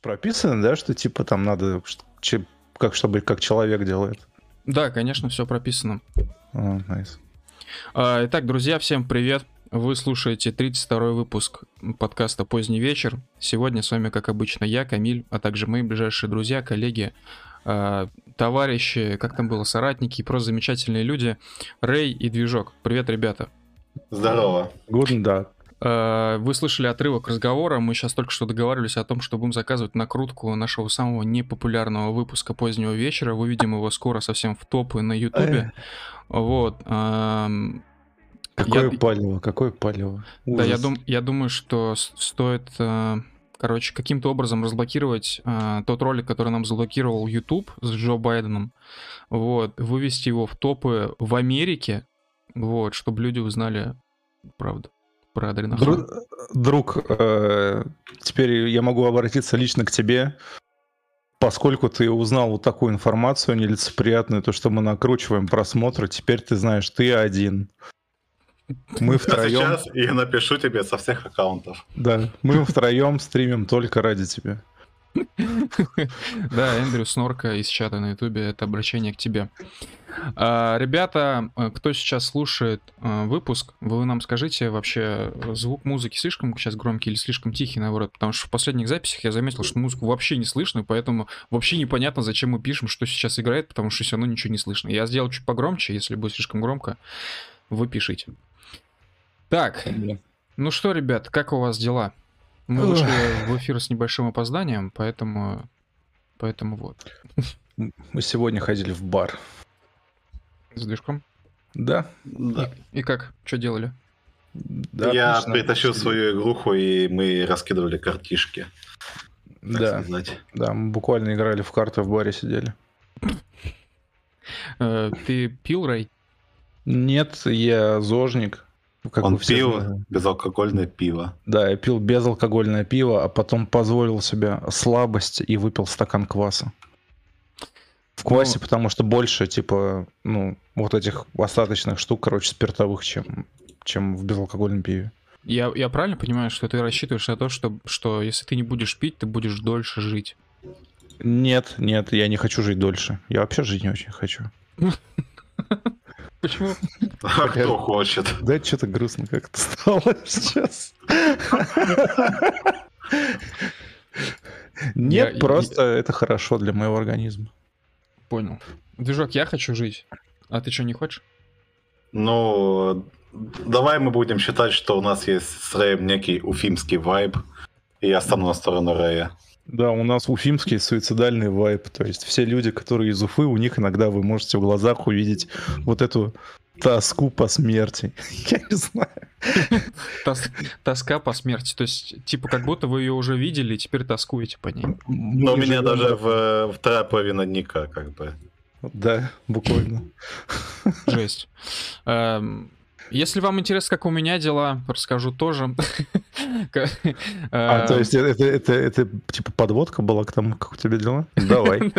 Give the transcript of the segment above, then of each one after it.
прописано, да, что типа там надо, как чтобы как человек делает? Да, конечно, все прописано. Oh, nice. Итак, друзья, всем привет. Вы слушаете 32 выпуск подкаста «Поздний вечер». Сегодня с вами, как обычно, я, Камиль, а также мои ближайшие друзья, коллеги, а, товарищи, как там было, соратники и просто замечательные люди, Рэй и Движок. Привет, ребята. Здорово. Guten Tag. А, вы слышали отрывок разговора, мы сейчас только что договаривались о том, что будем заказывать накрутку нашего самого непопулярного выпуска позднего вечера. Выведем его скоро совсем в топы на Ютубе. Вот. Какое я... палево, какое палево. Да, я, дум... я думаю, что стоит, э, короче, каким-то образом разблокировать э, тот ролик, который нам заблокировал YouTube с Джо Байденом, вот, вывести его в топы в Америке, вот, чтобы люди узнали правду про адренохан. Друг, друг э, теперь я могу обратиться лично к тебе, поскольку ты узнал вот такую информацию нелицеприятную, то, что мы накручиваем просмотры, теперь ты знаешь, ты один. Мы втроем... Сейчас я напишу тебе со всех аккаунтов. Да, мы втроем стримим только ради тебя. Да, Эндрю Снорка из чата на Ютубе, это обращение к тебе. А, ребята, э, кто сейчас слушает э, выпуск, вы нам скажите вообще, звук музыки слишком сейчас громкий или слишком тихий, наоборот? Потому что в последних записях я заметил, что музыку вообще не слышно, поэтому вообще непонятно, зачем мы пишем, что сейчас играет, потому что все равно ничего не слышно. Я сделал чуть погромче, если будет слишком громко, вы пишите. Так, ну что, ребят, как у вас дела? Мы вышли в эфир с небольшим опозданием, поэтому, поэтому вот. Мы сегодня ходили в бар. С движком? Да. да. И, и как? Что делали? Да, Я отлично. притащил свою игруху, и мы раскидывали картишки. Да. Да, мы буквально играли в карты в баре сидели. Э, ты пил, Рэй? Нет, я зожник. Как Он пил знали. безалкогольное пиво. Да, я пил безалкогольное пиво, а потом позволил себе слабость и выпил стакан кваса. В квасе, ну, потому что больше, типа, ну, вот этих остаточных штук, короче, спиртовых, чем, чем в безалкогольном пиве. Я, я правильно понимаю, что ты рассчитываешь на то, что, что если ты не будешь пить, ты будешь дольше жить? Нет, нет, я не хочу жить дольше. Я вообще жить не очень хочу. Почему? А кто хочет? Да, что-то грустно как-то стало сейчас. Нет, просто это хорошо для моего организма. Понял. Движок, я хочу жить. А ты что, не хочешь? Ну, давай мы будем считать, что у нас есть с Рэем некий уфимский вайб, и я стану на сторону Рэя. Да, у нас уфимский суицидальный вайп. То есть все люди, которые из Уфы, у них иногда вы можете в глазах увидеть вот эту тоску по смерти. Я не знаю. Тос, тоска по смерти. То есть, типа, как будто вы ее уже видели, и теперь тоскуете по ней. Но у меня даже в, вторая половина Ника, как бы. Да, буквально. Жесть. Эм, если вам интересно, как у меня дела, расскажу тоже. А, то есть это, это, это типа подводка была к тому, как у тебя дела? Давай.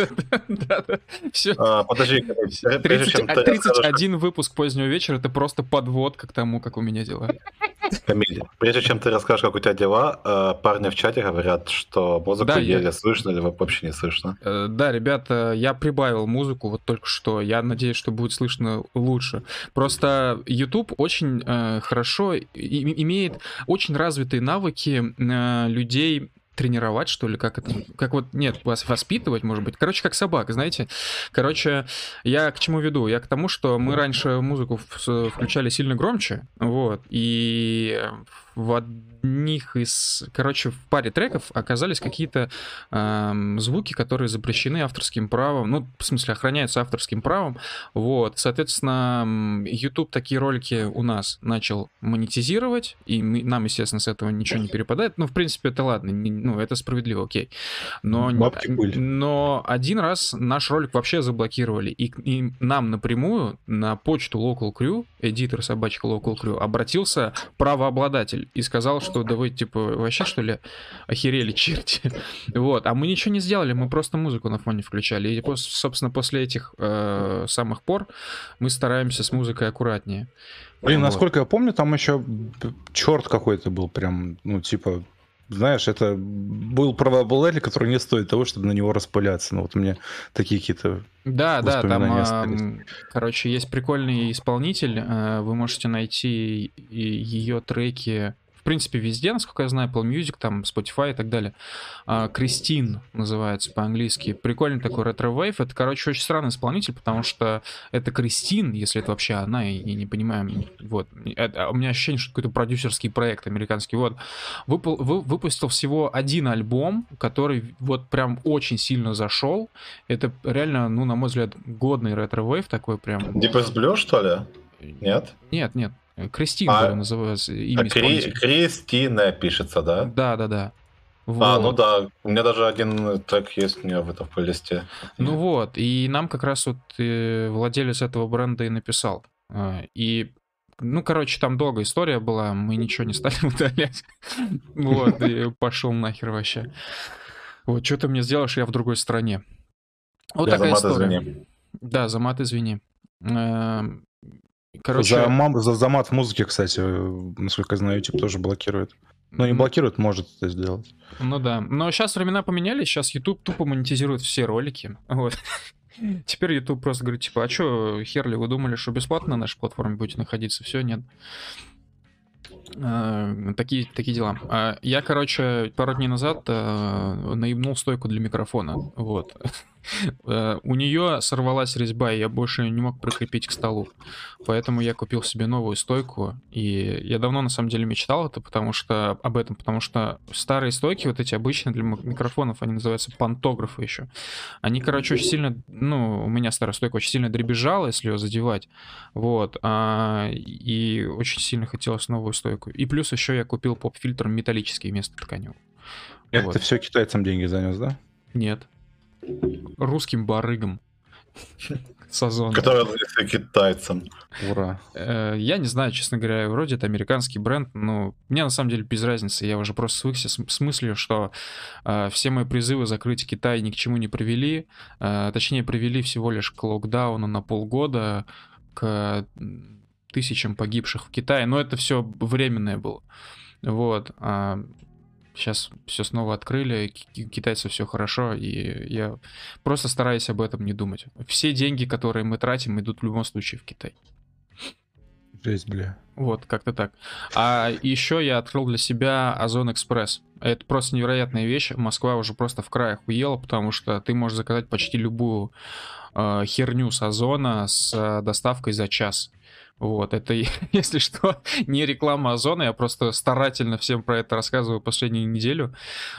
Все. А, подожди, 31 выпуск позднего вечера это просто подводка к тому, как у меня дела. Камиль, прежде чем ты расскажешь, как у тебя дела, э, парни в чате говорят, что музыку еле слышно или вообще не слышно. Э, да, ребята, я прибавил музыку вот только что. Я надеюсь, что будет слышно лучше. Просто YouTube очень э, хорошо имеет очень развитые навыки людей тренировать, что ли, как это, как вот, нет, вас воспитывать, может быть, короче, как собак, знаете, короче, я к чему веду, я к тому, что мы раньше музыку включали сильно громче, вот, и в одних из, короче, в паре треков оказались какие-то э, звуки, которые запрещены авторским правом, ну, в смысле, охраняются авторским правом, вот, соответственно, YouTube такие ролики у нас начал монетизировать, и мы, нам, естественно, с этого ничего не перепадает, ну, в принципе, это ладно, не, ну, это справедливо, окей, но, но один раз наш ролик вообще заблокировали, и, и нам напрямую на почту Local Crew, эдитор собачка Local Crew, обратился правообладатель, и сказал, что да вы, типа, вообще, что ли, охерели черти? вот, а мы ничего не сделали, мы просто музыку на фоне включали. И, собственно, после этих э, самых пор мы стараемся с музыкой аккуратнее. Блин, вот. насколько я помню, там еще черт какой-то был прям, ну, типа, знаешь, это был правообладатель, который не стоит того, чтобы на него распыляться. Ну вот у меня такие какие-то Да, да, там, а, остались. короче, есть прикольный исполнитель, э, вы можете найти ее треки, в принципе, везде, насколько я знаю, Apple Music, там, Spotify и так далее. А, Kristine называется по-английски. Прикольный такой ретро-вейв. Это, короче, очень странный исполнитель, потому что это Kristine, если это вообще она, и, и не понимаем. Вот. Это- у меня ощущение, что это какой-то продюсерский проект американский. Вот. Выпу- вы- выпустил всего один альбом, который вот прям очень сильно зашел. Это реально, ну, на мой взгляд, годный ретро-вейв такой прям. Deepest Blue, что ли? Нет? Нет, нет. Kristine, А- называется имя А, Кри-. Кристина пишется, да? Да, да, да. А, Вот. ну да, у меня даже один трек есть у меня в этом плейлисте. Ну вот, и нам как раз вот э, владелец этого бренда и написал. А, И, ну, короче, там долгая история была, мы ничего не стали удалять. Вот, и пошел нахер вообще. Вот, что ты мне сделаешь, я в другой стране. Вот Я такая история. извини. Да, за мат извини. Короче, За, мам- за, за мат в музыке, кстати, насколько я знаю, YouTube тоже блокирует. Ну, не блокирует, может это сделать. Ну да. Но сейчас времена поменялись, сейчас YouTube тупо монетизирует все ролики. Вот. Теперь YouTube просто говорит, типа, а что, херли, вы думали, что бесплатно на нашей платформе будете находиться? Все, нет. Э, Такие, такие дела. А, Я, короче, пару дней назад э, наебнул стойку для микрофона. Вот. Э, У нее сорвалась резьба, и я больше не мог прикрепить к столу. Поэтому я купил себе новую стойку. И я давно, на самом деле, мечтал это, потому что об этом, потому что старые стойки, вот эти обычные для микрофонов, они называются пантографы еще. Они, короче, очень сильно, ну, у меня старая стойка очень сильно дребезжала, если ее задевать. Вот. а, и очень сильно хотелось новую стойку. И плюс еще я купил поп-фильтр металлический вместо тканевого. Это Вот. ты все китайцам деньги занес, да? Нет. Русским барыгам. С Озона. Который китайцам. Ура. Э, Я не знаю, честно говоря, вроде это американский бренд, но мне на самом деле без разницы. Я уже просто свыкся с, с мыслью, что э, все мои призывы закрыть Китай ни к чему не привели. Э, точнее, привели всего лишь к локдауну на полгода, к тысячам погибших в Китае. Но это все временное было. Вот. сейчас все снова открыли, ки- китайцы все хорошо, и я просто стараюсь об этом не думать. Все деньги, которые мы тратим, идут в любом случае в Китай. Жесть, бля. Вот, как-то так. А еще я открыл для себя Озон Экспресс. Это просто невероятная вещь. Москва уже просто в краях уела, потому что ты можешь заказать почти любую э, херню с Озона с э, доставкой за час. Вот, это, если что, не реклама Озона, я просто старательно всем про это рассказываю последнюю неделю.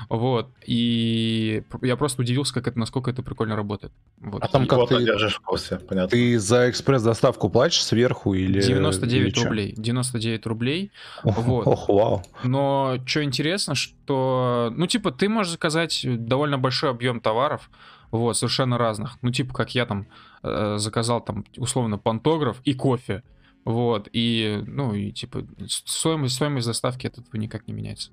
Вот, и я просто удивился, как это, насколько это прикольно работает. Вот. А там как ты- держишь в курсе, понятно. Ты за экспресс-доставку платишь сверху или... 99 или рублей. 99 рублей. Ох, Вот. ох, вау. Но что интересно, что, ну, типа, ты можешь заказать довольно большой объем товаров, вот, совершенно разных. Ну, типа, как я там э, заказал там, условно, пантограф и кофе. Вот, и, ну, и, типа, стоимость, стоимость доставки от этого никак не меняется.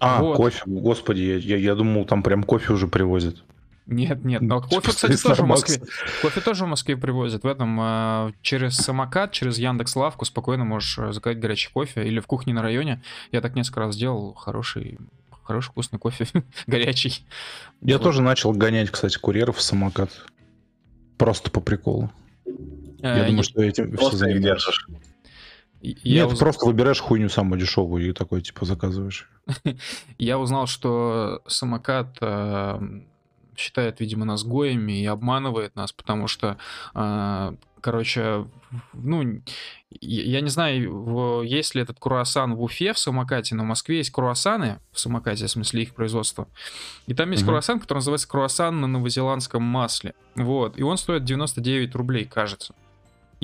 А, Вот. кофе, господи, я, я, я думал, там прям кофе уже привозят. Нет, нет, но кофе, кстати, тоже в. Москве. Кофе тоже в Москве привозят. В этом э, через самокат, через Яндекс Лавку спокойно можешь э, заказать горячий кофе или в кухне на районе. Я так несколько раз делал хороший, хороший вкусный кофе, горячий. Я Вот. тоже начал гонять, кстати, курьеров в самокат. Просто по приколу. Я думаю, что этим все держишь. я Нет, уз- просто выбираешь хуйню самую дешевую и такой, типа, заказываешь. Я узнал, что самокат э, считает, видимо, нас гоями и обманывает нас, потому что, э, короче, ну, я не знаю, есть ли этот круассан в Уфе в самокате, но в Москве есть круассаны в самокате, в смысле их производства. И там есть Мгм. круассан, который называется круассан на новозеландском масле. Вот. И он стоит 99 рублей, кажется.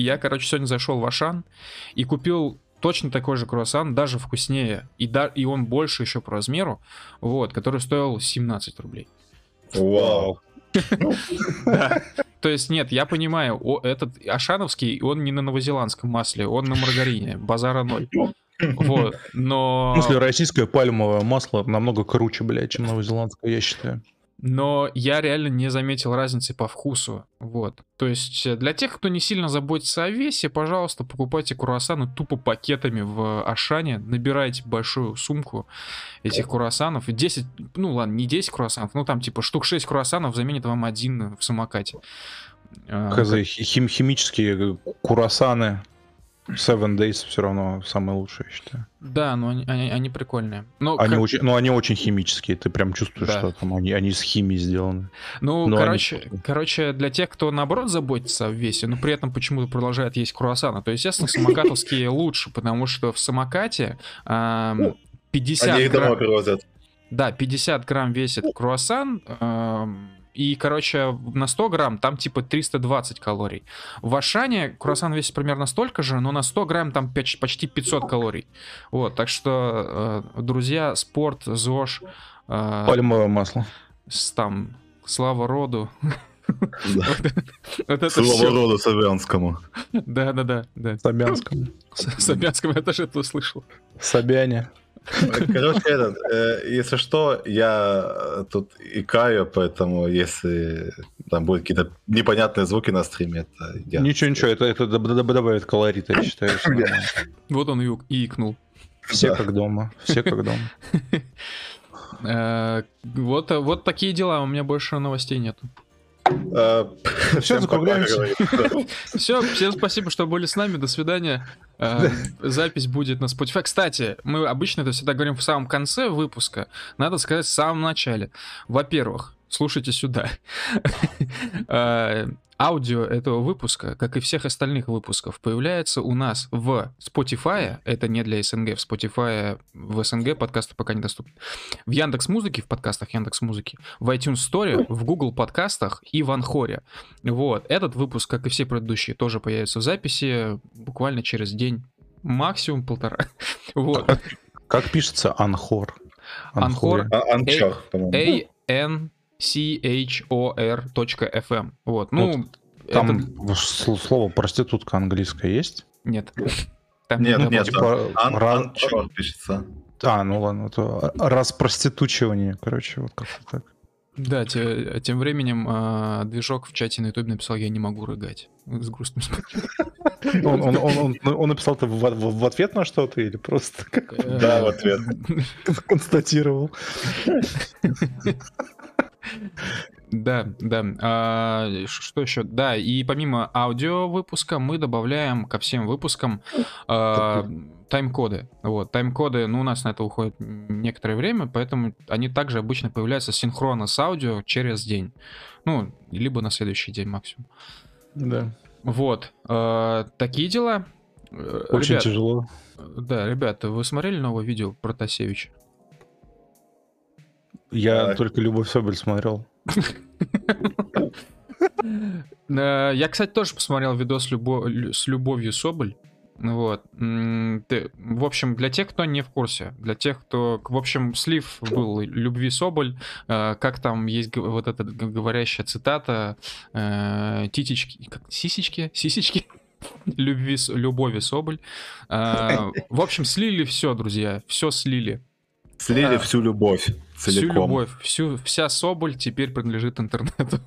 Я, короче, сегодня зашел в Ашан и купил точно такой же круассан, даже вкуснее. И, да, и он больше еще по размеру, вот, который стоил 17 рублей. Вау. Да. То есть, нет, я понимаю, о, этот Ашановский, он не на новозеландском масле, он на маргарине, базара ноль. Вот, но... В смысле, российское пальмовое масло намного круче, блядь, чем новозеландское, я считаю. Но я реально не заметил разницы по вкусу. Вот. То есть э, для тех, кто не сильно заботится о весе, пожалуйста, покупайте круассаны тупо пакетами в Ашане, набирайте большую сумку этих круассанов. И 10, ну ладно, не 10 круассанов, ну там типа штук 6 круассанов заменит вам один в самокате. А, Хз, хим- химические курасаны Seven Days все равно самые лучшие, я считаю. Да, но они, они, они прикольные. Но, Они ко- очень, ну, они очень химические, ты прям чувствуешь, Да. что там они, они из химии сделаны. Ну, Но они короче, вкусные. короче, для тех, кто наоборот заботится о весе, но при этом почему-то продолжает есть круассаны, то, естественно, самокатовские лучше, потому что в самокате ам, 50 Они их домой грамм, привозят. да, 50 грамм весит круассан, и, короче, на 100 грамм там типа 320 калорий. В Ашане круассан весит примерно столько же, но на 100 грамм там почти 500 калорий. Вот, так что, э, друзья, спорт, ЗОЖ, э, Пальмовое масло. с- там, слава роду, Слава роду Собянскому. Да, да, да, да. Собянском. С- Собянского я тоже это услышал. Собяне. Короче, этот, э, если что, я э, тут икаю, поэтому если там будут какие-то непонятные звуки на стриме, это я. Ничего, ничего, это, это доб- доб- добавит колорита, я считаю. Вот он и икнул. Все Да. как дома. Все как дома. Э, Вот, вот такие дела, у меня больше новостей нету. Э, пока, закругляемся. Все, всем спасибо, что были с нами, до свидания. Э, Запись будет на Spotify. Кстати, мы обычно это всегда говорим в самом конце выпуска. Надо сказать в самом начале. Во-первых, слушайте сюда. Э, Аудио этого выпуска, как и всех остальных выпусков, появляется у нас в Spotify. Это не для СНГ. В Spotify, в СНГ подкасты пока недоступны. В Яндекс Музыке, в подкастах Яндекс Музыки, в iTunes Store, в Google подкастах и в Анхоре. Вот. Этот выпуск, как и все предыдущие, тоже появится в записи буквально через день. Максимум полтора. Вот. Как пишется Анхор? Анхор. А- Анчар, a-n-c-h-o-r.fm. Вот. Ну, Там это- слово проститутка английское есть? Нет. Там Нет, не нет. Типа, пишется. А, ну ладно, это распроститучивание, короче, вот как-то так. Да, те- тем временем а, движок в чате на ютубе написал, я не могу рыгать. С грустным. Он, он, он, он- он написал это в, в- в ответ на что-то или просто как Да, в ответ. констатировал? Да, да. А, что еще? Да, и помимо аудио выпуска мы добавляем ко всем выпускам а, тайм-коды. Вот, тайм-коды, ну, у нас на это уходит некоторое время, поэтому они также обычно появляются синхронно с аудио через день. Ну, либо на следующий день максимум. Да. Вот. а, такие дела. Э, Очень ребят, тяжело. Да, ребята, вы смотрели новое видео про Тасевича? Я Так. только Любовь Соболь смотрел. Э, Я, кстати, тоже посмотрел видос с Любовью Соболь. Вот. Ты- В общем, для тех, кто не в курсе, для тех, кто... В общем, слив был Любви Соболь, э, как там есть вот эта говорящая цитата э, «Титечки... как, Сисечки? Сисечки?» Любви, Любови Соболь. Э, В общем, слили все, друзья, все слили. Слили А. всю любовь Всю целиком. любовь, всю, вся Соболь теперь принадлежит интернету.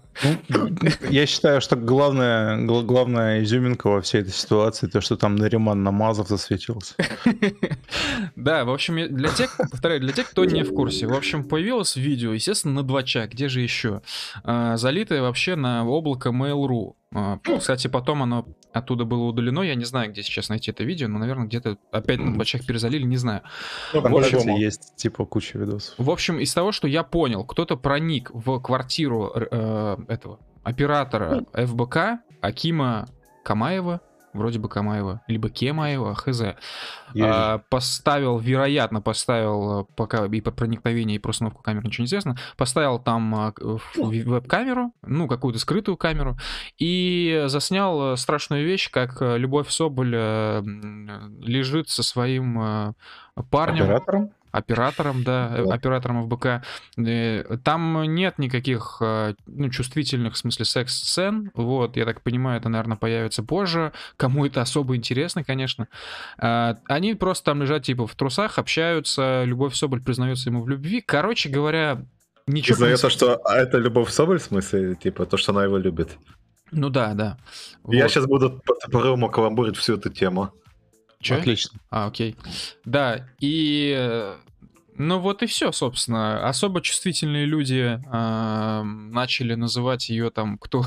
Ну, Я считаю, что главная, гла- главная изюминка во всей этой ситуации, то, что там Нариман Намазов засветился. Да, в общем, для тех, повторяю, для тех, кто не в курсе, в общем, появилось видео, естественно, на 2 где же еще, А, залитое вообще на облако Mail.ru. А, Кстати, потом оно оттуда было удалено, я не знаю, где сейчас найти это видео, но, наверное, где-то опять на 2 перезалили, не знаю. Ну, по-любому. кстати, есть типа куча видосов. В общем, из того, что я понял, кто-то проник в квартиру э, этого оператора ФБК Акима Камаева, вроде бы Камаева, либо Кемаева, хз. А, поставил, вероятно, поставил, э, пока и по проникновению, и про установку камеры ничего не известно, поставил там в- веб-камеру, ну, какую-то скрытую камеру, и заснял э, страшную вещь, как э, Любовь Соболь э, лежит со своим э, парнем, Оператором? Оператором, да, э, Да. оператором ФБК. Э, Там нет никаких э, ну, чувствительных, в смысле, секс-сцен. Вот, я так понимаю, это, наверное, появится позже. Кому это особо интересно, конечно. А, Они просто там лежат, типа, в трусах, общаются. Любовь Соболь признается ему в любви. Короче говоря, Ничего Признается, что а это Любовь Соболь, в смысле, типа, то, что она его любит. Ну да, да. Я Вот. сейчас буду по по-рывому каламбурить всю эту тему. Чё? Отлично. А, окей. Да, и... э, Ну вот и все, собственно. Особо чувствительные люди а, начали называть ее там кто...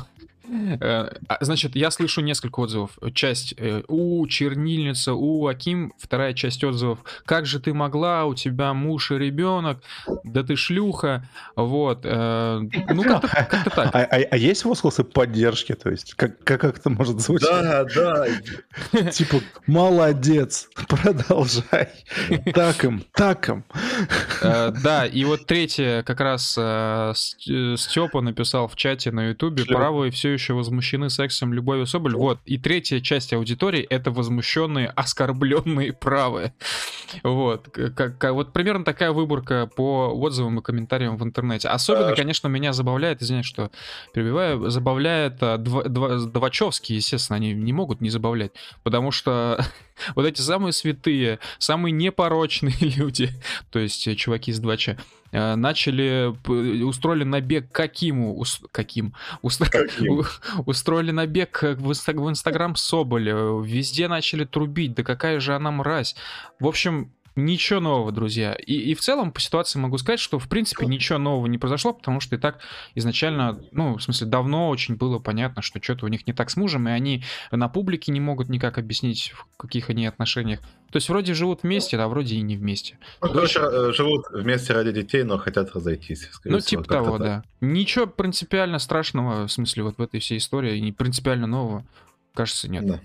Э, а, Значит, я слышу несколько отзывов. Часть э, у чернильница, у Аким, вторая часть отзывов. Как же ты могла? У тебя муж и ребенок. Да ты шлюха. Вот. э, Ну как-то так. А, а- а есть возгласы поддержки? То есть, как, как, это может звучать? Да, да. Типа, молодец, продолжай. Так им, так им. Да, и вот третье, как раз Степа написал в чате на Ютубе, Шлеп. правые все еще возмущены сексом Любовью Соболь. Вот, и третья часть аудитории — это возмущенные, оскорбленные правые. Вот, как, как- вот примерно такая выборка по отзывам и комментариям в интернете. Особенно, А, конечно, меня забавляет, извиняюсь, что перебиваю, забавляет а, Два- Два- Двачевские, естественно, они не могут не забавлять, потому что вот эти самые святые, самые непорочные люди, то есть чуваки из 2Ч, э, начали, п- устроили набег какиму, ус- каким, Уст- Каким? устроили набег э, в, в Инстаграм Соболя, везде начали трубить, да какая же она мразь. В общем, ничего нового, друзья. И, и в целом по ситуации могу сказать, что в принципе ничего нового не произошло, потому что и так изначально, ну, в смысле, давно очень было понятно, что что-то у них не так с мужем, и они на публике не могут никак объяснить, в каких они отношениях. То есть вроде живут вместе, а вроде и не вместе. Ну, короче, э, живут вместе ради детей, но хотят разойтись. Ну, всего, типа того, так. да. Ничего принципиально страшного, в смысле, вот в этой всей истории, и не принципиально нового, кажется, нет. Да.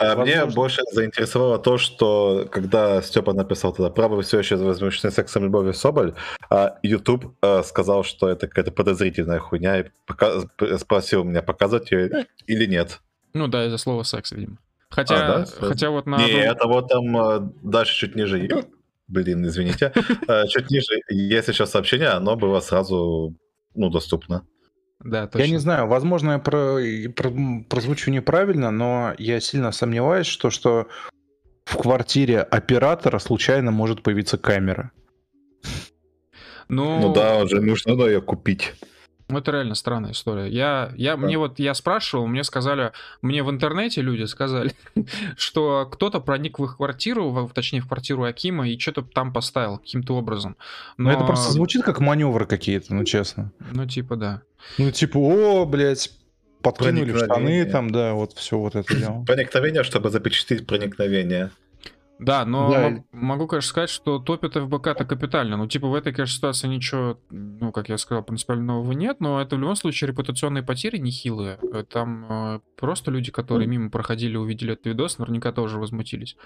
А Мне больше заинтересовало то, что когда Степа написал тогда «Правый все еще возмущены сексом Любовью Соболь», а YouTube э, сказал, что это какая-то подозрительная хуйня, и пока- спросил меня, показать ее или нет. Ну да, из-за слова секс, видимо. Хотя, А, да? хотя вот на... Не, одном- это вот там э, дальше чуть ниже. Блин, извините. Э, Чуть ниже есть еще сообщение, оно было сразу ну, доступно. Да, точно. Я не знаю, возможно, я про, про- прозвучу неправильно, но я сильно сомневаюсь, что, что в квартире оператора случайно может появиться камера. Ну, Ну да, уже нужно ее купить. Ну, Это реально странная история. Я, я, мне вот, я спрашивал, мне сказали, мне в интернете люди сказали, что кто-то проник в их квартиру, в- точнее в квартиру Акима, и что-то там поставил каким-то образом. Но это просто звучит как маневры какие-то, ну честно. Ну, типа, да. Ну типа, о, блядь, подкинули штаны, там, да, вот все вот это дело. Проникновение, чтобы запечатлеть проникновение. Да, но Да, мог- могу, конечно, сказать, что топит ФБК-то капитально. Ну, типа, в этой, конечно, ситуации ничего, ну, как я сказал, принципиально нового нет, но это в любом случае репутационные потери нехилые. Э, Там э, просто люди, которые мимо проходили, увидели этот видос, наверняка тоже возмутились.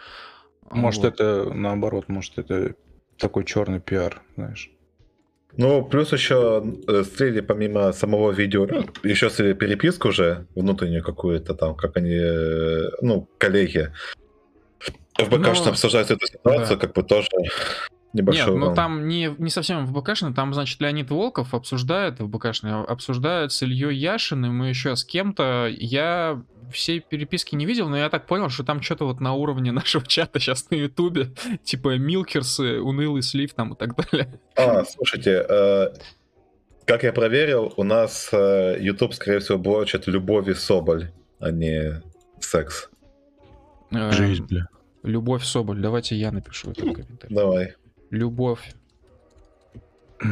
Может, Вот. это наоборот, может, это такой черный пиар, знаешь. Ну, плюс еще э, слили помимо самого видео, еще слили переписку уже, внутреннюю какую-то там, как они, э, ну, коллеги в БК Ну, что обсуждают эту ситуацию, да. как бы тоже Нет, небольшой ну урон. там не, не совсем в БКшно, там, значит, Леонид Волков обсуждает в БКшно, обсуждает с Ильей Яшиным и еще с кем-то. Я всей переписки не видел, но я так понял, что там что-то вот на уровне нашего чата сейчас на Ютубе, типа Милкерсы, унылый слив там и так далее. А, слушайте, э, как я проверил, у нас э, YouTube, скорее всего, блочит любовь и соболь, а не секс. Э, Жизнь, бля. Любовь Соболь, давайте я напишу этот комментарий. Давай. Любовь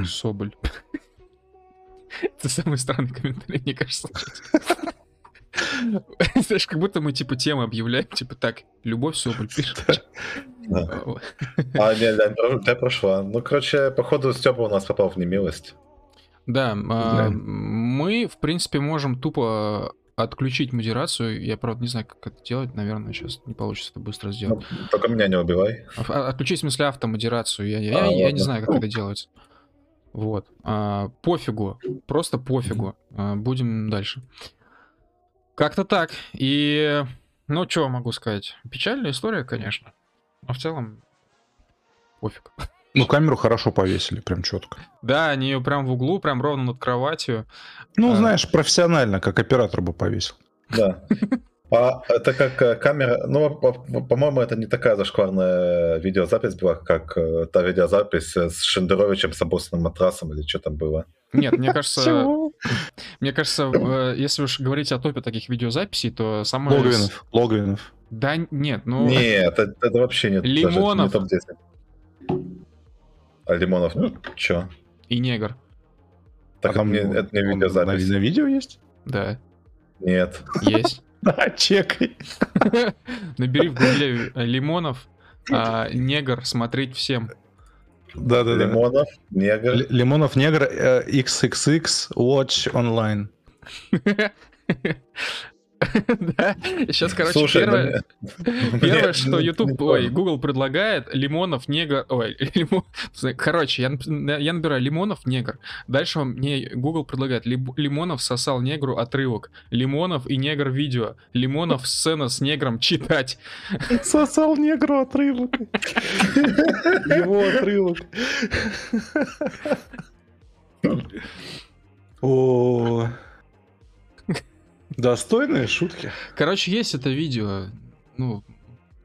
Соболь. Это самый странный комментарий, мне кажется. Знаешь, как будто мы типа темы объявляем, типа так, Любовь Соболь пишет. А, не, да, про- да, прошла. Ну, короче, походу, Степа у нас попал в немилость. Да, а, Да. мы, в принципе, можем тупо отключить модерацию. Я, правда, не знаю, как это делать. Наверное, сейчас не получится это быстро сделать. Ну, только меня не убивай. А- Отключить, в смысле, автомодерацию. Я, я, А, я не ладно. знаю, как это делается. Вот. А, пофигу. Просто пофигу. А, будем дальше. Как-то так. И... Ну, что могу сказать? Печальная история, конечно. Но в целом... Пофиг. Ну, камеру хорошо повесили, прям четко. Да, они ее прям в углу, прям ровно над кроватью. Ну, А. знаешь, профессионально, как оператор бы повесил. Да. А это как э, камера... Ну, по- по- по-моему, это не такая зашкварная видеозапись была, как э, та видеозапись э, с Шендеровичем с обоссанным матрасом или что там было. Нет, мне кажется, мне кажется, если уж говорить о топе таких видеозаписей, то самое... Логвинов. Логвинов. Да, нет, ну... Нет, это, это вообще нет. даже Лимонов. не топ-10. А Лимонов, ну, чё? И негр, Так А там это, не, это не видеозапись. На, на видео есть? да, Нет. есть. Да, чекай. Набери в гугле э, Лимонов, а, негр смотреть всем. Да-да-да. Лимонов, негр. Лимонов негр э, XXX Watch Online. Да, сейчас, короче, Слушай, первое, первое, нет, что ну, YouTube, не ой. Google предлагает, лимонов, негр, ой, лимон, короче, я, я набираю лимонов, негр. Дальше вам мне Google предлагает, лимонов сосал негру отрывок, лимонов и негр видео, лимонов сцена с негром читать. Сосал негру отрывок. Его отрывок. О, достойные шутки. Короче, есть это видео, ну,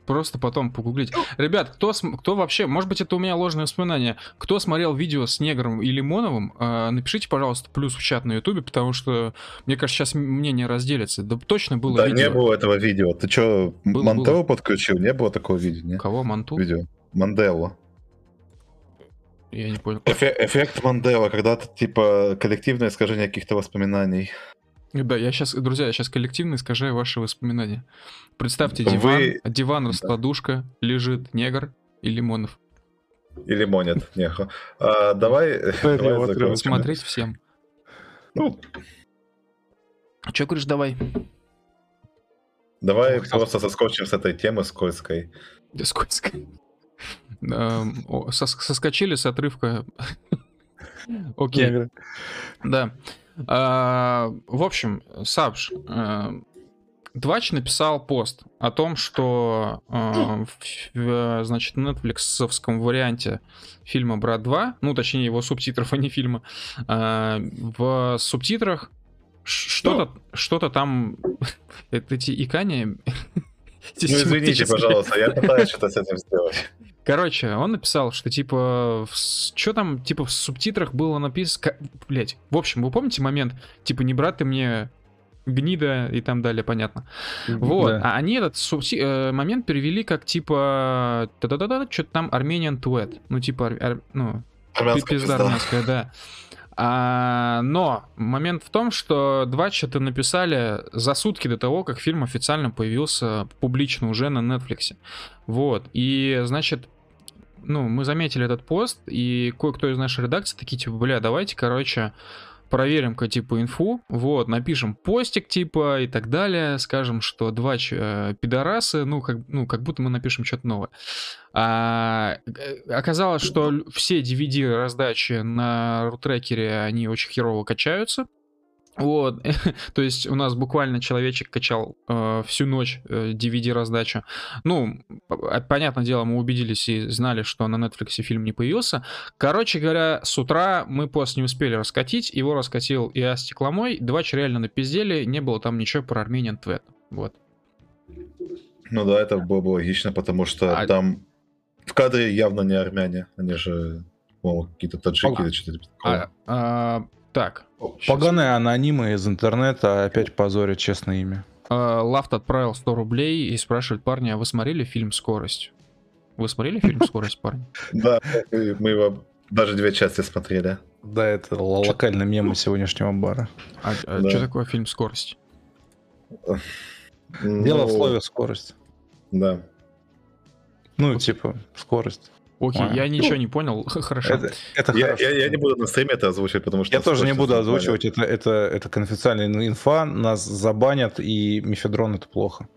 просто потом погуглить. Ребят, кто, кто вообще, может быть, это у меня ложное воспоминание, кто смотрел видео с Негром и Лимоновым, э, напишите, пожалуйста, плюс в чат на Ютубе, потому что, мне кажется, сейчас мнение разделится. Да точно было Да видео. не было этого видео. Ты чё, Было, Мантеллу подключил? Не было такого видео, не? Кого, Манту? Видео. Манделла. Я не понял. Эфе- эффект Мандела, когда ты, типа, коллективное искажение каких-то воспоминаний. Да, я сейчас, друзья, я сейчас коллективно искажаю ваши воспоминания. Представьте, диван, Вы- диван, раскладушка, лежит негр и Лимонов. И лимонит. Не, а, давай, давай. Смотреть всем. Ну, Че говоришь, давай? давай Ох, просто соскочим с этой темы скользкой. Да скользко. Эм, Соскочили с отрывка. Окей, да. А, В общем, Сабж, э, Двач написал пост о том, что э, в, в, значит, нетфликсовском варианте фильма «Брат 2», ну, точнее, его субтитров, а не фильма, э, в субтитрах что-то что-то там... это Эти икания... Ну, извините, пожалуйста, я пытаюсь что-то с этим сделать. Короче, он написал, что типа, что там, типа, в субтитрах было написано, блять. В общем, вы помните момент, типа, не брат ты мне гнида и там далее, понятно. Вот, Да. а они этот субти- э, момент перевели как типа, да-да-да, что-то там Armenian Tuet, ну типа, ар- ар- ну, Армянская пизда армянская, да. А, но момент в том, что два это написали за сутки до того, как фильм официально появился публично уже на Netflix. Вот. И, значит, ну, мы заметили этот пост, и кое-кто из нашей редакции такие, типа, бля, давайте, короче, проверим-ка, типа, инфу, вот, напишем постик, типа, и так далее, скажем, что два э, пидорасы, ну как, ну, как будто мы напишем что-то новое. А, э, оказалось, что все DVD раздачи на рутрекере, они очень херово качаются. Вот, то есть у нас буквально человечек качал э, всю ночь э, DVD раздачу. Ну, понятное дело, мы убедились и знали, что на Netflix фильм не появился. Короче говоря, с утра мы пост не успели раскатить, его раскатил и Астик Ломой, два реально напиздели, не было там ничего про Armenian Твет. Вот. Ну да, это было бы логично, потому что А- там в кадре явно не армяне. Они же, по-моему, какие-то таджики Ага. или что-то. А, а, так. Поганые анонимы из интернета опять позорят честное имя. А, Лафт отправил 100 рублей и спрашивает парня, а вы смотрели фильм «Скорость»? Вы смотрели фильм «Скорость», парень? Да, мы его даже две части смотрели. Да, это локальный мем сегодняшнего бара. А, Да. что такое фильм «Скорость»? Дело в Ну, слове скорость. Да. Ну, типа, скорость. Окей, А. я ничего не понял. Хорошо. Это, это Я, хорошо. я- я не буду на стриме это озвучивать, потому что... Я тоже не буду озвучивать, это, это, это конфиденциальная инфа, нас забанят, и мифедрон это плохо.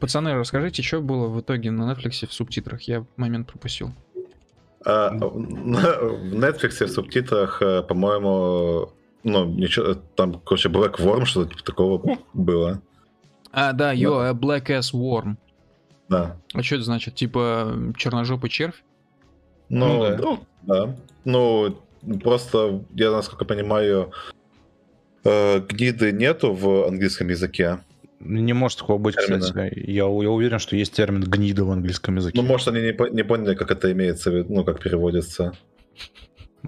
Пацаны, расскажите, что было в итоге на Netflix в субтитрах? Я момент пропустил. А, на- в Netflix в субтитрах, э, по-моему, ну, ничего, там, короче, Black Worm, что-то типа такого было. А, да, yo, a black ass worm. Да. А что это значит? Типа черножопый червь? Ну, Ну да. ну, да. Ну, просто, я насколько понимаю, э, гниды нету в английском языке. Не может такого быть, Термина. кстати. Я, я уверен, что есть термин гнида в английском языке. Ну, может, они не, не поняли, как это имеется в виду, ну, как переводится.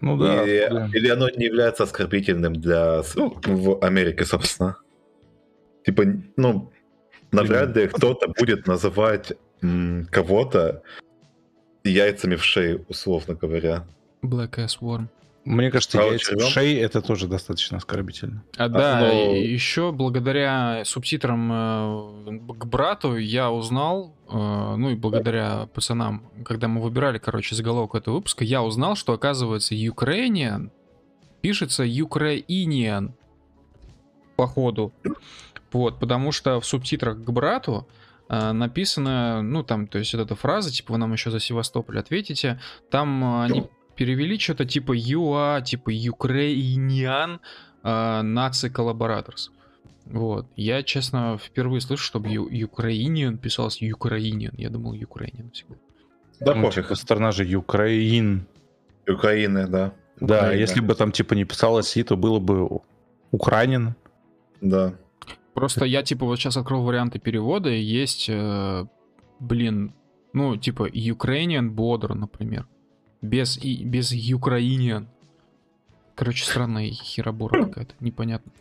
Ну да. Или, да. или оно не является оскорбительным для ну, в Америке, собственно. Типа, ну, навряд ли кто-то будет называть кого-то яйцами в шею, условно говоря. Black Ass Worm. Мне кажется, Право яйца в шее это тоже достаточно оскорбительно. А, да, ну- еще благодаря субтитрам э, к брату я узнал, э, ну и благодаря пацанам, когда мы выбирали, короче, заголовок этого выпуска, я узнал, что оказывается Ukrainian пишется Ukrainian походу. Вот, потому что в субтитрах к брату э, написано, ну там, то есть вот эта фраза, типа вы нам еще за Севастополь ответите, там э, они перевели что-то типа ЮА, типа Ukrainian э, наци коллабораторс. Вот. Я, честно, впервые слышу, чтобы Ю- Ukrainian писалось Ukrainian. Я думал Ukrainian всегда. Да ну, типа, страна же Украин. Украины, да. Да, Украина. если бы там типа не писалось И, то было бы Украинин. Да. Просто я, типа, вот сейчас открыл варианты перевода, и есть, э, блин, ну, типа, Ukrainian Border, например. Без, и, без Ukrainian. Короче, странная херобора какая-то, непонятно.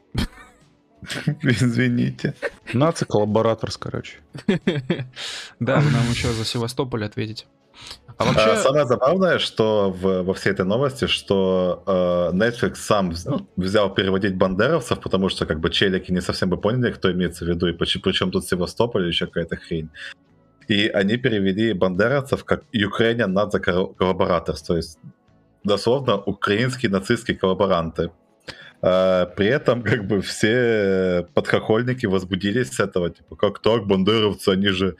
Извините. Наци коллабораторс, короче. Да, вы нам еще за Севастополь ответите. А А вообще, самое забавное, что в- во всей этой новости, что э, Netflix сам ну, взял переводить бандеровцев, потому что как бы челики не совсем бы поняли, кто имеется в виду, и причем тут Севастополь или еще какая-то хрень. И они перевели бандеровцев как Ukrainian Nazi Collaborators, то есть дословно украинские нацистские коллаборанты. А, при этом как бы все подхохольники возбудились с этого, типа, как так, бандеровцы, они же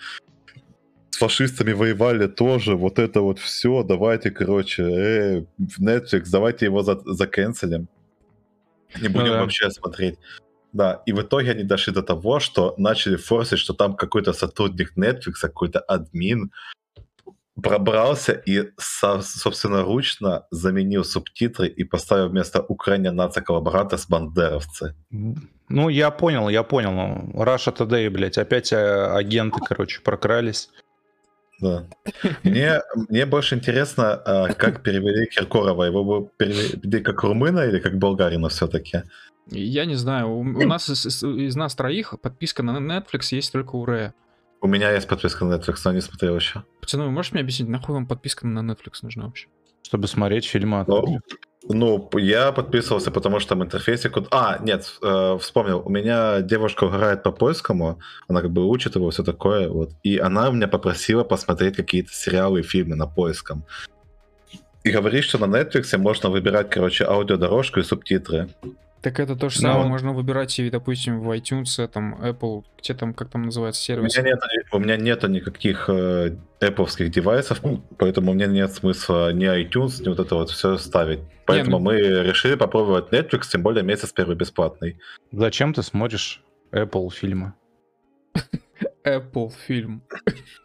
с фашистами воевали тоже, вот это вот все, давайте, короче, э, в Netflix, давайте его за заканцелим. Не будем да. вообще смотреть. Да, и в итоге они дошли до того, что начали форсить, что там какой-то сотрудник Netflix, какой-то админ пробрался и, со, собственноручно заменил субтитры и поставил вместо Украина нация коллабората с бандеровцы. Ну, я понял, я понял. Ну, Russia Today, блядь, опять э, агенты, короче, прокрались. Да. Мне, мне больше интересно, а, как перевели Киркорова. Его бы перевели как румына или как болгарина все-таки? я не знаю, у, у нас из, из- нас троих подписка на Netflix есть только у Рэя. У меня есть подписка на Netflix, но не смотрел еще. Пацаны, вы можете мне объяснить, нахуй вам подписка на Netflix нужна вообще? Чтобы смотреть фильмы от Ну, ну, я подписывался, потому что там интерфейсик... вот- А, нет, э, вспомнил. У меня девушка играет по польскому, она как бы учит его, все такое, вот. И она меня попросила посмотреть какие-то сериалы и фильмы на польском. И говорит, что на Netflix можно выбирать, короче, аудиодорожку и субтитры. Так это то же самое можно выбирать и, допустим, в iTunes, там, Apple, где там, как там называется У сервис. меня нет, у меня нету никаких э, Apple девайсов, поэтому у меня нет смысла ни iTunes, ни вот это вот все ставить. Поэтому ну- мы решили попробовать Netflix, тем более месяц первый бесплатный. Зачем ты смотришь Apple фильмы? Apple фильм.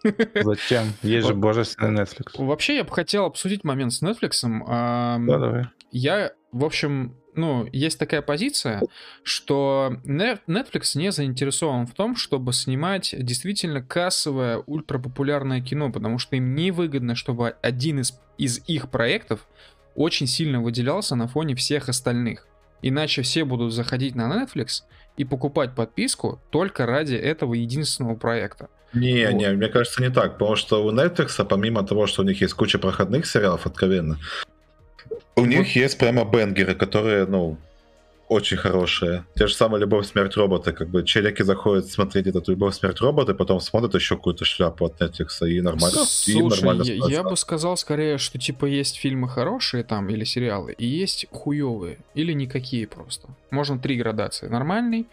Зачем? Есть же божественный Netflix. Вообще, я бы хотел обсудить момент с Netflix. а, Да, давай. Я, в общем, ну, есть такая позиция, что Netflix не заинтересован в том, чтобы снимать действительно кассовое, ультрапопулярное кино, потому что им невыгодно, чтобы один из, из их проектов очень сильно выделялся на фоне всех остальных. Иначе все будут заходить на Netflix и покупать подписку только ради этого единственного проекта. Не, Вот. не, мне кажется, не так, потому что у Netflix, помимо того, что у них есть куча проходных сериалов, откровенно, у них есть прямо бенгеры, которые, ну, очень хорошие. Те же самые «Любовь, смерть, роботы». Как бы челики заходят смотреть этот «Любовь, смерть, роботы», потом смотрят еще какую-то шляпу от Netflix, и нормально. и Слушай, нормально я, я бы сказал скорее, что типа есть фильмы хорошие там или сериалы, и есть хуевые, или никакие просто. Можно три градации. Нормальный,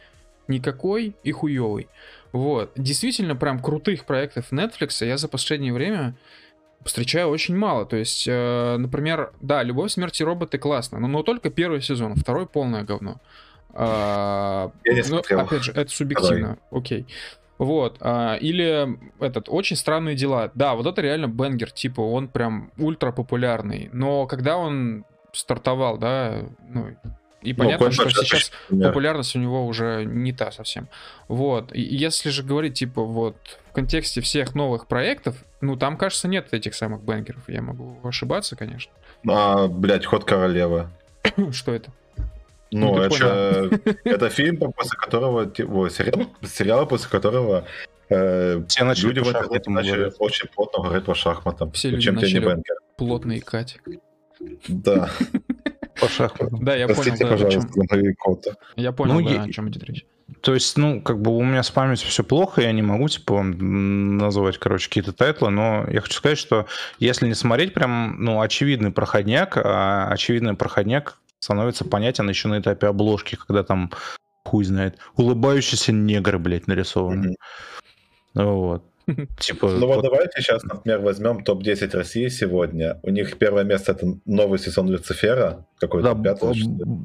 никакой и хуевый. Вот. Действительно, прям крутых проектов Netflix я за последнее время встречаю очень мало. То есть, э, например, да, «Любовь, смерть и роботы» классно, но, но только первый сезон, второй полное говно. А, Я не ну, опять же, это субъективно, окей. Вот, а, или этот, очень странные дела. Да, вот это реально бенгер, типа, он прям ультра популярный. Но когда он стартовал, да, ну, И понятно, Ну, что Квентин сейчас Например. популярность у него уже не та совсем. Вот. И если же говорить, типа, вот в контексте всех новых проектов, ну, там, кажется, нет этих самых бенгеров. Я могу ошибаться, конечно. А, блядь, Ход королевы. Что это? Ну, Ну, это, это фильм, после которого, ой, сериал, сериал, после которого э, Все начали люди в шахматам начали очень плотно говорить по шахматам. Все люди чем тебе не начали-? Плотно икать. Да, По шахматам. Да, я понял, простите, да, о пожалуйста, чем, коты. я понял, Ну, да, я- о чем идет речь. То есть, ну, как бы у меня с памятью все плохо, я не могу, типа, называть, короче, какие-то тайтлы, но я хочу сказать, что если не смотреть прям, ну, очевидный проходняк, а очевидный проходняк становится понятен еще на этапе обложки, когда там, хуй знает, улыбающиеся негры, блядь, нарисованы. Вот. Типа, Ну вот давайте сейчас, например, возьмем топ-10 России сегодня. У них первое место это новый сезон Люцифера, какой-то да, пятый.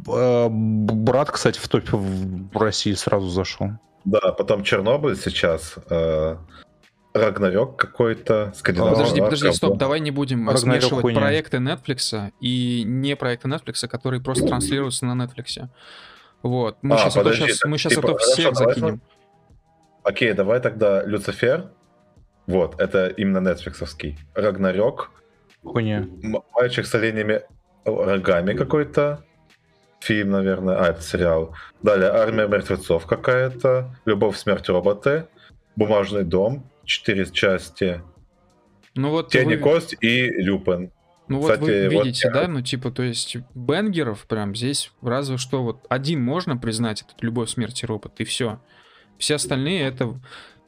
э, брат, кстати, в топе в России сразу зашел. Да, потом Чернобыль сейчас, э, Рагнарёк какой-то, А, скандинавский. Подожди, подожди, стоп, давай не будем Рагнарёк смешивать хуйня. проекты Netflix и не проекты Netflix, которые просто транслируются на Netflix. Вот. Мы А, сейчас, подожди, сейчас, так мы сейчас типа, это всех хорошо, давай закинем. Окей, давай тогда Люцифер. Вот, это именно нетфликсовский. Рагнарёк. Хуйня. Мальчик с оленями рогами какой-то. Фильм, наверное. А, это сериал. Далее Армия мертвецов какая-то. Любовь, смерть, роботы. Бумажный дом. Четыре части. Ну вот Тень и вы, кость и Люпен. ну вот вы кстати, вот видите, я- да, ну типа, то есть бенгеров прям здесь разве что вот один можно признать, этот «Любовь, смерть и робот», и все. Все остальные это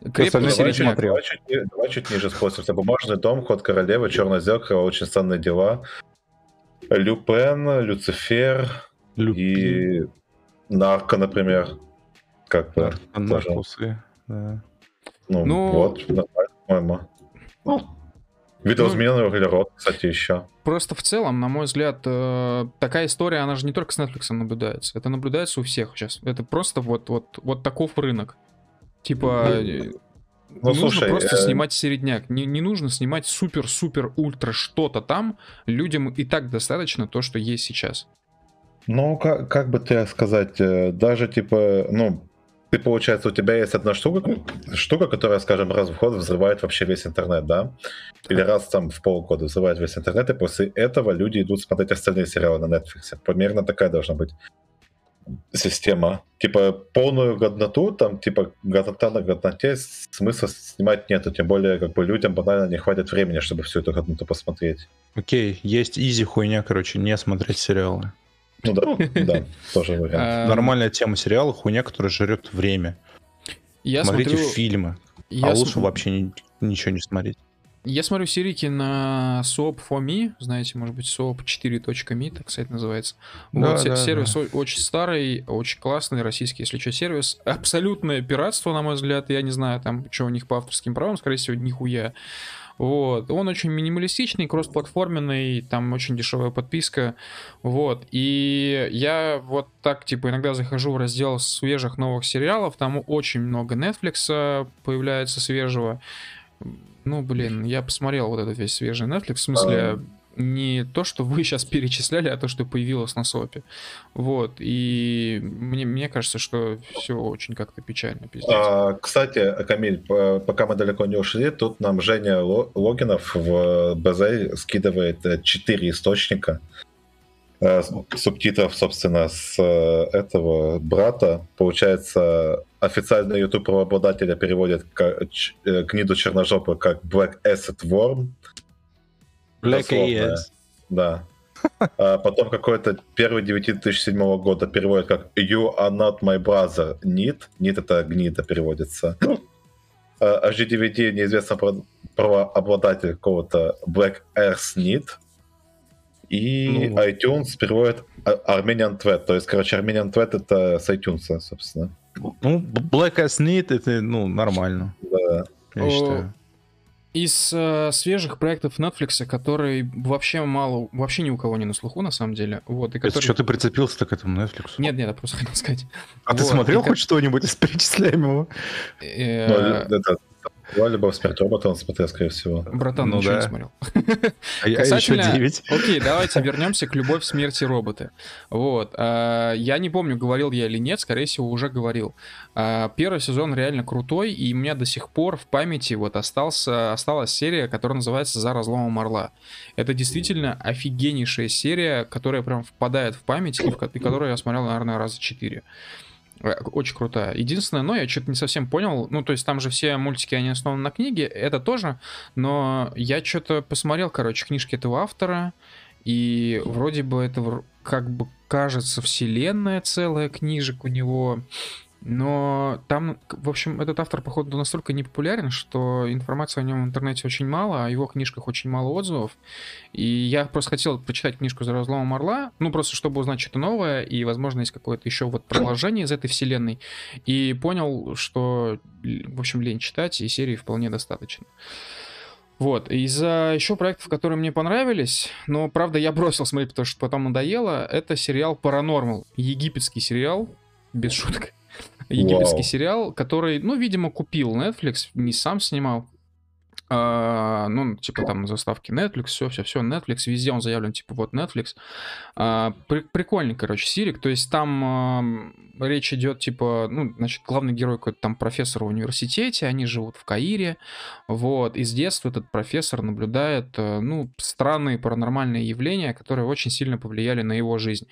остальные Давай чуть, смотрел. давай чуть давай чуть ниже спустимся. Бумажный дом, Ход королевы, Черное зеркало, очень странные дела. Люпен, Люцифер Люпин, и Нарко, например. Как бы. наркосы, да. Ну, Ну- вот, нормально, по-моему. Ну, Видоизмененный углерод, кстати, еще. Просто в целом, на мой взгляд, э, такая история, она же не только с Netflix наблюдается. Это наблюдается у всех сейчас. Это просто вот, вот, вот таков рынок. Типа, э, Ну, нужно слушай, просто э, снимать середняк. Не, не нужно снимать супер-супер-ультра что-то там. Людям и так достаточно то, что есть сейчас. Ну, как, как бы тебе сказать, э, даже типа, ну, ты, получается, у тебя есть одна штука, штука, которая, скажем, раз в год взрывает вообще весь интернет, да? Или раз там в полгода взрывает весь интернет, и после этого люди идут смотреть остальные сериалы на Netflix. Примерно такая должна быть система. Типа, полную годноту, там, типа, годнота на годноте смысла снимать нету. Тем более, как бы, людям банально не хватит времени, чтобы всю эту годноту посмотреть. Окей, есть изи хуйня, короче, не смотреть сериалы. Ну да, да, тоже вариант. Эм, Нормальная тема сериала, хуйня, которая жрет время. Я Смотрите смотрю, фильмы, я а лучше вообще ни- ничего не смотреть. Я смотрю серики на Soap for Me, знаете, может быть, soap4.me, так сайт называется. Да, вот, да, сервис о- очень старый, очень классный, российский, если что, сервис. Абсолютное пиратство, на мой взгляд, я не знаю, там, что у них по авторским правам, скорее всего, нихуя. Вот. Он очень минималистичный, кроссплатформенный, там очень дешевая подписка. Вот. И я вот так, типа, иногда захожу в раздел свежих новых сериалов, там очень много Netflix появляется свежего. Ну, блин, я посмотрел вот этот весь свежий Netflix, в смысле, не то, что вы сейчас перечисляли, а то, что появилось на СОПе. Вот, и мне, мне кажется, что все очень как-то печально, пиздец. А, кстати, Камиль, по- пока мы далеко не ушли, тут нам Женя Ло- Логинов в БЗ скидывает э, четыре источника э, субтитров, собственно, с э, этого брата. Получается, официальный YouTube правообладателя переводит ч- э, гниду черножопы как Black Acid Worm. Black. AS. Да. А потом какой-то первый 2007 года переводит как You are not my brother. Need. Need это гнида переводится. А HDDVD неизвестно правообладатель какого-то Black Earth Need. И Ну. iTunes переводит а- Armenian Thread. То есть, короче, Armenian Thread это с iTunes, собственно. Ну, Black as Need, это, ну, нормально, Да. я О, считаю. Из э, свежих проектов Netflix, который вообще мало, вообще ни у кого не на слуху, на самом деле. Вот, и Это который... что ты прицепился-то к этому Netflix? Нет, нет, я просто хотел сказать. А ты Вот, смотрел и ко- хоть что-нибудь из перечисляемого? Э, Ну, это Любовь, смерть робота он смотрел, скорее всего. Братан, Ну ничего не да. смотрел. А я еще Касательно- 9. Окей, давайте вернемся к «Любовь, смерти роботы». Вот. а, Я не помню, говорил я или нет, скорее всего, уже говорил. А, Первый сезон реально крутой, и у меня до сих пор в памяти вот остался, осталась серия, которая называется «За разломом орла». Это действительно офигеннейшая серия, которая прям впадает в память, и которую я смотрел, наверное, раза четыре. Очень крутая. Единственное, но я что-то не совсем понял. Ну, то есть там же все мультики, они основаны на книге, это тоже. Но я что-то посмотрел, короче, книжки этого автора, и вроде бы это как бы кажется вселенная целая книжек у него. Но там, в общем, этот автор, походу, настолько не популярен, что информации о нем в интернете очень мало, о его книжках очень мало отзывов. И я просто хотел прочитать книжку «За разломом орла», ну, просто чтобы узнать что-то новое, и, возможно, есть какое-то еще вот продолжение из этой вселенной. И понял, что, в общем, лень читать, и серии вполне достаточно. Вот, из-за еще проектов, которые мне понравились, но, правда, я бросил смотреть, потому что потом надоело, это сериал «Паранормал», египетский сериал, без шуток. Египетский Вау. сериал, который, ну, видимо, купил Netflix, не сам снимал. А, ну, типа там заставки Netflix, все, все, все, Netflix, везде он заявлен, типа вот Netflix. А, при- прикольный, короче, сирик. То есть там ам, речь идет, типа, ну, значит, главный герой какой-то там профессор в университете, они живут в Каире. Вот, и с детства этот профессор наблюдает, э, ну, странные паранормальные явления, которые очень сильно повлияли на его жизнь.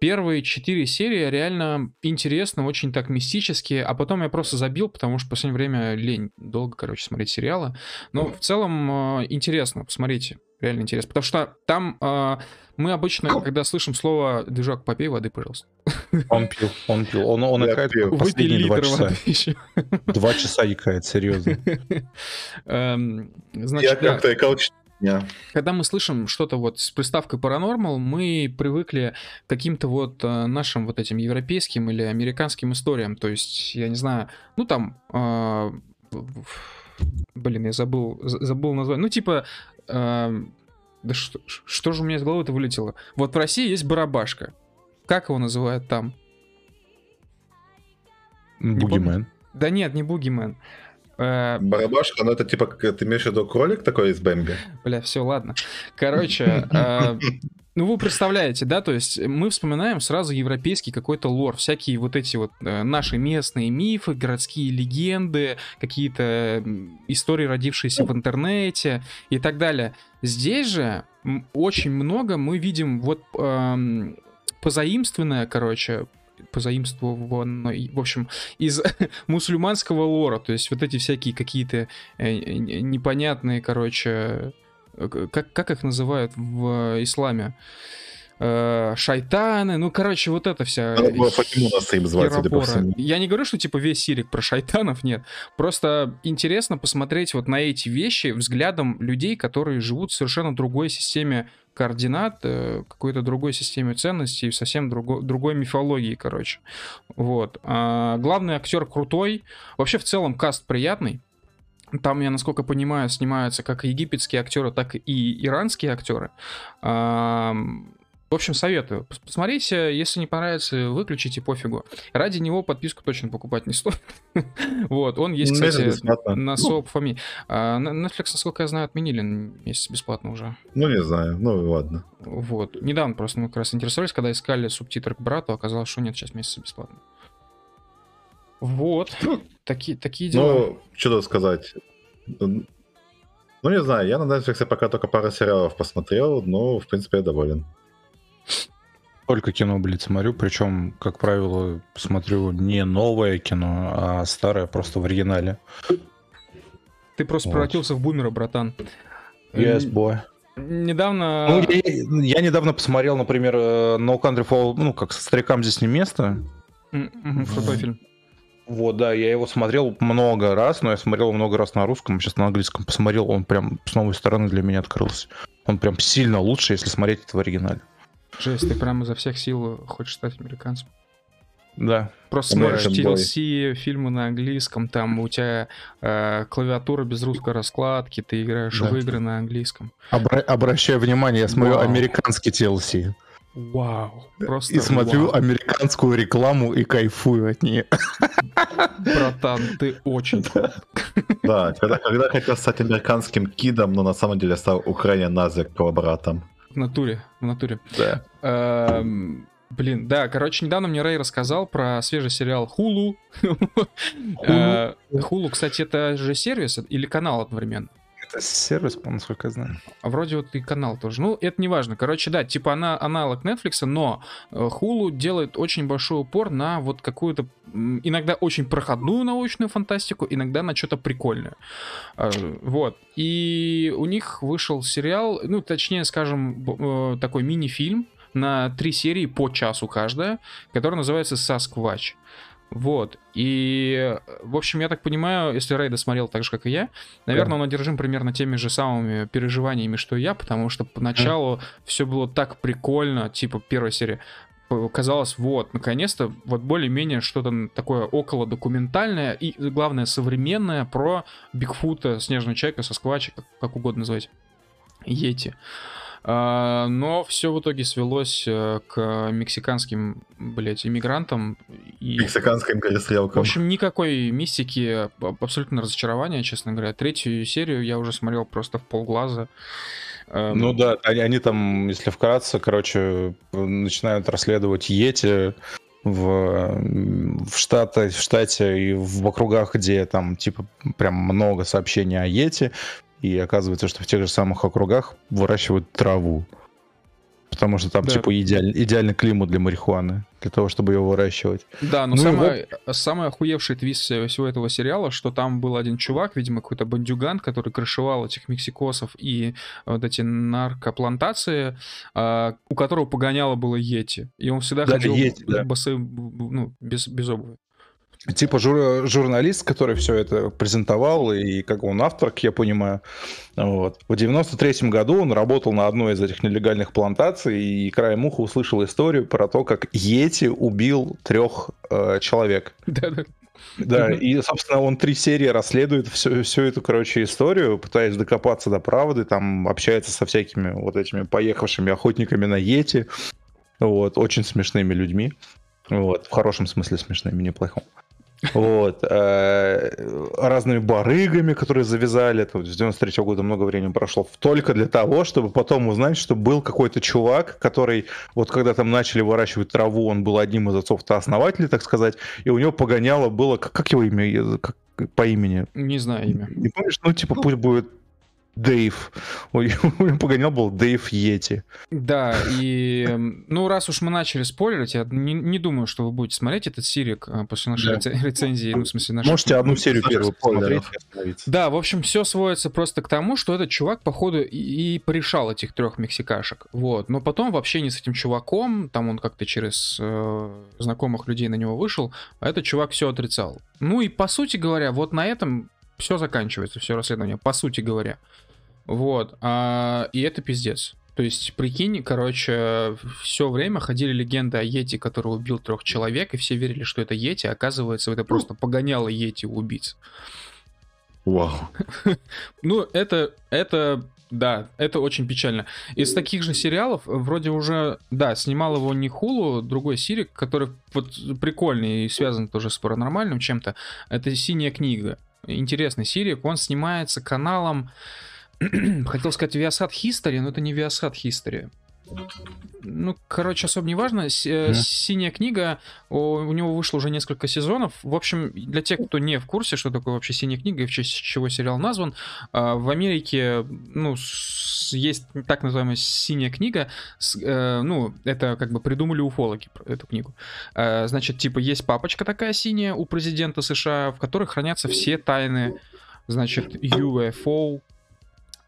Первые четыре серии реально интересны, очень так мистические, а потом я просто забил, потому что в последнее время лень долго, короче, смотреть сериалы. Но в целом э, интересно, посмотрите, реально интересно. Потому что там э, мы обычно, когда слышим слово «движок, попей воды, пожалуйста». Он пил, он пил. Он, он Я икает пил. Последние два литр часа. воды еще. Два часа икает, серьезно. Эм, Я как-то икал дня. когда мы слышим что-то вот с приставкой paranormal, мы привыкли к каким-то вот э, нашим вот этим европейским или американским историям. То есть, я не знаю, ну там, э, блин, я забыл, за- забыл название. Ну типа, э, да что, что же у меня из головы-то вылетело? Вот в России есть барабашка. Как его называют там? Бугимен. Да нет, не Бугимен. Э, Барабашка, ну это типа, ты имеешь в виду кролик такой из Бэмби? Бля, все, ладно. Короче, э, ну вы представляете, да, то есть мы вспоминаем сразу европейский какой-то лор, всякие вот эти вот э, наши местные мифы, городские легенды, какие-то истории, родившиеся в интернете и так далее. Здесь же очень много мы видим вот эм, позаимствованное, короче, позаимствованное, в общем, из мусульманского лора, то есть вот эти всякие какие-то э, непонятные, короче, э, как, как их называют в исламе? Э, шайтаны, ну, короче, вот это вся... Фатиму. Я не говорю, что типа весь сирик про шайтанов, нет. Просто интересно посмотреть вот на эти вещи взглядом людей, которые живут в совершенно другой системе координат, э, какой-то другой системе ценностей, совсем друго- другой мифологии, короче. Вот. А, главный актер крутой. Вообще, в целом, каст приятный. Там, я насколько понимаю, снимаются как египетские актеры, так и иранские актеры. В общем, советую. Пос- Посмотрите, если не понравится, выключите, пофигу. Ради него подписку точно покупать не стоит. Вот, он есть, Ну, кстати, на СОП. А, на- Netflix, насколько я знаю, отменили месяц бесплатно уже. Ну, не знаю, ну ладно. Вот. Недавно просто мы как раз интересовались, когда искали субтитры к брату, оказалось, что нет, сейчас месяц бесплатно. Вот. Такие, такие дела. Ну, что тут сказать? Ну, не знаю, я на Netflix пока только пару сериалов посмотрел, но, в принципе, я доволен. Только кино, блядь, смотрю. Причем, как правило, смотрю не новое кино, а старое просто в оригинале. Ты просто вот. превратился в бумера, братан. Yes, boy. Недавно... Ну, я, я недавно посмотрел, например, э, No Country for... Ну, как старикам здесь не место. Крутой фильм. Вот, да, я его смотрел много раз, но я смотрел много раз на русском, сейчас на английском посмотрел, он прям с новой стороны для меня открылся. Он прям сильно лучше, если смотреть это в оригинале. Жесть, ты прям изо всех сил хочешь стать американцем. Да. Просто смотришь. TLC, фильмы на английском, там у тебя э, клавиатура без русской раскладки, ты играешь Да. в игры на английском. Обра- обращаю внимание, я смотрю Вау. американский TLC. Вау. Просто И смотрю вау. американскую рекламу и кайфую от нее. Братан, ты очень. Да, когда, когда хотел стать американским кидом, но на самом деле стал Украине Назик коллаборатом. В натуре, в натуре. Да. Эм, Блин, да, короче, недавно мне Рэй рассказал про свежий сериал Hulu. Э, Hulu, кстати, это же сервис или канал одновременно? Сервис, по насколько я знаю. А вроде вот и канал тоже. Ну, это не важно. Короче, да, типа она аналог Netflix, но э, Hulu делает очень большой упор на вот какую-то иногда очень проходную научную фантастику, иногда на что-то прикольное. Э, Вот. И у них вышел сериал, ну, точнее, скажем, э, такой мини-фильм на три серии по часу каждая, который называется Sasquatch. Вот. И, в общем, я так понимаю, если Рэй досмотрел так же, как и я, наверное, он одержим примерно теми же самыми переживаниями, что и я, потому что поначалу все было так прикольно, типа первая серия. п- Казалось, вот, наконец-то, вот более-менее что-то такое около документальное и, главное, современное про Бигфута, Снежного Человека, Сосквача, как, как угодно называть, Йети. А, но все в итоге свелось э, к мексиканским, блядь, иммигрантам. И, Мексиканским в перестрелкам. общем, никакой мистики, а- абсолютно разочарование, честно говоря. Третью серию я уже смотрел просто в полглаза. Эм, Ну да, они, они там, если вкратце, короче, начинают расследовать Йети в, в, штате, в штате и в округах, где там, типа, прям много сообщений о Йети, и оказывается, что в тех же самых округах выращивают траву. Потому что там, Да. типа, идеаль- идеальный климат для марихуаны, для того, чтобы ее выращивать. Да, но Ну самое, самый охуевший твист всего этого сериала, что там был один чувак, видимо, какой-то бандюган, который крышевал этих мексикосов и вот эти наркоплантации, а, у которого погоняло было Йети. И он всегда Да, ходил Йети, да. босым, ну, без, без обуви. Типа жур- журналист, который все это презентовал, и как он автор, как я понимаю. Вот. В 93 году он работал на одной из этих нелегальных плантаций, и краем уха услышал историю про то, как Йети убил трех э, человек. Да-да. Да, и, собственно, он три серии расследует всю, всю эту, короче, историю, пытаясь докопаться до правды, там общается со всякими вот этими поехавшими охотниками на Йети, вот, очень смешными людьми, вот, в хорошем смысле смешными, неплохом. Вот, э, разными барыгами, которые завязали, это вот с 93 года много времени прошло, только для того, чтобы потом узнать, что был какой-то чувак, который, вот когда там начали выращивать траву, он был одним из отцов-то основателей, так сказать, и у него погоняло было, как, его имя, Я- как- по имени, Не знаю имя. не помнишь? Ну, типа, пусть будет Дэйв. У него погонял был Дэйв Йети. Да, и, м, ну, раз уж мы начали спойлерить, я не, не думаю, что вы будете смотреть этот сирик а, после нашей Да. реце- рецензии, ну, в смысле, нашей... Можете одну серию первую посмотреть. Да, в общем, все сводится просто к тому, что этот чувак, походу, и, и порешал этих трех мексикашек. Вот. Но потом в общении с этим чуваком, там он как-то через э, знакомых людей на него вышел, а этот чувак все отрицал. Ну и по сути говоря, вот на этом все заканчивается, все расследование, по сути говоря. Вот. А, и это пиздец. То есть, прикинь, короче, все время ходили легенды о Йети, который убил трех человек, и все верили, что это Йети, а оказывается, это просто погоняло Йети убийц. Вау. Ну, это, это, да, это очень печально. Из таких же сериалов, вроде уже, да, снимал его не Хулу, другой сирик, который вот прикольный и связан тоже с паранормальным чем-то. Это «Синяя книга». Интересный сирик. Он снимается каналом, хотел сказать Viasat History, но это не Viasat History. Ну, короче, особо не важно. С- Мгм. Синяя книга, о, у него вышло уже несколько сезонов. В общем, для тех, кто не в курсе, что такое вообще синяя книга и в честь чего сериал назван, а, в Америке, ну, есть так называемая синяя книга. Э, ну, это как бы придумали уфологи эту книгу. Э, Значит, типа, есть папочка такая синяя у президента США, в которой хранятся все тайны, значит, UFO,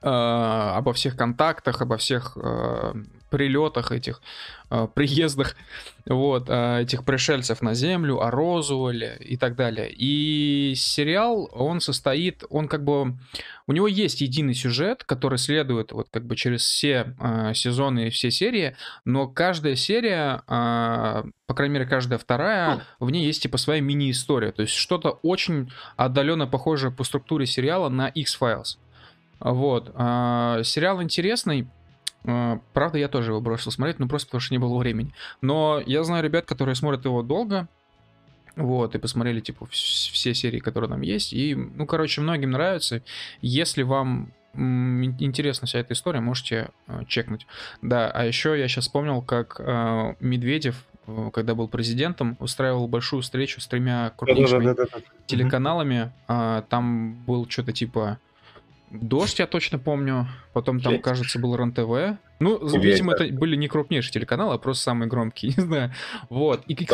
обо всех контактах, обо всех э, прилетах этих, э, приездах, вот, э, этих пришельцев на Землю, о Розуэле и так далее. И сериал, он состоит, он как бы, у него есть единый сюжет, который следует вот как бы через все э, сезоны и все серии, но каждая серия, э, по крайней мере, каждая вторая, в ней есть типа своя мини-история, то есть что-то очень отдаленно похожее по структуре сериала на X-Files. Вот. а, Сериал интересный. А, правда, я тоже его бросил смотреть, ну просто потому что не было времени. Но я знаю ребят, которые смотрят его долго, вот, и посмотрели, типа, все серии, которые там есть. И, ну, короче, многим нравится. Если вам интересна вся эта история, можете э, чекнуть. Да, а еще я сейчас вспомнил, как э, Медведев, э, когда был президентом, устраивал большую встречу с тремя крупнейшими да, да, да, телеканалами. Э, там был что-то типа Дождь, я точно помню. Потом там, кажется, был РЕН-ТВ. Ну, видимо, это были не крупнейшие телеканалы, а просто самые громкие, не знаю. Вот. И, и,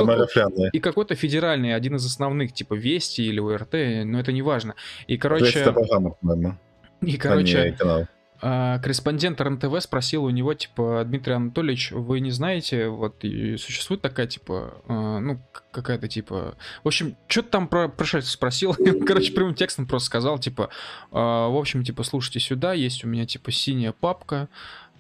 и какой-то федеральный, один из основных, типа Вести или УРТ, но это не важно. И, короче... И, короче, а, корреспондент РНТВ спросил у него, типа, Дмитрий Анатольевич, вы не знаете, вот и существует такая, типа, а, ну, какая-то, типа... В общем, что-то там про пришельцев спросил. Короче, прямым текстом просто сказал, типа, а, в общем, типа, слушайте сюда, есть у меня, типа, синяя папка,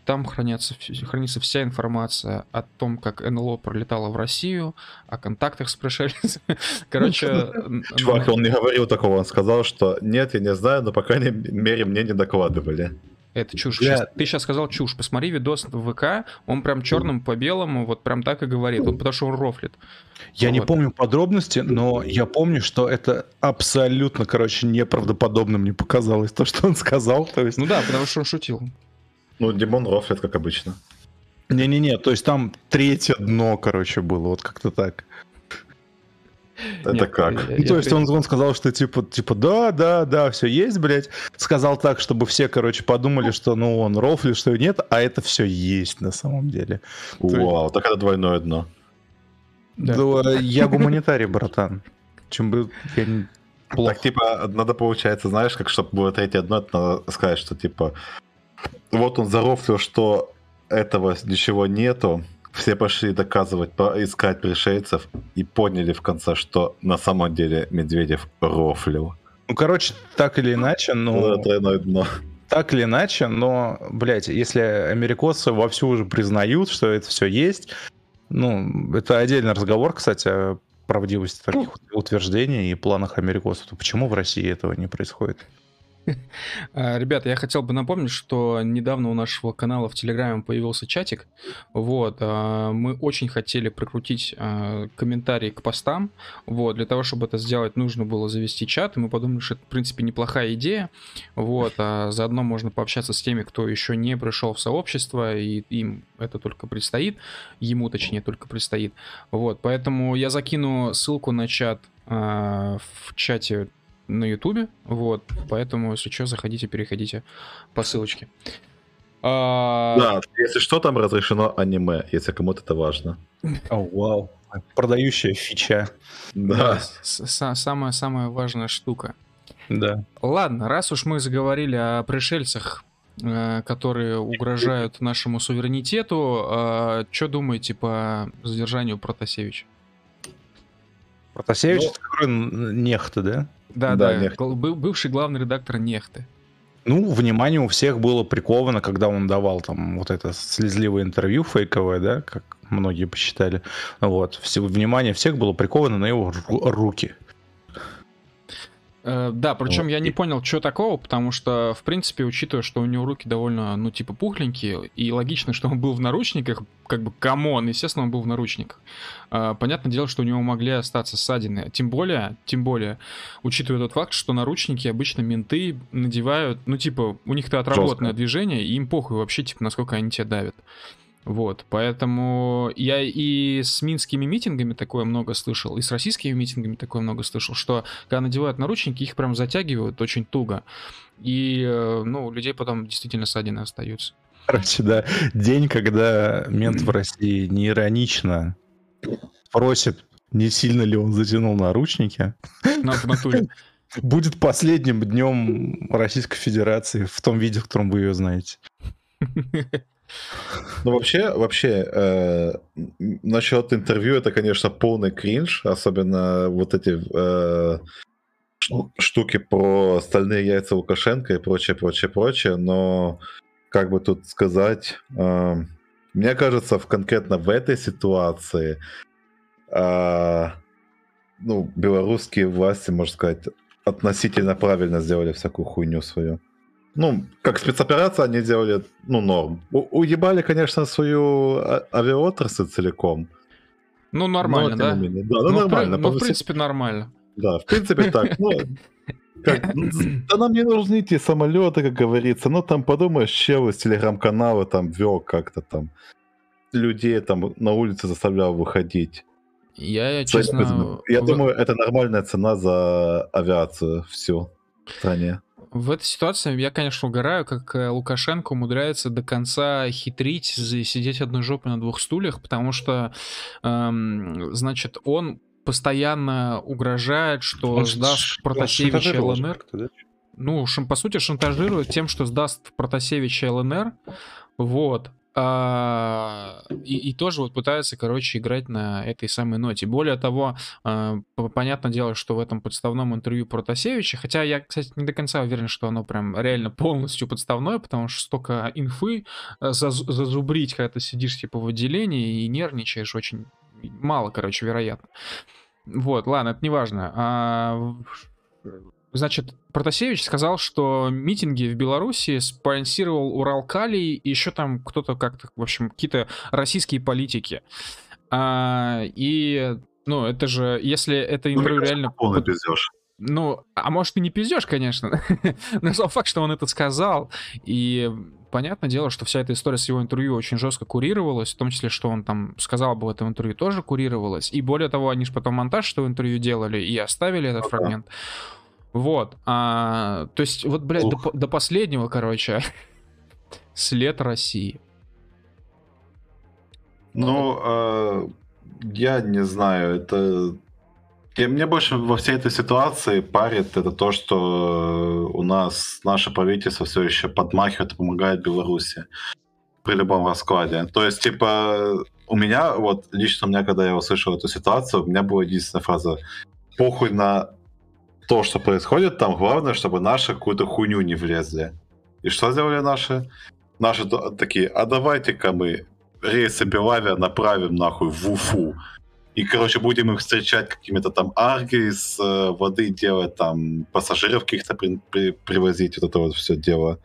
там хранятся, хранится вся информация о том, как НЛО пролетало в Россию, о контактах с пришельцами. Короче... Чувак, он не говорил такого, он сказал, что нет, я не знаю, но, по крайней мере, мне не докладывали. Это чушь. Я... Сейчас, ты сейчас сказал чушь. Посмотри видос в ВК, он прям черным по белому, вот прям так и говорит. Он потому что он рофлит. Я вот. не помню подробности, но я помню, что это абсолютно, короче, неправдоподобно мне показалось то, что он сказал. То есть... Ну да, потому что он шутил. Ну, Димон рофлит, как обычно. Не-не-не, то есть там третье дно, короче, было, вот как-то так. Это как? Ну, то есть он, сказал, что типа, типа, да, да, да, все есть, блядь. Сказал так, чтобы все, короче, подумали, что ну он рофлит, что нет, а это все есть на самом деле. Вау, так это двойное дно. Да. я гуманитарий, братан. Чем бы я не... Плохо. Так, типа, надо, получается, знаешь, как чтобы было третье дно, это надо сказать, что, типа, вот он зарофлил, что этого ничего нету, все пошли доказывать, искать пришельцев и поняли в конце, что на самом деле Медведев рофлил. Ну, короче, так или иначе, но... Тройное дно. Так или иначе, но, блядь, если америкосы вовсю уже признают, что это все есть, ну, это отдельный разговор, кстати, о правдивости таких утверждений и планах америкосов. То почему в России этого не происходит? А, ребята, я хотел бы напомнить, что недавно у нашего канала в Телеграме появился чатик. Вот, а, мы очень хотели прокрутить а, комментарии к постам. Вот, для того, чтобы это сделать, нужно было завести чат. И мы подумали, что это, в принципе, неплохая идея. Вот, а заодно можно пообщаться с теми, кто еще не пришел в сообщество, и им это только предстоит. Ему, точнее, только предстоит. Вот, поэтому я закину ссылку на чат в чате на Ютубе, вот, поэтому, если что, заходите, переходите по ссылочке. А... Да, если что, там разрешено аниме, если кому-то это важно. О, вау, продающая фича. Да. Самая-самая важная штука. Да. Ладно, раз уж мы заговорили о пришельцах, э, которые угрожают нашему суверенитету, а, что думаете по задержанию Протасевича? Протасевич, ну, который нехта, да? Да, да, да. бывший главный редактор Нехты. Ну, внимание у всех было приковано, когда он давал там вот это слезливое интервью фейковое, да, как многие посчитали. Вот. Все, внимание всех было приковано на его руки. Э, да, причем вот. я не понял, что такого, потому что, в принципе, учитывая, что у него руки довольно, ну, типа, пухленькие, и логично, что он был в наручниках, как бы, come on, естественно, он был в наручниках. Э, понятное дело, что у него могли остаться ссадины. Тем более, тем более, учитывая тот факт, что наручники обычно менты надевают, ну, типа, у них-то отработанное Жестко. движение, и им похуй вообще, типа, насколько они тебя давят. Вот, поэтому я и с минскими митингами такое много слышал, и с российскими митингами такое много слышал, что когда надевают наручники, их прям затягивают очень туго. И, э, ну, у людей потом действительно ссадины остаются. Короче, да, день, когда мент в России не иронично просит, не сильно ли он затянул наручники. На, натуре. Будет последним днем Российской Федерации в том виде, в котором вы ее знаете. Ну, вообще, вообще, э, насчет интервью, это, конечно, полный кринж, особенно вот эти э, штуки про стальные яйца Лукашенко и прочее, прочее, прочее, но, как бы тут сказать, э, мне кажется, в, конкретно в этой ситуации, э, ну, белорусские власти, можно сказать, относительно правильно сделали всякую хуйню свою. Ну, как спецоперация они делали, ну, норм. У- уебали, конечно, свою а- авиаотрасль целиком. Ну, нормально, но, да? менее, Да, ну, при- нормально. Ну, в принципе, нормально. Да, в принципе так. Ну, как, ну, да нам не нужны эти самолеты, как говорится. Ну, там подумаешь, чел из телеграм-канала там вел как-то там людей там на улице заставлял выходить. Я, Цена, честно... Я думаю, это нормальная цена за авиацию всю в стране. В этой ситуации я, конечно, угораю, как э, Лукашенко умудряется до конца хитрить, сидеть одной жопой на двух стульях, потому что, эм, значит, он постоянно угрожает, что Он сдаст Протасевича ЛНР. да? Ну, по сути, шантажирует тем, что сдаст Протасевича ЛНР. Вот. А, и, и тоже вот пытается, короче, играть на этой самой ноте. Более того, а, понятное дело, что в этом подставном интервью Протасевича, хотя я, кстати, не до конца уверен, что оно прям реально полностью подставное, потому что столько инфы э, заз- зазубрить, когда ты сидишь типа в отделении и нервничаешь, очень мало, короче, вероятно. Вот, ладно, это не важно. А, Значит, Протасевич сказал, что митинги в Беларуси спонсировал Уралкалий и еще там кто-то как-то, в общем, какие-то российские политики. А, и, ну, это же, если это Ну, интервью реально... полный пиздеж. Ну, а может и не пиздешь, конечно. Но сам факт, что он это сказал. И понятное дело, что вся эта история с его интервью очень жестко курировалась, в том числе, что он там сказал об этом интервью, тоже курировалась. И более того, они же потом монтаж этого интервью делали и оставили этот Ну да. фрагмент. Вот. А, то есть, вот, блядь, до, Ух. до последнего, короче, след России. Ну, э, я не знаю, это... И мне больше во всей этой ситуации парит это то, что у нас наше правительство все еще подмахивает и помогает Беларуси при любом раскладе. То есть, типа, у меня, вот лично у меня, когда я услышал эту ситуацию, у меня была единственная фраза «похуй на то, что происходит там, главное, чтобы наши какую-то хуйню не влезли». И что сделали наши? Наши такие, а давайте-ка мы рейсы Белавия направим нахуй в Уфу. И, короче, будем их встречать какими-то там арги из э, воды делать, там пассажиров каких-то при- при- привозить, вот это вот все дело.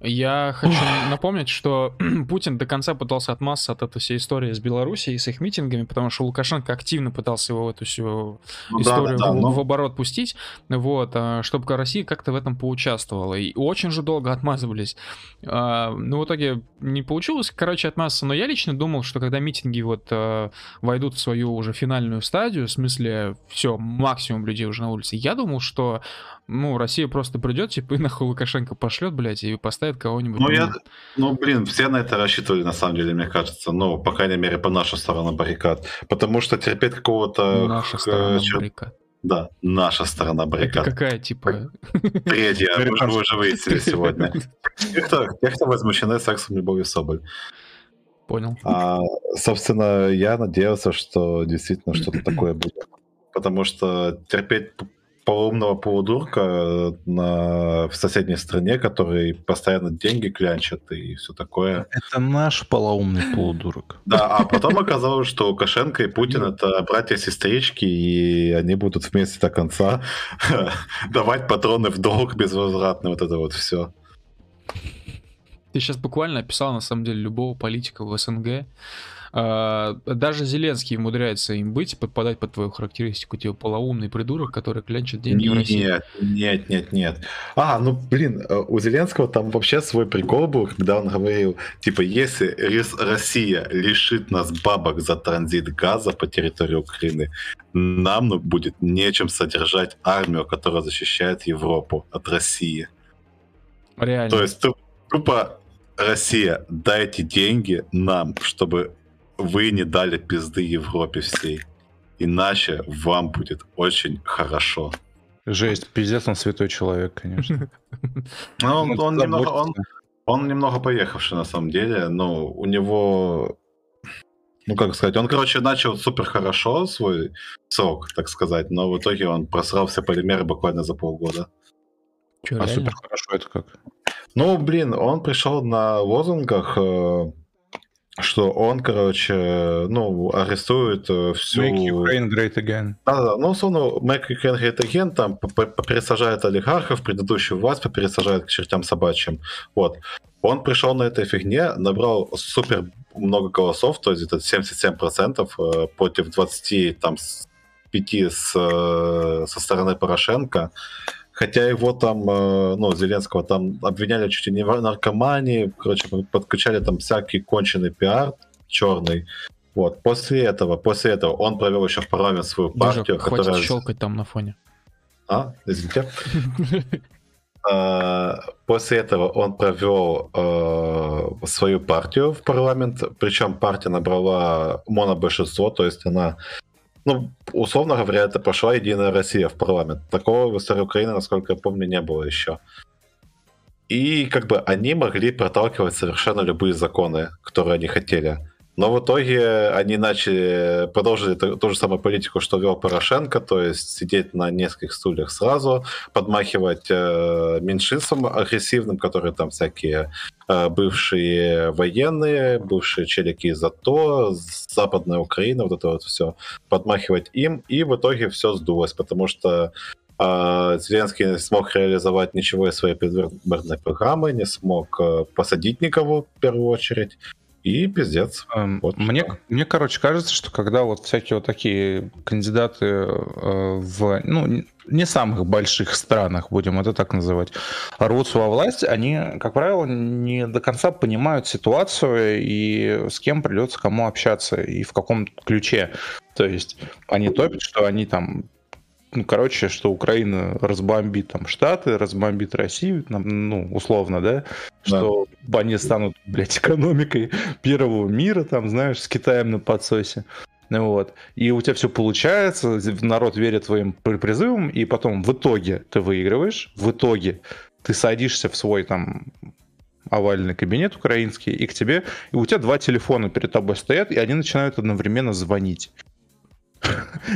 Я хочу напомнить, что Путин до конца пытался отмазаться от этой всей истории с Белоруссией и с их митингами, потому что Лукашенко активно пытался его в эту всю Ну историю да, да, в, но- в оборот пустить, вот, а, чтобы Россия как-то в этом поучаствовала. И очень же долго отмазывались. А, Ну, в итоге не получилось, короче, отмазаться. Но я лично думал, что когда митинги вот а, войдут в свою уже финальную стадию, в смысле, все, максимум людей уже на улице, я думал, что, ну, Россия просто придет, типа, и нахуй Лукашенко пошлет, блядь, и поставит кого-нибудь. Ну, я, ну, блин, все на это рассчитывали, на самом деле, мне кажется. Ну, по крайней мере, по нашу сторону баррикад. Потому что терпеть какого-то... Наша сторона чер- баррикад. Да, наша сторона Это баррикад. какая, типа... Третья, вы уже выяснили сегодня. Те, кто, те, кто возмущены сексом, любовью, Соболь. Понял. А, собственно, я надеялся, что действительно что-то такое будет. Потому что терпеть полоумного полудурка э, на, в соседней стране, который постоянно деньги клянчит и все такое. Это наш полоумный полудурок. Да, а потом оказалось, что Лукашенко и Путин это братья-сестрички, и они будут вместе до конца давать патроны в долг безвозвратно, вот это вот все. Ты сейчас буквально описал, на самом деле, любого политика в СНГ. А, Даже Зеленский умудряется им быть, подпадать под твою характеристику, типа полоумный придурок, который клянчит деньги в России. Нет, нет, нет, нет. А, ну блин, э, у Зеленского там вообще свой прикол был, когда он говорил, типа, если Россия лишит нас бабок за транзит газа по территории Украины, нам ну, будет нечем содержать армию, которая защищает Европу от России. Реально. То есть ту- тупо Россия, дайте деньги нам, чтобы вы не дали пизды Европе всей. Иначе вам будет очень хорошо. Жесть, пиздец, он святой человек, конечно. Ну, он, Ну, он немного, он, он немного поехавший на самом деле, но у него, ну как сказать, он, короче, начал супер хорошо свой срок, так сказать, но в итоге он просрал все полимеры буквально за полгода. Чё, А реально? супер хорошо это как? Ну, блин, он пришел на лозунгах, э, что он, короче, ну, арестует э, всю... Make Ukraine great again. Да-да, ну, условно, Make Ukraine great again, там, пересажает олигархов, предыдущую власть пересажает к чертям собачьим. Вот. Он пришел на этой фигне, набрал супер много голосов, то есть это 77% э, против 20, там, 5 с, э, со стороны Порошенко. Хотя его там, э, ну, Зеленского там обвиняли чуть ли не в наркомании, короче, подключали там всякий конченый пиар черный. Вот, после этого, после этого он провел еще в парламент свою партию, Даже которая... щелкать там на фоне. А, извините. А, после этого он провел э, свою партию в парламент, причем партия набрала монобольшинство, то есть она ну, условно говоря, это пошла Единая Россия в парламент. Такого в истории Украины, насколько я помню, не было еще. И как бы они могли проталкивать совершенно любые законы, которые они хотели. Но в итоге они начали, продолжили ту, ту же самую политику, что вел Порошенко, то есть сидеть на нескольких стульях сразу, подмахивать э, меньшинствам агрессивным, которые там всякие э, бывшие военные, бывшие челики из АТО, Западная Украина, вот это вот все, подмахивать им, и в итоге все сдулось, потому что э, Зеленский не смог реализовать ничего из своей предвыборной программы, не смог э, посадить никого в первую очередь, и пиздец. Эм, вот мне, мне, короче, кажется, что когда вот всякие вот такие кандидаты э, в, ну, не самых больших странах, будем это так называть, рвутся во власть, они, как правило, не до конца понимают ситуацию и с кем придется кому общаться и в каком ключе. То есть они топят, что они там ну, короче, что Украина разбомбит там Штаты, разбомбит Россию, там, ну, условно, да, что да. они станут, блядь, экономикой первого мира, там, знаешь, с Китаем на подсосе. Ну вот. И у тебя все получается, народ верит твоим призывам, и потом в итоге ты выигрываешь, в итоге ты садишься в свой там овальный кабинет украинский, и к тебе, и у тебя два телефона перед тобой стоят, и они начинают одновременно звонить.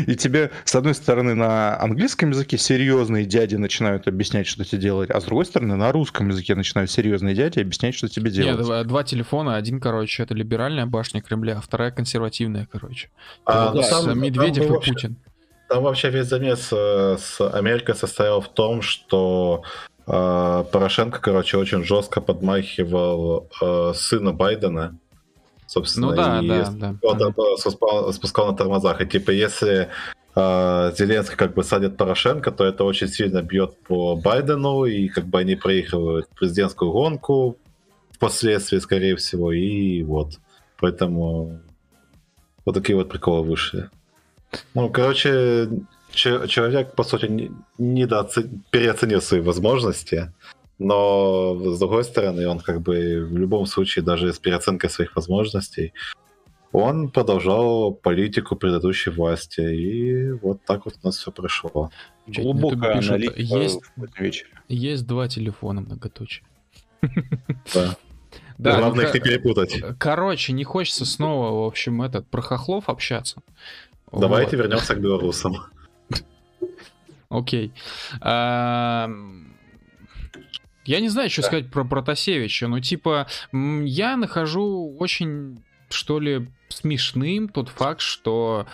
И тебе, с одной стороны, на английском языке серьезные дяди начинают объяснять, что тебе делать, а с другой стороны, на русском языке начинают серьезные дяди объяснять, что тебе делать. Нет, два, два телефона. Один, короче, это либеральная башня Кремля, а вторая консервативная, короче. А, ну, там, Медведев там и вообще, Путин. Там вообще весь замес э, с Америкой состоял в том, что э, Порошенко, короче, очень жестко подмахивал э, сына Байдена собственно, ну, да, и да, да. Спускал, спускал на тормозах. И типа, если э, Зеленский как бы садит Порошенко, то это очень сильно бьет по Байдену, и как бы они проигрывают президентскую гонку впоследствии, скорее всего, и вот. Поэтому вот такие вот приколы вышли. Ну, короче, человек, по сути, недооцен... переоценил свои возможности. Но, с другой стороны, он как бы в любом случае, даже с переоценкой своих возможностей, он продолжал политику предыдущей власти. И вот так вот у нас все прошло. Глубокая аналитика есть, есть два телефона многоточие. Да. Да, Главное ну, их не перепутать. Короче, не хочется снова, в общем, этот про хохлов общаться. Давайте вот. вернемся к белорусам. Окей. Я не знаю, что да. сказать про Протасевича, но типа я нахожу очень, что ли, смешным тот факт, что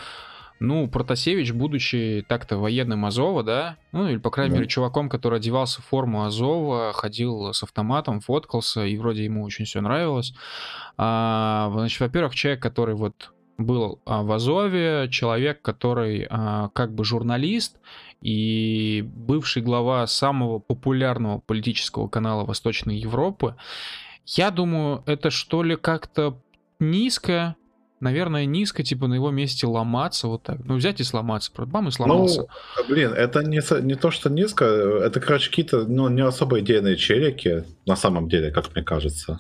ну, Протасевич, будучи так-то военным Азова, да, ну, или, по крайней да. мере, чуваком, который одевался в форму Азова, ходил с автоматом, фоткался, и вроде ему очень все нравилось. А, значит, во-первых, человек, который вот был а, в Азове, человек, который а, как бы журналист, и бывший глава самого популярного политического канала Восточной Европы. Я думаю, это что ли как-то низко, наверное, низко, типа на его месте ломаться вот так. Ну, взять и сломаться. Бам и сломался. Ну, блин, это не, не то, что низко, это, короче, какие-то, ну, не особо идейные челики, на самом деле, как мне кажется.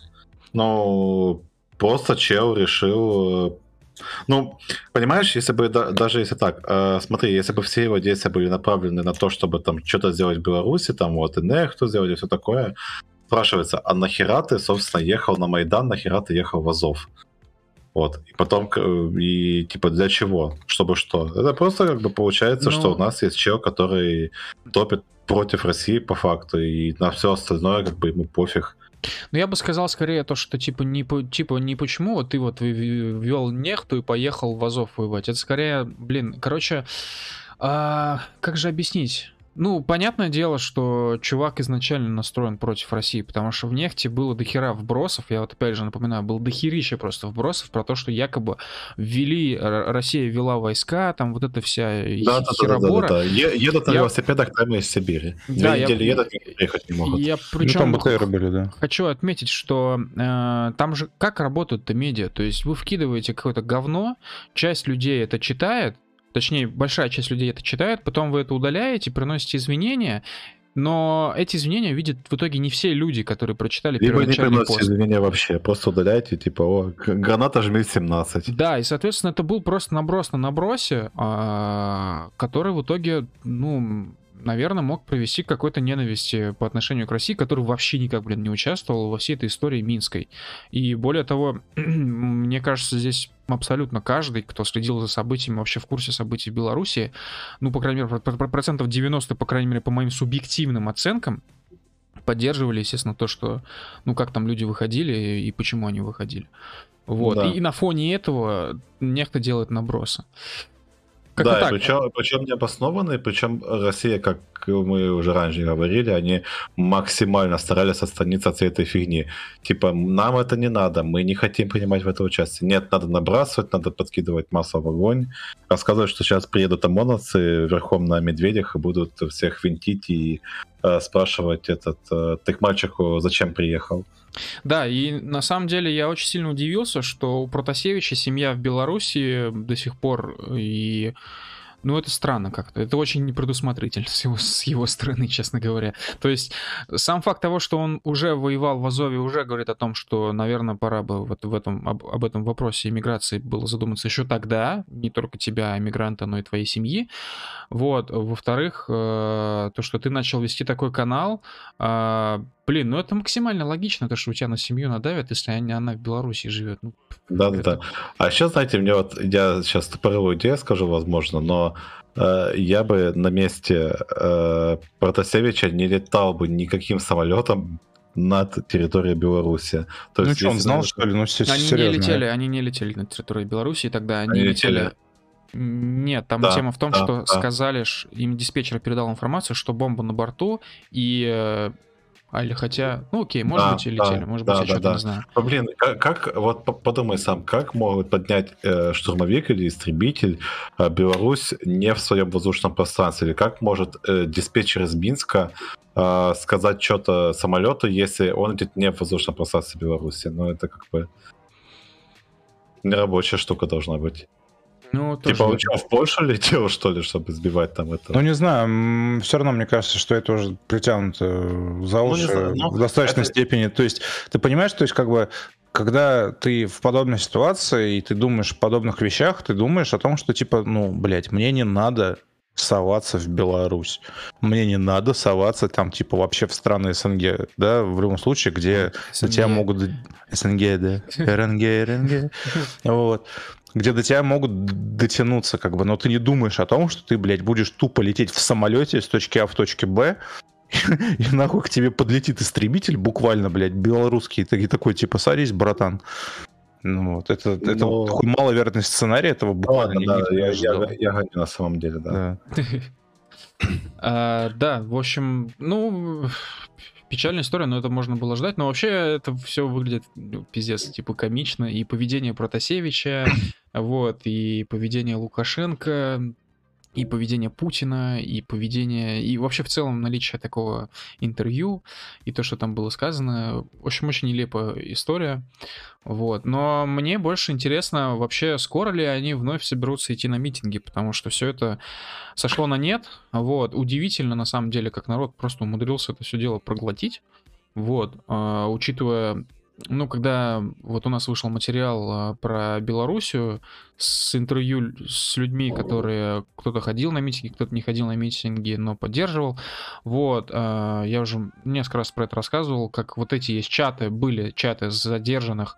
Но просто чел решил ну, понимаешь, если бы, да, даже если так, э, смотри, если бы все его действия были направлены на то, чтобы там что-то сделать в Беларуси, там вот и кто сделали, все такое, спрашивается, а нахера ты, собственно, ехал на Майдан, нахера ты ехал в Азов? Вот. И потом, и типа, для чего? Чтобы что? Это просто как бы получается, ну... что у нас есть чел, который топит против России по факту, и на все остальное как бы ему пофиг. Ну, я бы сказал скорее то, что типа не, типа не почему вот ты вот ввел нехту и поехал в Азов воевать. Это скорее, блин, короче, а, как же объяснить? Ну, понятное дело, что чувак изначально настроен против России, потому что в нефти было дохера вбросов, я вот опять же напоминаю, был дохерища просто вбросов про то, что якобы ввели, Россия ввела войска, там вот эта вся да, херобора. Да, да, да, да. Едут на я... велосипедах прямо из Сибири. Да, Две я... недели едут, приехать не могут. Я причем ну, там были, да. хочу отметить, что э, там же как работают-то медиа, то есть вы вкидываете какое-то говно, часть людей это читает, Точнее, большая часть людей это читает, потом вы это удаляете, приносите извинения, но эти извинения видят в итоге не все люди, которые прочитали Либо первоначальный не пост. извинения вообще, просто удаляете, типа, о, граната жмет 17. Да, и, соответственно, это был просто наброс на набросе, а, который в итоге, ну, наверное, мог провести к какой-то ненависти по отношению к России, который вообще никак, блин, не участвовал во всей этой истории Минской. И более того, мне кажется, здесь абсолютно каждый, кто следил за событиями, вообще в курсе событий в Беларуси, ну, по крайней мере, процентов 90, по крайней мере, по моим субъективным оценкам, поддерживали, естественно, то, что, ну, как там люди выходили и почему они выходили. Вот. Да. И, и на фоне этого некто делает набросы. Как да, так. причем, причем необоснованные, причем Россия, как мы уже раньше говорили, они максимально старались отстраниться от всей этой фигни. Типа, нам это не надо, мы не хотим принимать в это участие. Нет, надо набрасывать, надо подкидывать массу в огонь. Рассказывать, что сейчас приедут ОМОНовцы верхом на медведях и будут всех винтить и э, спрашивать этот, э, ты к мальчику зачем приехал. Да, и на самом деле я очень сильно удивился, что у Протасевича семья в Беларуси до сих пор и ну, это странно как-то. Это очень непредусмотрительно с его, с его стороны, честно говоря. То есть сам факт того, что он уже воевал в Азове, уже говорит о том, что, наверное, пора бы вот в этом, об, об этом вопросе иммиграции было задуматься еще тогда, не только тебя, иммигранта, но и твоей семьи. Вот. Во-вторых, э, то, что ты начал вести такой канал, э, блин, ну это максимально логично, то, что у тебя на семью надавят, если она в Беларуси живет. Ну, да, да, да. А сейчас, знаете, мне вот, я сейчас тупорылую идею скажу, возможно, но э, я бы на месте э, Протасевича не летал бы никаким самолетом над территорией Беларуси. То ну есть, что, он знал, что ли? Ну, они серьезно. не летели, они не летели над территорией Беларуси, тогда они, они летели... летели... Нет, там да, тема в том, да, что да. сказали, им диспетчер передал информацию, что бомба на борту, и э, а или хотя, ну окей, может да, быть и летели, да, может быть, да, я да, что-то да. не знаю. Но, блин, как, как, вот подумай сам, как могут поднять э, штурмовик или истребитель э, Беларусь не в своем воздушном пространстве? Или как может э, диспетчер из Минска э, сказать что-то самолету, если он идет не в воздушном пространстве Беларуси? Ну это как бы нерабочая штука должна быть. Ну, типа он что, в Польшу летел, что ли, чтобы сбивать там это? Ну, не знаю, все равно мне кажется, что это уже притянуто за ну, уши ну, знаю, в достаточной это... степени. То есть, ты понимаешь, то есть, как бы, когда ты в подобной ситуации, и ты думаешь о подобных вещах, ты думаешь о том, что, типа, ну, блядь, мне не надо соваться в Беларусь. Мне не надо соваться там, типа, вообще в страны СНГ, да, в любом случае, где СНГ. тебя могут... СНГ, да. РНГ, РНГ. Вот где до тебя могут дотянуться, как бы, но ты не думаешь о том, что ты, блядь, будешь тупо лететь в самолете с точки А в точке Б, и нахуй к тебе подлетит истребитель, буквально, блядь, белорусский, и такой, типа, садись, братан. Ну вот, это, это Но... такой маловероятный сценарий, этого буквально Ладно, да, я, я, я гоню на самом деле, да. Да. а, да, в общем, ну, печальная история, но это можно было ждать. Но вообще это все выглядит ну, пиздец, типа комично. И поведение Протасевича, вот, и поведение Лукашенко, и поведение Путина, и поведение, и вообще в целом наличие такого интервью, и то, что там было сказано. В общем, очень нелепая история. Вот. Но мне больше интересно, вообще, скоро ли они вновь соберутся идти на митинги, потому что все это сошло на нет. Вот. Удивительно, на самом деле, как народ просто умудрился это все дело проглотить. Вот. А, учитывая ну, когда вот у нас вышел материал а, про Белоруссию с интервью с людьми, которые кто-то ходил на митинги, кто-то не ходил на митинги, но поддерживал. Вот, а, я уже несколько раз про это рассказывал, как вот эти есть чаты, были чаты задержанных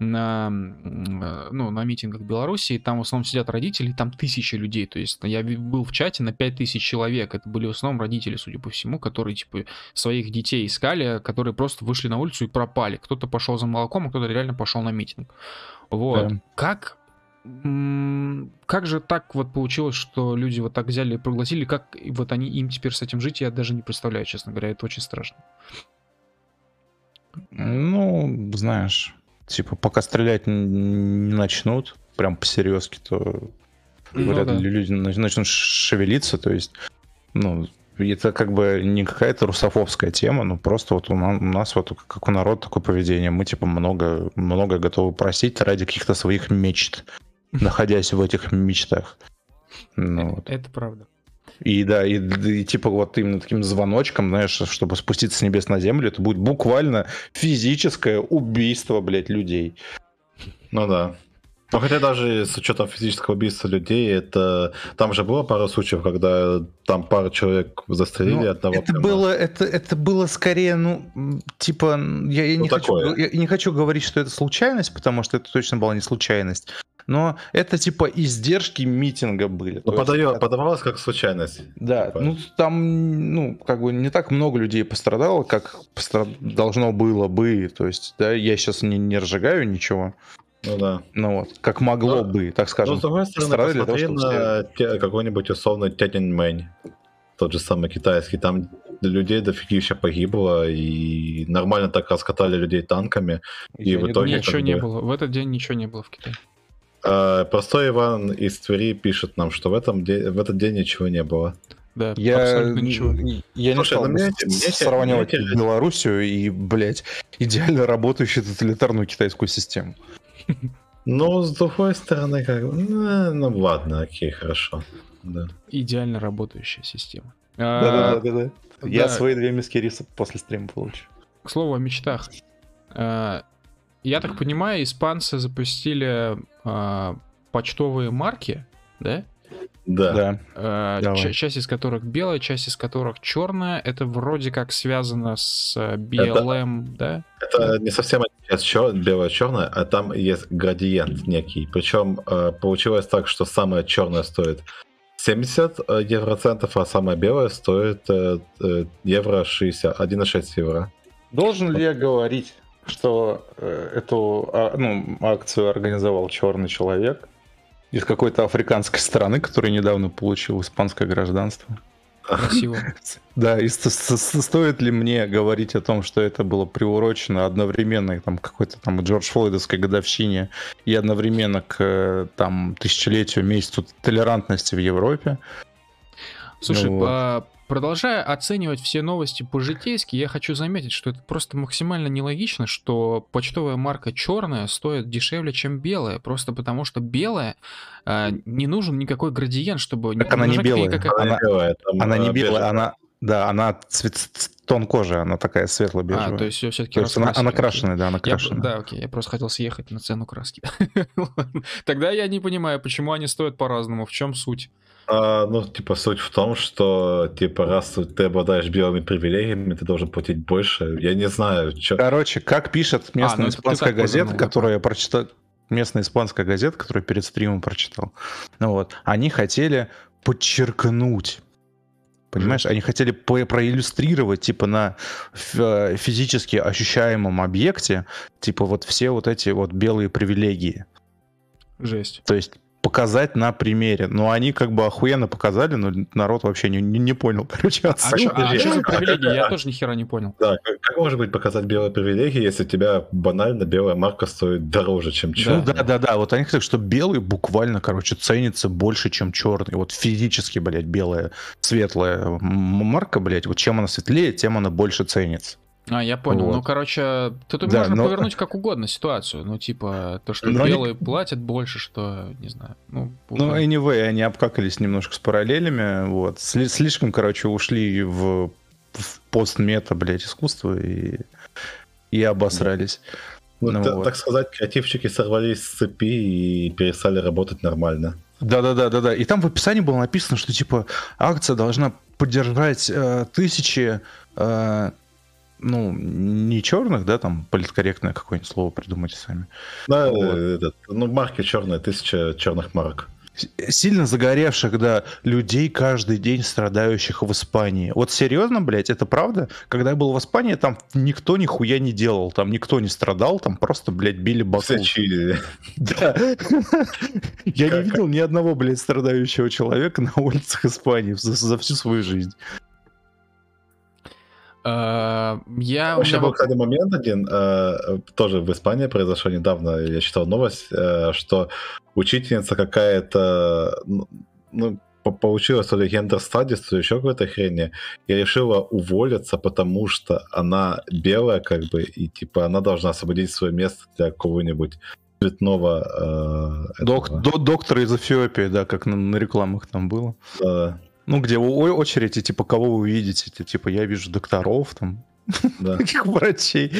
на, э, ну, на митингах Беларуси, и там в основном сидят родители, там тысячи людей, то есть я был в чате на 5000 человек, это были в основном родители, судя по всему, которые, типа, своих детей искали, которые просто вышли на улицу и пропали, кто-то пошел за молоком, а кто-то реально пошел на митинг. Вот. Да. Как как же так вот получилось, что люди вот так взяли и прогласили, как вот они им теперь с этим жить, я даже не представляю, честно говоря, это очень страшно. Ну, знаешь, типа, пока стрелять не начнут, прям по серьезке, то ну, вряд ли да. люди начнут шевелиться, то есть, ну, это как бы не какая-то русофобская тема, но просто вот у нас, вот как у народа такое поведение, мы типа много, много готовы просить ради каких-то своих мечт, находясь в этих мечтах. Ну, вот. Это правда. И да, и, и типа вот именно таким звоночком, знаешь, чтобы спуститься с небес на землю, это будет буквально физическое убийство, блядь, людей. Ну да. Ну, хотя даже с учетом физического убийства людей, это там же было пару случаев, когда там пару человек застрелили ну, одного. Это прямо. было, это, это было скорее, ну, типа, я, я, ну, не хочу, я не хочу говорить, что это случайность, потому что это точно была не случайность но это типа издержки митинга были. Ну, подаю, есть, подавалось как случайность. Да, типа. ну там, ну, как бы не так много людей пострадало, как пострад... должно было бы. То есть, да, я сейчас не, не разжигаю ничего. Ну да. Ну вот, как могло но, бы, так скажем. Но с другой стороны, посмотри того, на те, какой-нибудь условный Тяньаньмэнь, тот же самый китайский, там людей дофигища погибло, и нормально так раскатали людей танками, и, и в итоге... Ничего не бы... было, в этот день ничего не было в Китае. А, простой Иван из Твери пишет нам, что в, этом де... в этот день ничего не было. Да, я, ничего. Я Слушай, не стал мне, сравнивать мне, Белоруссию и, блядь, идеально работающую тоталитарную китайскую систему. Ну, с другой стороны, как ну, ну ладно, окей, хорошо. Да. Идеально работающая система. Да-да-да. Я свои две миски риса после стрима получу. К слову о мечтах. А, я так понимаю, испанцы запустили э, почтовые марки, да? Да. Э, ч- часть из которых белая, часть из которых черная. Это вроде как связано с BLM, это, да? Это не совсем чер- белое-черное, а там есть градиент некий. Причем э, получилось так, что самое черное стоит 70 э, евроцентов, а самое белое стоит э, э, евро 60, 1,6 евро. Должен ли я говорить, что э, эту а, ну, акцию организовал черный человек из какой-то африканской страны, который недавно получил испанское гражданство. Красиво. Да, и стоит ли мне говорить о том, что это было приурочено одновременно там какой-то там Джордж Флойдовской годовщине и одновременно к э, там тысячелетию месяцу толерантности в Европе? Слушай, ну, вот. Продолжая оценивать все новости по-житейски, я хочу заметить, что это просто максимально нелогично, что почтовая марка черная стоит дешевле, чем белая, просто потому что белая э, не нужен никакой градиент, чтобы... Так она не белая, никакая... она, белая, она не белая, она... Да, она цвет, тон кожи, она такая светло-бежевая. А, то есть ее все-таки то есть она, она крашеная, да, она крашеная. Я, да, окей, я просто хотел съехать на цену краски. Тогда я не понимаю, почему они стоят по-разному, в чем суть? А, ну, типа, суть в том, что, типа, раз ты обладаешь белыми привилегиями, ты должен платить больше. Я не знаю, что... Короче, как пишет местная а, ну, испанская газета, которую я прочитал, местная испанская газета, которую перед стримом прочитал, ну вот, они хотели подчеркнуть Понимаешь, они хотели проиллюстрировать, типа, на э, физически ощущаемом объекте, типа, вот все вот эти вот белые привилегии. Жесть. То есть показать на примере. Но они как бы охуенно показали, но народ вообще не, не, не понял, короче, А, что, а что за привилегии? Я тоже ни хера не понял. Да, как, как может быть показать белые привилегии, если у тебя банально белая марка стоит дороже, чем черная? Ну да, да, да. Вот они хотят, что белый буквально, короче, ценится больше, чем черный. Вот физически, блядь, белая, светлая марка, блядь, вот чем она светлее, тем она больше ценится. А, я понял. Вот. Ну, короче, тут да, можно но... повернуть как угодно ситуацию. Ну, типа, то, что но белые они... платят больше, что, не знаю. Ну, ну, anyway, они обкакались немножко с параллелями. Вот. Слишком, короче, ушли в, в постмета, блядь, искусство и, и обосрались. Ну, ну, вот. Так сказать, креативщики сорвались с цепи и перестали работать нормально. Да, да, да, да, да. И там в описании было написано, что типа акция должна поддержать э, тысячи э, ну, не черных, да, там политкорректное какое-нибудь слово придумайте сами. Да, вот. этот, ну, марки черные, тысяча черных марок сильно загоревших, да, людей каждый день страдающих в Испании. Вот серьезно, блядь, это правда? Когда я был в Испании, там никто нихуя не делал, там никто не страдал, там просто, блядь, били баку. Все чили. Да. Я не видел ни одного, блядь, страдающего человека на улицах Испании за всю свою жизнь. Uh, я... Вообще был, кстати, момент один, uh, тоже в Испании произошел недавно, я читал новость, uh, что учительница какая-то, ну, получилось то ли гендер стадис, то еще какой-то хрени, и решила уволиться, потому что она белая, как бы, и типа она должна освободить свое место для кого-нибудь цветного... Док, до, доктора из Эфиопии, да, как на, на рекламах там было. Да. Ну, где очередь, и типа, кого вы видите? Типа, я вижу докторов там, да. таких врачей.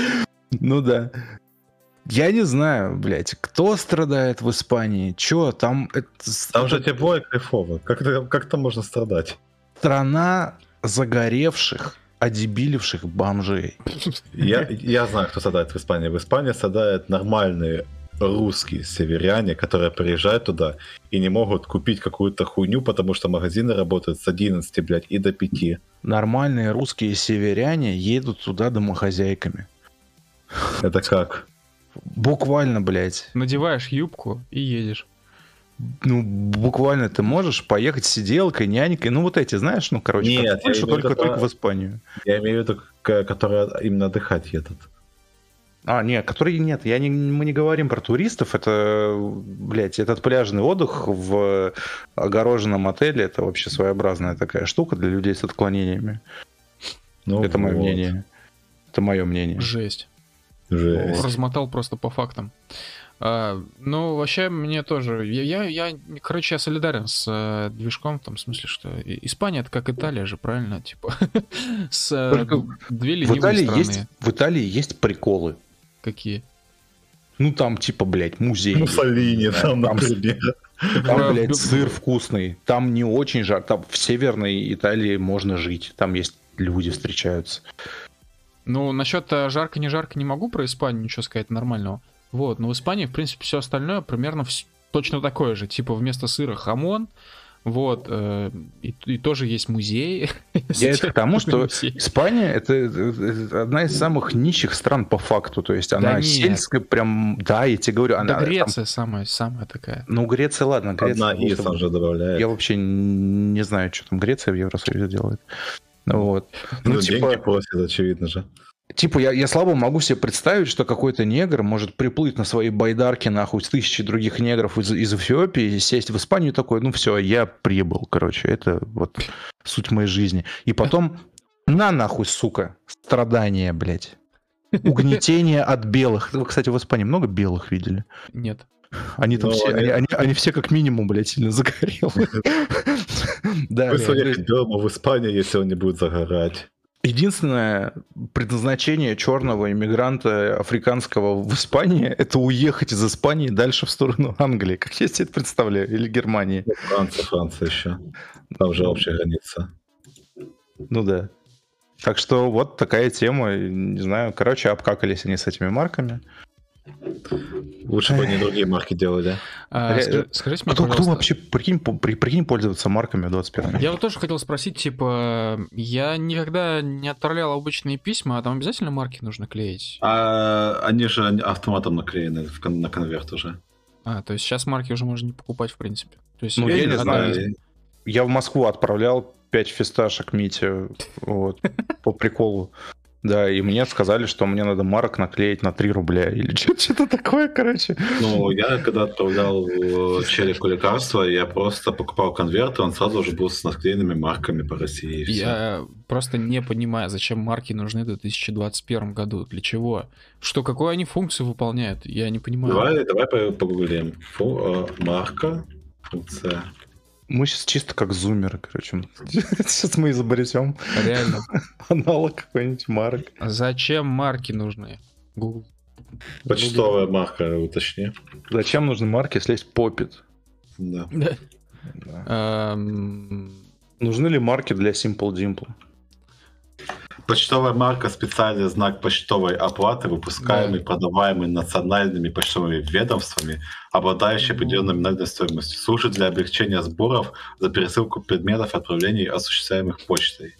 Ну да. Я не знаю, блядь, кто страдает в Испании, чё, там... Это, там же тепло и кайфово, как, как там можно страдать? Страна загоревших, одебиливших бомжей. Я, я знаю, кто страдает в Испании. В Испании страдают нормальные русские северяне, которые приезжают туда и не могут купить какую-то хуйню, потому что магазины работают с 11, блядь, и до 5. Нормальные русские северяне едут туда домохозяйками. Это как? Буквально, блядь. Надеваешь юбку и едешь. Ну, буквально ты можешь поехать сиделкой, нянькой, ну вот эти, знаешь, ну, короче, Нет, больше только, только, только в Испанию. Я имею в виду, которые именно отдыхать едут. А, нет, которые нет, я не, мы не говорим про туристов, это, блядь, этот пляжный отдых в огороженном отеле, это вообще своеобразная такая штука для людей с отклонениями. Ну, это вот. мое мнение. Это мое мнение. Жесть. Жесть. Размотал просто по фактам. А, ну, вообще, мне тоже... Я, я, я, короче, я солидарен с э, движком, в том смысле, что Испания это как Италия же, правильно? Типа, с э, две ленивые в Италии страны. Есть, в Италии есть приколы. Какие? Ну, там, типа, блядь, музей. Муссолини есть, там, там, например. Там, блядь, сыр вкусный. Там не очень жарко. Там в Северной Италии можно жить. Там есть люди встречаются. Ну, насчет э, жарко-не жарко не могу про Испанию ничего сказать нормального. Вот, но в Испании, в принципе, все остальное примерно точно такое же. Типа вместо сыра хамон, вот, э, и, и тоже есть музей. Я это к тому, что Испания это, это одна из самых нищих стран по факту. То есть она да сельская, прям, да, я тебе говорю. Она, да, Греция там... самая, самая такая. Ну, Греция, ладно, Греция. Одна из добавляет. Я вообще не знаю, что там Греция в Евросоюзе делает. Вот. Ну, ну типа... деньги просят, очевидно же. Типа, я, я слабо могу себе представить, что какой-то негр может приплыть на своей байдарке, нахуй, с тысячи других негров из, из Эфиопии, сесть в Испанию такой, ну все, я прибыл, короче, это вот суть моей жизни. И потом, на нахуй, сука, страдания, блядь. Угнетение от белых. Вы, кстати, в Испании много белых видели? Нет. Они там все, они, они, они все как минимум, блядь, сильно загорелые. Да, Вы белому в Испании, если он не будет загорать. Единственное предназначение черного иммигранта африканского в Испании – это уехать из Испании дальше в сторону Англии, как я себе это представляю, или Германии. Франция, Франция еще. Там же общая граница. Ну да. Так что вот такая тема. Не знаю, короче, обкакались они с этими марками. Лучше бы они другие марки делали. А, Ре... скажите мне, кто, кто вообще, прикинь, при, прикинь, пользоваться марками в 21 Я вот тоже хотел спросить, типа, я никогда не отправлял обычные письма, а там обязательно марки нужно клеить? А, они же автоматом наклеены в, на конверт уже. А, то есть сейчас марки уже можно не покупать, в принципе. То есть ну, я, я не знаю. Я в Москву отправлял 5 фисташек Мите вот, по приколу. Да, и мне сказали, что мне надо марок наклеить на 3 рубля или что-то такое, короче. Ну, я когда отправлял челику лекарства, я просто покупал конверт, и он сразу уже был с наклеенными марками по России. Я просто не понимаю, зачем марки нужны в 2021 году, для чего? Что, какую они функцию выполняют? Я не понимаю. Давай, давай погуглим. Фу, э, марка, функция. Мы сейчас чисто как зумеры, короче. Сейчас мы изобретем. Реально. Аналог какой-нибудь марок. А зачем марки нужны? Google. Почтовая марка, уточни. Зачем нужны марки, если есть попит? Да. да. Нужны ли марки для Simple Dimple? Почтовая марка – специальный знак почтовой оплаты, выпускаемый, Да. продаваемый национальными почтовыми ведомствами, обладающий определенной номинальной стоимостью. Служит для облегчения сборов за пересылку предметов и отправлений, осуществляемых почтой.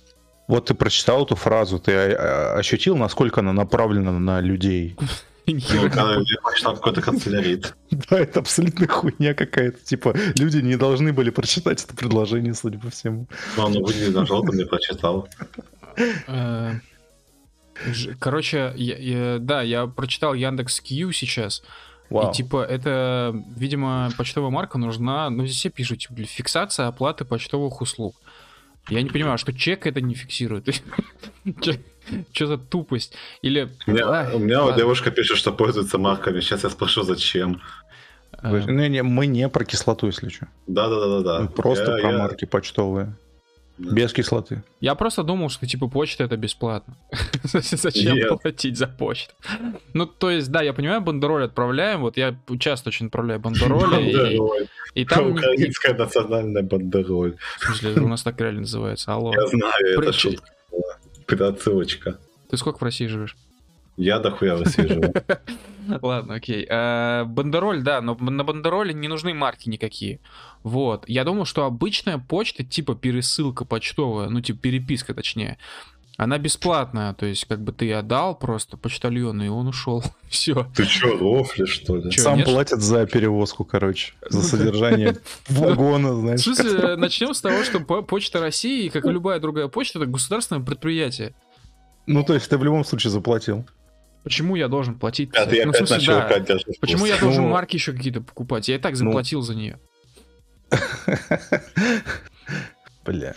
Вот ты прочитал эту фразу, ты а, а, ощутил, насколько она направлена на людей? Ну, какой-то канцелярит. Да, это абсолютно хуйня какая-то. Типа, люди не должны были прочитать это предложение, судя по всему. Но он выглядит на желтом, я прочитал. Э, Короче, я- я- да, я прочитал Яндекс Кью сейчас. Вау. И типа это, видимо, почтовая марка нужна, ну здесь все пишут, типа, для фиксации оплаты почтовых услуг. Я не понимаю, что чек это не фиксирует. Что за тупость? Или... У меня, Ай, у меня вот ладно. девушка пишет, что пользуется марками. Сейчас я спрошу, зачем. Э, Вы- не, мы не про кислоту, если что. Да-да-да-да. Мы просто про марки почтовые. Без кислоты. Я просто думал, что типа почта это бесплатно. Зачем Нет. платить за почту? Ну, то есть, да, я понимаю, бандероль отправляем. Вот я часто очень отправляю бандероли. и-. И там... Украинская национальная бандероль. В смысле, у нас так реально называется. Алло. Я знаю, это шутка была. Это отсылочка. Ты сколько в России живешь? Я дохуя высиживаю. Ладно, окей. Э, Бандероль, да, но на бандероле не нужны марки никакие. Вот. Я думал, что обычная почта, типа пересылка почтовая, ну, типа переписка, точнее, она бесплатная. То есть, как бы ты отдал просто почтальону, и он ушел. Все. Ты чё, рофлишь, что ли? Чё, Сам нет? платят за перевозку, короче. За содержание вагона, В знаешь. смысле, начнем с того, что по- Почта России, как и любая другая почта, это государственное предприятие. Ну, то есть ты в любом случае заплатил. Почему я должен платить? А ты Ну, опять смысле, начал да. Почему я должен Ну, марки еще какие-то покупать? Я и так ну. заплатил за нее. Бля.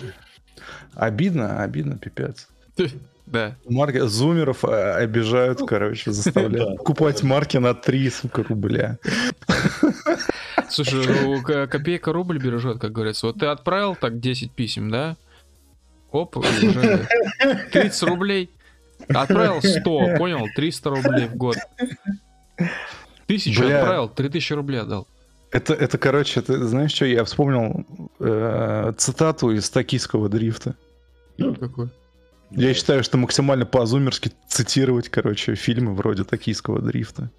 Обидно, обидно, пипец. Да. Марки зумеров э, обижают, короче, заставляют покупать марки на 3, сука, рубля. Слушай, ну, копейка рубль бережет, как говорится. Вот ты отправил так 10 писем, да? Оп, уже 30 рублей. Отправил 100, понял? 300 рублей в год. Тысячу Бля. отправил, 3000 рублей отдал. Это, это, короче, ты знаешь что, я вспомнил э, цитату из токийского дрифта. Какой? Я считаю, что максимально по-зумерски цитировать, короче, фильмы вроде токийского дрифта.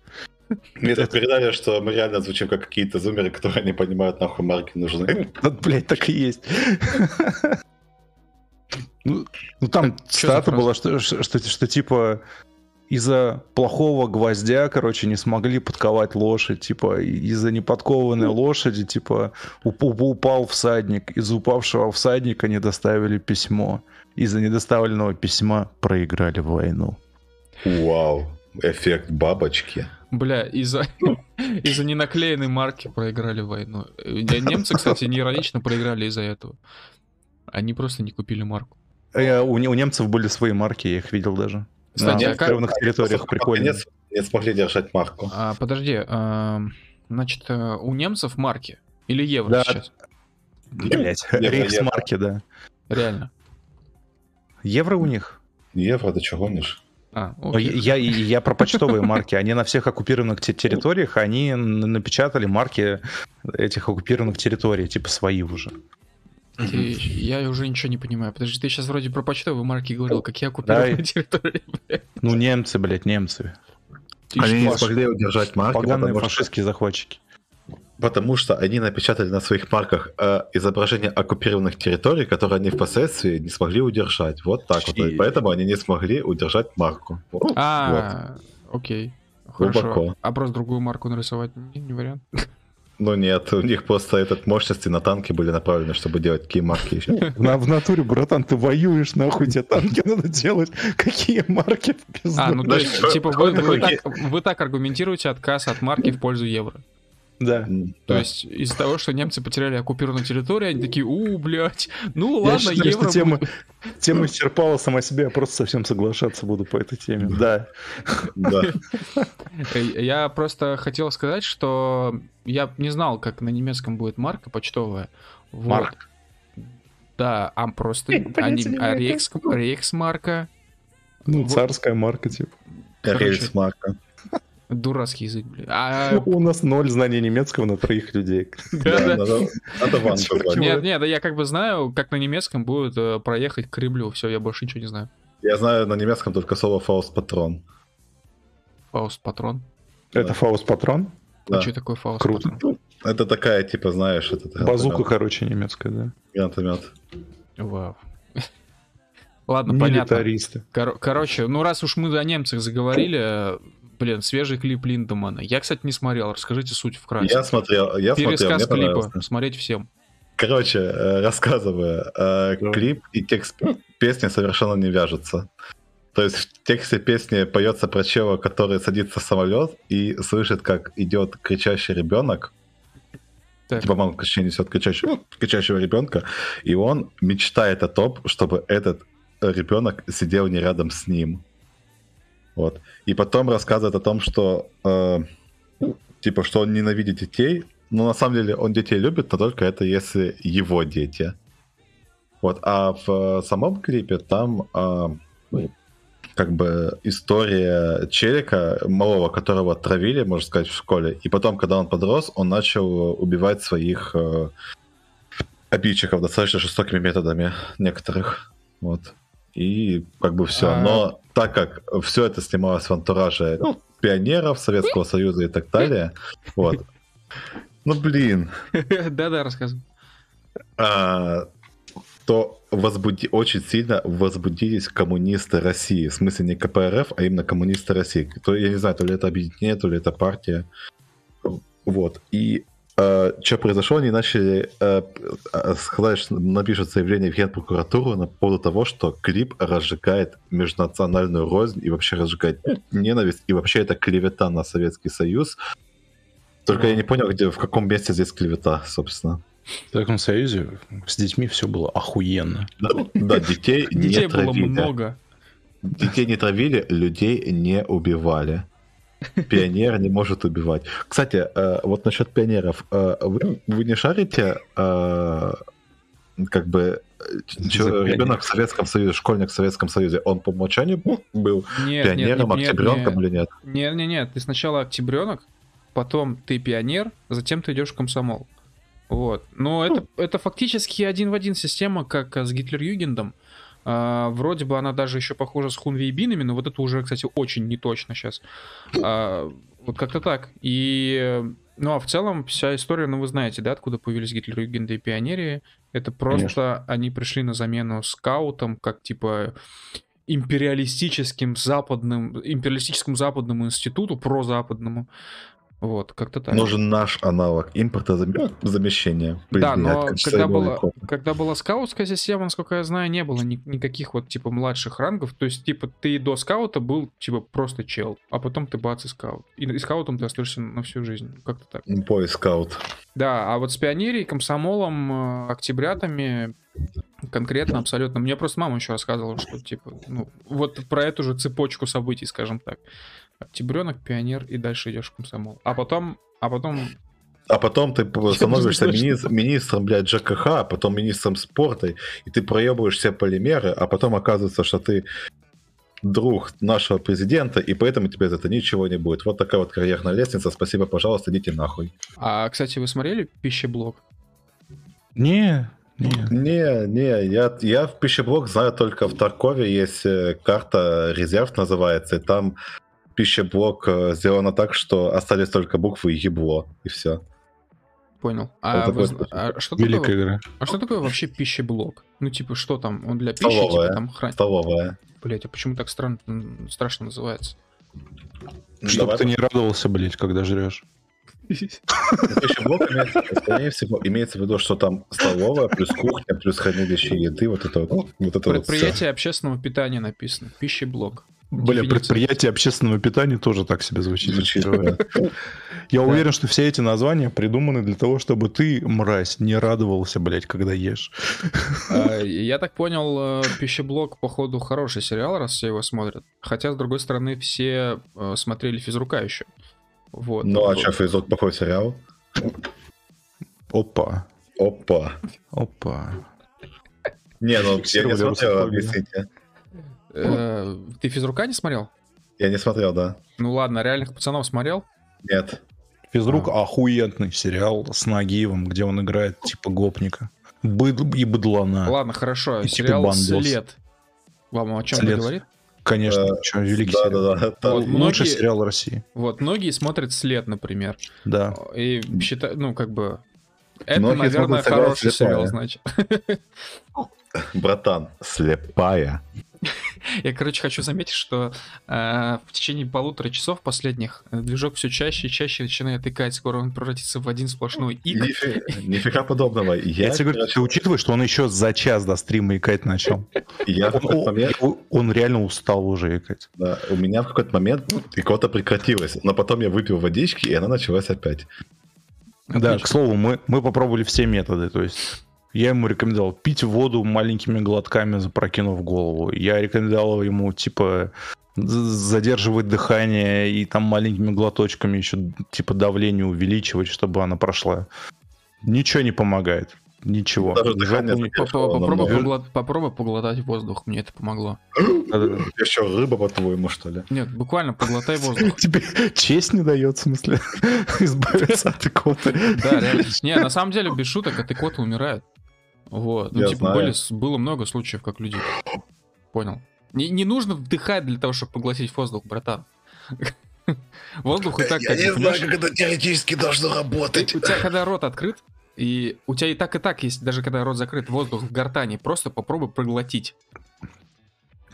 Мне тут передали, что мы реально звучим как какие-то зумеры, которые не понимают, нахуй марки нужны. Да, блядь, так и есть. Ну, ну, там за цитата фраза? была, что, что, что, что, типа из-за плохого гвоздя, короче, не смогли подковать лошадь, типа из-за неподкованной лошади, типа уп- уп- упал всадник, из упавшего всадника не доставили письмо, из-за недоставленного письма проиграли войну. Вау. Эффект бабочки. Бля, из-за из-за ненаклеенной марки проиграли войну. Э, Немцы, кстати, не иронично проиграли из-за этого. Они просто не купили марку. Э, у, не- у немцев были свои марки, я их видел даже. Кстати, на а оккупированных территориях прикольно. наконец Не смогли держать марку. А, подожди, ам, значит, э, у немцев марки или евро Да. сейчас? Блять, рейхсмарки, да. Реально. Евро у них? Евро, ты чего гонишь? А, окей. Я, я, я про почтовые марки. Они на всех оккупированных те- территориях, они напечатали марки этих оккупированных территорий, типа свои уже. Ты- я уже ничего не понимаю. Подожди, ты сейчас вроде про почтовые марки говорил, какие оккупированные Да, территории. блядь. Ну, немцы, блядь, немцы. Ты Они не что? смогли удержать марки, Поганые потому что, фашистские захватчики. потому что они напечатали на своих марках э, изображение оккупированных территорий, которые они впоследствии не смогли удержать. Вот так вот. И- И поэтому они не смогли удержать марку. Вот. А, окей. Глубоко. Хорошо. А просто другую марку нарисовать не, не вариант. Ну нет, у них просто этот мощности на танки были направлены, чтобы делать такие марки еще. В, на- в натуре, братан, ты воюешь, нахуй тебе танки надо делать. Какие марки? А, ну то есть, типа, кто вы, вы такой так, вы так аргументируете отказ от марки в пользу евро. Да. То да. есть из-за того, что немцы потеряли оккупированную территорию, они такие, у, блядь, ну Я ладно, считаю, евро... что тема, будет». тема исчерпала сама себя, я просто совсем соглашаться буду по этой теме. Да. Да. Э, Я просто хотел сказать, что я не знал, как на немецком будет марка почтовая. Марк. Да, а просто рейхс, рейхсмарка, Ну, царская марка, типа. Короче. Дурацкий язык, блин. А, У нас ноль знаний немецкого на троих людей. да, да. Надо ван? Нет, нет, да я как бы знаю, как на немецком будет э, проехать к Кремлю. Все, я больше ничего не знаю. Я знаю на немецком только слово «фауст-патрон». Фауст-патрон? Это фауст-патрон? Да. А что такое фауст Круто. Это такая, типа, знаешь, это... Базука, короче, немецкая, да. Гранатомет. Вау. Ладно, понятно. Кор- короче, ну раз уж мы о немцах заговорили, э, блин, свежий клип Линдемана. Я, кстати, не смотрел. Расскажите суть вкратце. Я смотрел, я смотрел, Пересказ клипа. Смотреть всем. Короче, э, рассказываю. э, Да. Клип и текст песни совершенно не вяжутся. То есть в тексте песни поется про чела, который садится в самолет и слышит, как идет кричащий ребенок. Так. Типа мама точнее несет кричащего, кричащего ребенка, и он мечтает о том, чтобы этот ребенок сидел не рядом с ним. Вот. И потом рассказывает о том, что э, типа, что он ненавидит детей, но на самом деле он детей любит, но только это если его дети. Вот. А в э, самом клипе там э, как бы история челика малого, которого отравили, можно сказать, в школе. И потом, когда он подрос, он начал убивать своих э, обидчиков достаточно жестокими методами некоторых. Вот. И как бы все. А- Но так как все это снималось в антураже ну, пионеров Советского Союза и так далее, вот. Ну блин, Да-да, рассказывай. а, то возбуди... очень сильно возбудились коммунисты России. В смысле не КПРФ, а именно коммунисты России. То, я не знаю, то ли это объединение, то ли это партия. Вот. И что произошло, они начали э, э, сказать, что напишут заявление в Генпрокуратуру на поводу того, что клип разжигает межнациональную рознь и вообще разжигает ненависть, и вообще это клевета на Советский Союз. Только я не понял, где, в каком месте здесь клевета, собственно. В Советском Союзе с детьми все было охуенно. Да, да, детей не Детей было много. Детей не травили, людей не убивали. Пионер не может убивать. Кстати, э, вот насчет пионеров. э, Вы, вы не шарите, э, как бы, чё, ребенок в Советском Союзе, школьник в Советском Союзе, он по умолчанию был Нет, пионером, нет, нет, октябренком нет. или нет? Нет, нет, нет, ты сначала октябренок, потом ты пионер, затем ты идешь в комсомол. Вот. Но это, это фактически один в один система, как с Гитлер-Югендом. А, вроде бы она даже еще похожа с хунвейбинами, но вот это уже, кстати, очень не точно сейчас. вот как-то так. И, ну а в целом вся история, ну вы знаете, да, откуда появились Гитлер-Югенды и пионерии. Это просто они пришли на замену скаутам, как типа империалистическим западным, империалистическому западному институту, прозападному. Вот, как-то так. Нужен наш аналог импортозамещения. да, Блин, но как когда была, когда была скаутская система, насколько я знаю, не было ни- никаких вот типа младших рангов. То есть, типа, ты до скаута был типа просто чел, а потом ты бац и скаут. И, и скаутом ты остаешься на всю жизнь. Как-то так. Бой скаут. Да, а вот с пионерией, комсомолом, э, октябрятами конкретно абсолютно. Мне просто мама еще рассказывала, что типа, ну, вот про эту же цепочку событий, скажем так. Октябренок, пионер и дальше идешь в комсомол. А потом, а потом А потом ты становишься не знаю, мини- министром, блядь, ЖКХ, а потом министром спорта, и ты проебываешь все полимеры, а потом оказывается, что ты друг нашего президента, и поэтому тебе за это ничего не будет. Вот такая вот карьерная лестница. Спасибо, пожалуйста, идите нахуй. А, кстати, вы смотрели пищеблок? Не, не. Не, не, я, я в пищеблок знаю только в Таркове есть э, карта резерв называется, и там пищеблок э, сделано так, что остались только буквы и ебло, и все. Понял. А, Вот вы а что Великая такое, игра. а что такое вообще пищеблок? Ну, типа, что там? Он для пищи, Столовая. типа, там хранит. Столовая. Блять, а почему так странно, страшно называется? Чтоб Давай ты не радовался, блядь, когда жрешь. Пищеблок имеется, скорее всего, имеется в виду, что там столовая, плюс кухня, плюс хранилище еды, вот это вот, вот это вот всё. Предприятие общественного питания написано. Пищеблок. Бля, предприятие общественного питания тоже так себе звучит. Я уверен, что все эти названия придуманы для того, чтобы ты, мразь, не радовался, блядь, когда ешь. А, Я так понял, э, пищеблок, походу, хороший сериал, раз все его смотрят. Хотя, с другой стороны, все э, смотрели физрука еще. Вот. Ну, а что, Фейзок плохой сериал? Опа, Опа. опа. Не, ну, я не смотрел, объясните. Э, Ты физрука не смотрел? Я не смотрел, да. Ну ладно, реальных пацанов смотрел? Нет. Физрук охуенный сериал с Нагиевым, где он играет типа гопника. Быд- и быдлана. Ладно, хорошо. И типа Сериал бандос. «След». Вам о чем След. говорит? Конечно, Э, чё, великий Да, сериал. да, да. Вот, многие- Лучший сериал России. Вот, многие смотрят «След», например. Да. И считают, ну, как бы... Это, Многие наверное, хороший сериал, значит. Братан, слепая. Я, короче, хочу заметить, что э, в течение полутора часов последних э, движок все чаще и чаще начинает икать. Скоро он превратится в один сплошной ик. Нифига, нифига подобного. Я, Я, тебе говорю, ты учитываешь, что он еще за час до стрима икать начал. я Он, момент, реально устал уже икать. да, у меня в какой-то момент икота прекратилась, но потом я выпил водички, и она началась опять. Да, Отлично. к слову, мы, мы попробовали все методы. То есть я ему рекомендовал пить воду маленькими глотками, запрокинув голову. Я рекомендовал ему, типа, задерживать дыхание и там маленькими глоточками еще, типа, давление увеличивать, чтобы она прошла. Ничего не помогает. Ничего. Даже дыхание не- Попробуй, поглотать воздух, мне это помогло. Да-да-да. Еще рыба, по-твоему, что ли? Нет, буквально поглотай воздух. Тебе честь не дает, в смысле, избавиться от икоты. Да, реально. Не, на самом деле, без шуток, от икоты умирают. Вот. Ну, Я типа, знаю. были, было много случаев, как люди. Понял. Не, не нужно вдыхать для того, чтобы поглотить воздух, братан. Воздух и так, как бы, понимаешь, это теоретически должно работать. у тебя когда рот открыт, и у тебя и так, и так есть, даже когда рот закрыт, воздух в гортани, просто попробуй проглотить.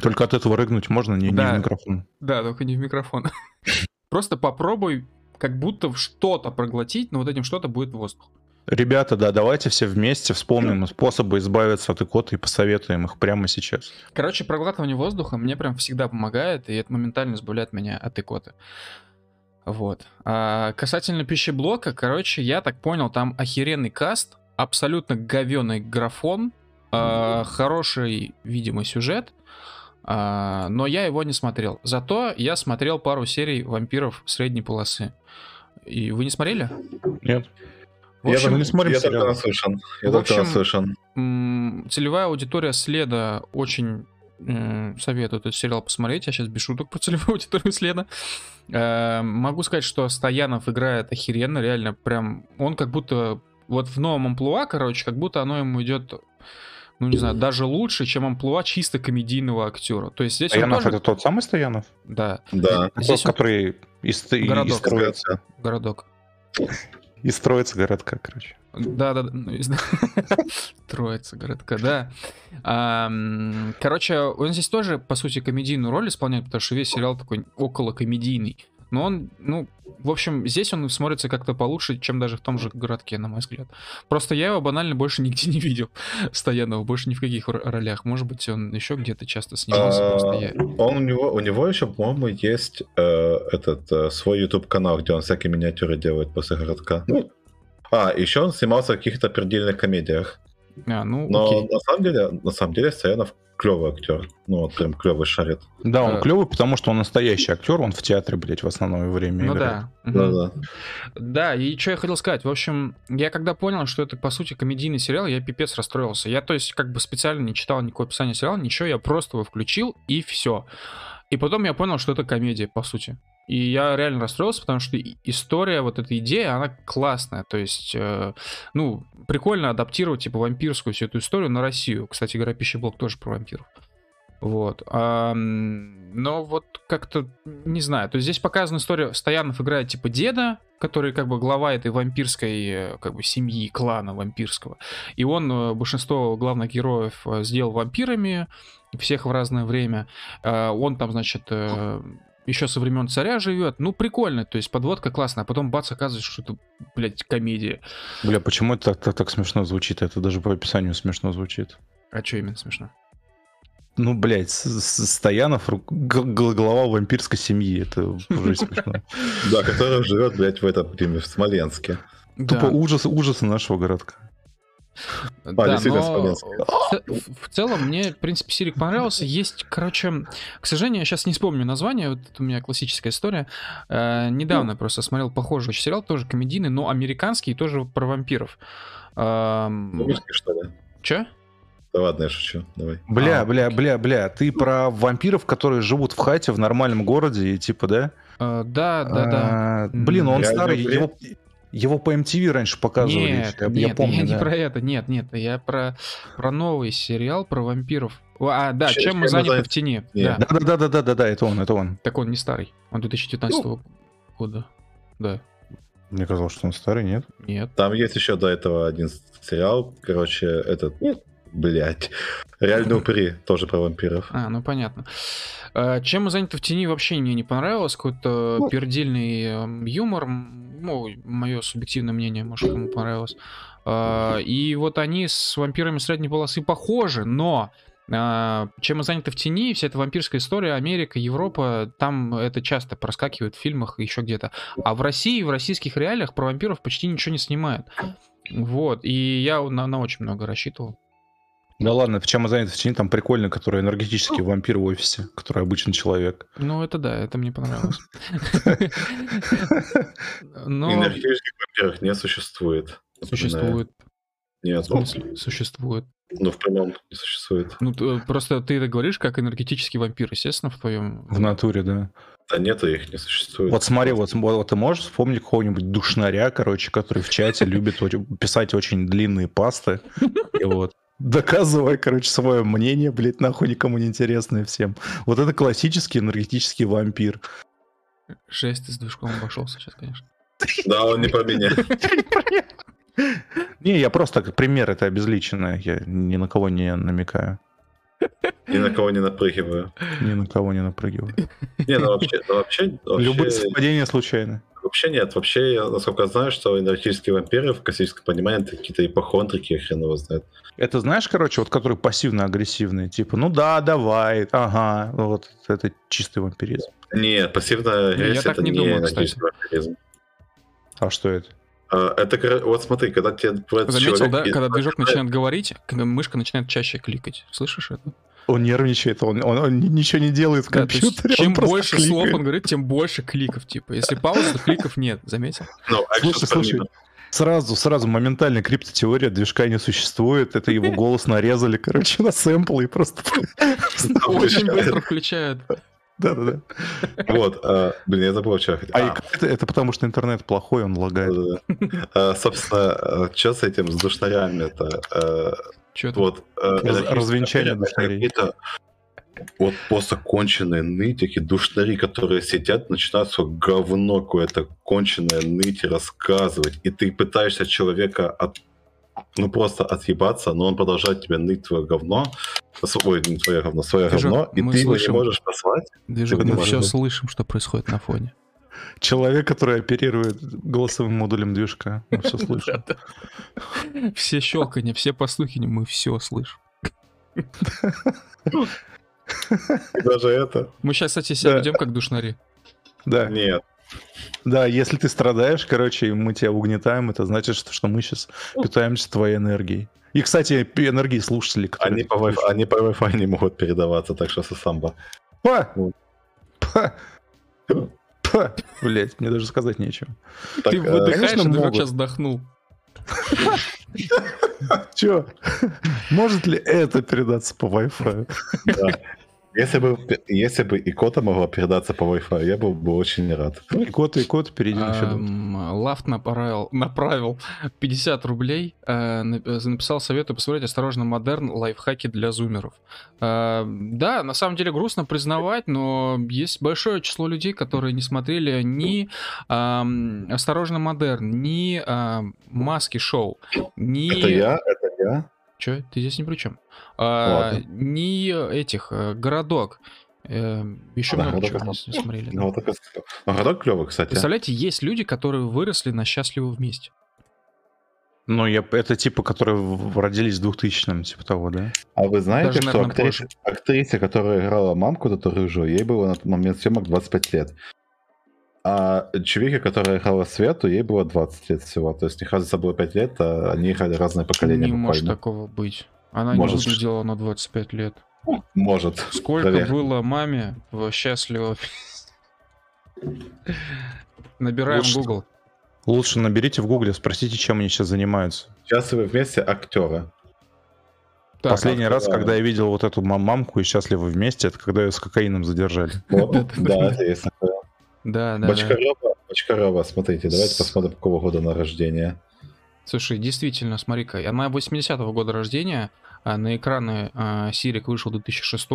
Только от этого рыгнуть можно, не, не Да. в микрофон. Да, только не в микрофон. Просто попробуй как будто в что-то проглотить, но вот этим что-то будет воздух. Ребята, да, давайте все вместе вспомним способы избавиться от икоты и посоветуем их прямо сейчас. Короче, проглатывание воздуха мне прям всегда помогает, и это моментально избавляет меня от икоты. Вот. А касательно пищеблока, короче, я так понял, там охеренный каст, абсолютно говеный графон, а, хороший, видимый сюжет, а, но я его не смотрел. Зато я смотрел пару серий вампиров средней полосы. И вы не смотрели? Нет? В Я общем, только- не смотрим я сериалы. наслышан. Я В только общем, наслышан. Целевая аудитория следа очень э, советую этот сериал посмотреть. Я сейчас без шуток про целевую аудиторию следа. Э, могу сказать, что Стоянов играет охеренно, реально прям. Он как будто вот в новом амплуа, короче, как будто оно ему идет, ну не знаю, даже лучше, чем амплуа чисто комедийного актера. То есть здесь он Стоянов тоже- это тот самый Стоянов? Да, Да. Тот, Здесь он- который из, Городок. из городок. из строится городка, короче. Да, да, да. ну, Троица городка, да. Короче, он здесь тоже, по сути, комедийную роль исполняет, потому что весь сериал такой около комедийный. Но он, ну, в общем, здесь он смотрится как-то получше, чем даже в том же городке, на мой взгляд. Просто я его банально больше нигде не видел, Стоянова, больше ни в каких ролях. Может быть, он еще где-то часто снимался, просто я... А, Он у него, у него еще, по-моему, есть э, этот э, свой YouTube канал, где он всякие миниатюры делает после городка. Ну, а, еще он снимался в каких-то пердельных комедиях. А, ну, Но окей. на самом деле, на самом деле, Стоянов клевый актер. Ну, вот прям клевый шарит. Да, он Э. клевый, потому что он настоящий актер, он в театре, блядь, в основное время Ну играет. да. Мгм. Да-да. Да, и что я хотел сказать. В общем, я когда понял, что это, по сути, комедийный сериал, я пипец расстроился. Я, то есть, как бы специально не читал никакое описание сериала, ничего, я просто его включил, и все. И потом я понял, что это комедия, по сути. И я реально расстроился, потому что история, вот эта идея, она классная. То есть, э, ну, прикольно адаптировать, типа, вампирскую всю эту историю на Россию. Кстати говоря, пищеблок тоже про вампиров. Вот. Ам, но вот как-то, не знаю, то есть здесь показана история, Стоянов играет типа деда, который как бы глава этой вампирской как бы семьи, клана вампирского. И он э, большинство главных героев э, сделал вампирами, всех в разное время. Э, Он там, значит, еще со времен царя живет. Ну, прикольно, то есть подводка классная. А потом бац, оказывается, что это, блядь, комедия. Бля, почему это так, так, так смешно звучит? Это даже по описанию смешно звучит. А что именно смешно? Ну, блядь, Стоянов, глава вампирской семьи, это уже смешно. Да, который живет, блядь, в этом, в Смоленске. Тупо ужас, ужасы нашего городка. Да, действительно, но в, целом мне, в принципе, Сирик понравился. Есть, короче, к сожалению, я сейчас не вспомню название, вот это у меня классическая история. Э, недавно просто смотрел похожий очень сериал, тоже комедийный, но американский, тоже про вампиров. Эм, Русский, что ли? Чё? Да ладно, я шучу. Давай. Бля, А. бля, бля, бля, ты про вампиров, которые живут в хате в нормальном городе, и типа, да? Э, да, да, да. А, Блин, он Реально, старый, его, Его по MTV раньше показывали. Нет, я, нет, я помню, я не да. про это, нет, нет, я про, про новый сериал про вампиров. А, да, Чем- чем, мы заняты заняты? в тени. Нет. Да. Да, да, да, да, да, да, да, это он, это он. Так он не старый, он 2019 Ну. года. Да, Мне казалось, что он старый, нет? нет. Там есть еще до этого один сериал, короче, этот, блять, реальные упыри, тоже про вампиров. А, ну понятно. А, Чем мы заняты в тени вообще мне не понравилось. Какой-то Ну. пердильный эм, юмор. Ну, мое субъективное мнение, может, кому понравилось. А, И вот они с вампирами средней полосы похожи, но а, чем мы заняты в тени, вся эта вампирская история, Америка, Европа, там это часто проскакивает в фильмах и еще где-то. А в России, в российских реалиях про вампиров почти ничего не снимают. Вот, и я на, на очень много рассчитывал. Да ладно, в чем мы заняты в тени, там прикольно, который энергетический вампир в офисе, который обычный человек. Ну, это да, это мне понравилось. Энергетических вампиров не существует. существует. Нет, В смысле, существует. ну в прямом не существует. Ну, просто ты это говоришь как энергетический вампир, естественно, в твоем... В натуре, да. Да нет, их не существует. Вот смотри, вот, вот, ты можешь вспомнить какого-нибудь душнаря, короче, который в чате любит писать очень длинные пасты. И вот доказывай, короче, свое мнение, блядь, нахуй никому не интересное всем. Вот это классический энергетический вампир. Жесть, ты с движком обошелся сейчас, конечно. Да, он не про меня. Не, я просто как пример, это обезличенное, я ни на кого не намекаю, Ни на кого не напрыгиваю. ни на кого не напрыгиваю. Не, ну вообще, ну вообще, Любые вообще, совпадения случайны. Вообще нет. Вообще, я, насколько я знаю, что энергетические вампиры в классическом понимании это какие-то ипохондрики, хрен его знает. Это знаешь, короче, вот которые пассивно-агрессивные, типа, ну да, давай, ага, вот это чистый вампиризм. Нет, пассивная Ну, я агрессия так это не не думаю, энергетический вампиризм. А что это? А, Это, вот смотри, когда тебе Заметил, человек да, когда движок начинает говорить, когда мышка начинает чаще кликать. Слышишь это? Он нервничает, он, он- он ничего не делает в Да, компьютере. чем он просто больше слов кликает. он говорит, тем больше кликов, типа. Если пауза, то кликов нет, заметил? Ну, Слушай, action слушай, terminal. сразу, сразу моментально криптотеория движка не существует. Это его голос нарезали, короче, на сэмплы и просто... Очень быстро включают. Да-да-да. Вот, а, блин, я забыл, что я хотел. А А, это, это потому, что интернет плохой, он лагает. да-да-да. А, Собственно, что с этим, с душнарями-то? Что Вот. э, Раз- энергетические развенчание душнарей. Это вот просто конченые нытики, душнари, которые сидят, начинают свое говно какое-то конченое ныть рассказывать. И ты пытаешься человека от ну просто отъебаться, но он продолжает тебе ныть твое говно, ой, не твое говно, свое Движок, говно, и ты его не слышим. можешь послать. Движок, мы все слышим, что происходит на фоне. Человек, который оперирует голосовым модулем движка. Мы все слышим. Все щелканье, все послухи, мы все слышим. Даже это. Мы сейчас, кстати, себя ведем как душнари. Да, Нет. да, если ты страдаешь, короче, и мы тебя угнетаем, это значит, что, что мы сейчас питаемся твоей энергией. И, кстати, энергии слушателей, которые... Они по, Wi-Fi, они по Wi-Fi не могут передаваться, так что самбо. Па! Вот. Па! Па! Блять, мне даже сказать нечего. Так, Ты э, выдыхаешь, конечно, а могут. сейчас вдохнул. Чё? Может ли это передаться по Wi-Fi? да. Если бы, если бы икота могла передаться по Wi-Fi, я был бы очень рад. И кот, и кот, перейди на. Эм, Лафт направил, направил 50 рублей, э, э, написал советую посмотреть «Осторожно, модерн. Лайфхаки для зумеров». Э, Да, на самом деле грустно признавать, но есть большое число людей, которые не смотрели ни эм, «Осторожно, модерн», ни эм, «Маски шоу», ни... Это я, это я. Чё? Ты здесь ни при чем. А, Ладно. ни этих, э, «Городок». Э, Еще Да, много «Городок» чего не не смотрели. Ну, вот так и сказал. Ну, городок клевый, кстати. Представляете, есть люди, которые выросли на счастливо вместе. Ну, я, это типа, которые родились в 2000-м, типа того, да? А вы знаете, Даже, что наверное, актриса, актрисе, которая играла мамку эту рыжую, ей было на тот момент съемок 25 лет. А чувике, которая играла Свету, ей было 20 лет всего. То есть у них разница было 5 лет, а они играли разные поколения не может буквально. такого быть. Она Может. не выглядела на 25 лет. Может. Сколько Проверь. было маме в счастливо Набираем Лучше- Google. Лучше наберите в гугле, спросите, чем они сейчас занимаются. Счастливы вместе актеры. Так, Последний раз, да. когда я видел вот эту мам- мамку и счастливы вместе, это когда ее с кокаином задержали. Вот, да, это есть такое. Да, да, да. Бочкарева, смотрите, давайте посмотрим, какого года на рождение. Слушай, действительно, смотри-ка, она 80-го года рождения, а на экраны а, Сирик вышел в 2006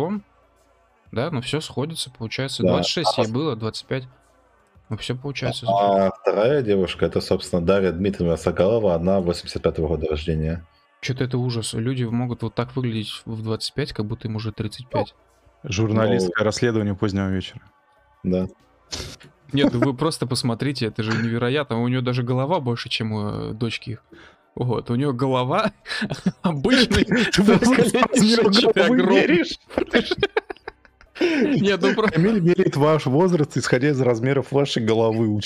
да, ну все сходится, получается, Да. 26 А ей было, 25. Ну все получается. А вторая девушка, это, собственно, Дарья Дмитриевна Сагалова, она 85-го года рождения. Что-то это ужас. Люди могут вот так выглядеть в 25, как будто им уже 35. Журналистское расследование позднего вечера. Да. Нет, ну вы просто посмотрите, это же невероятно. У нее даже голова больше, чем у э, дочки. Вот, у нее голова обычный. Ты просто Нет, ну просто... Камиль меряет ваш возраст, исходя из размеров вашей головы.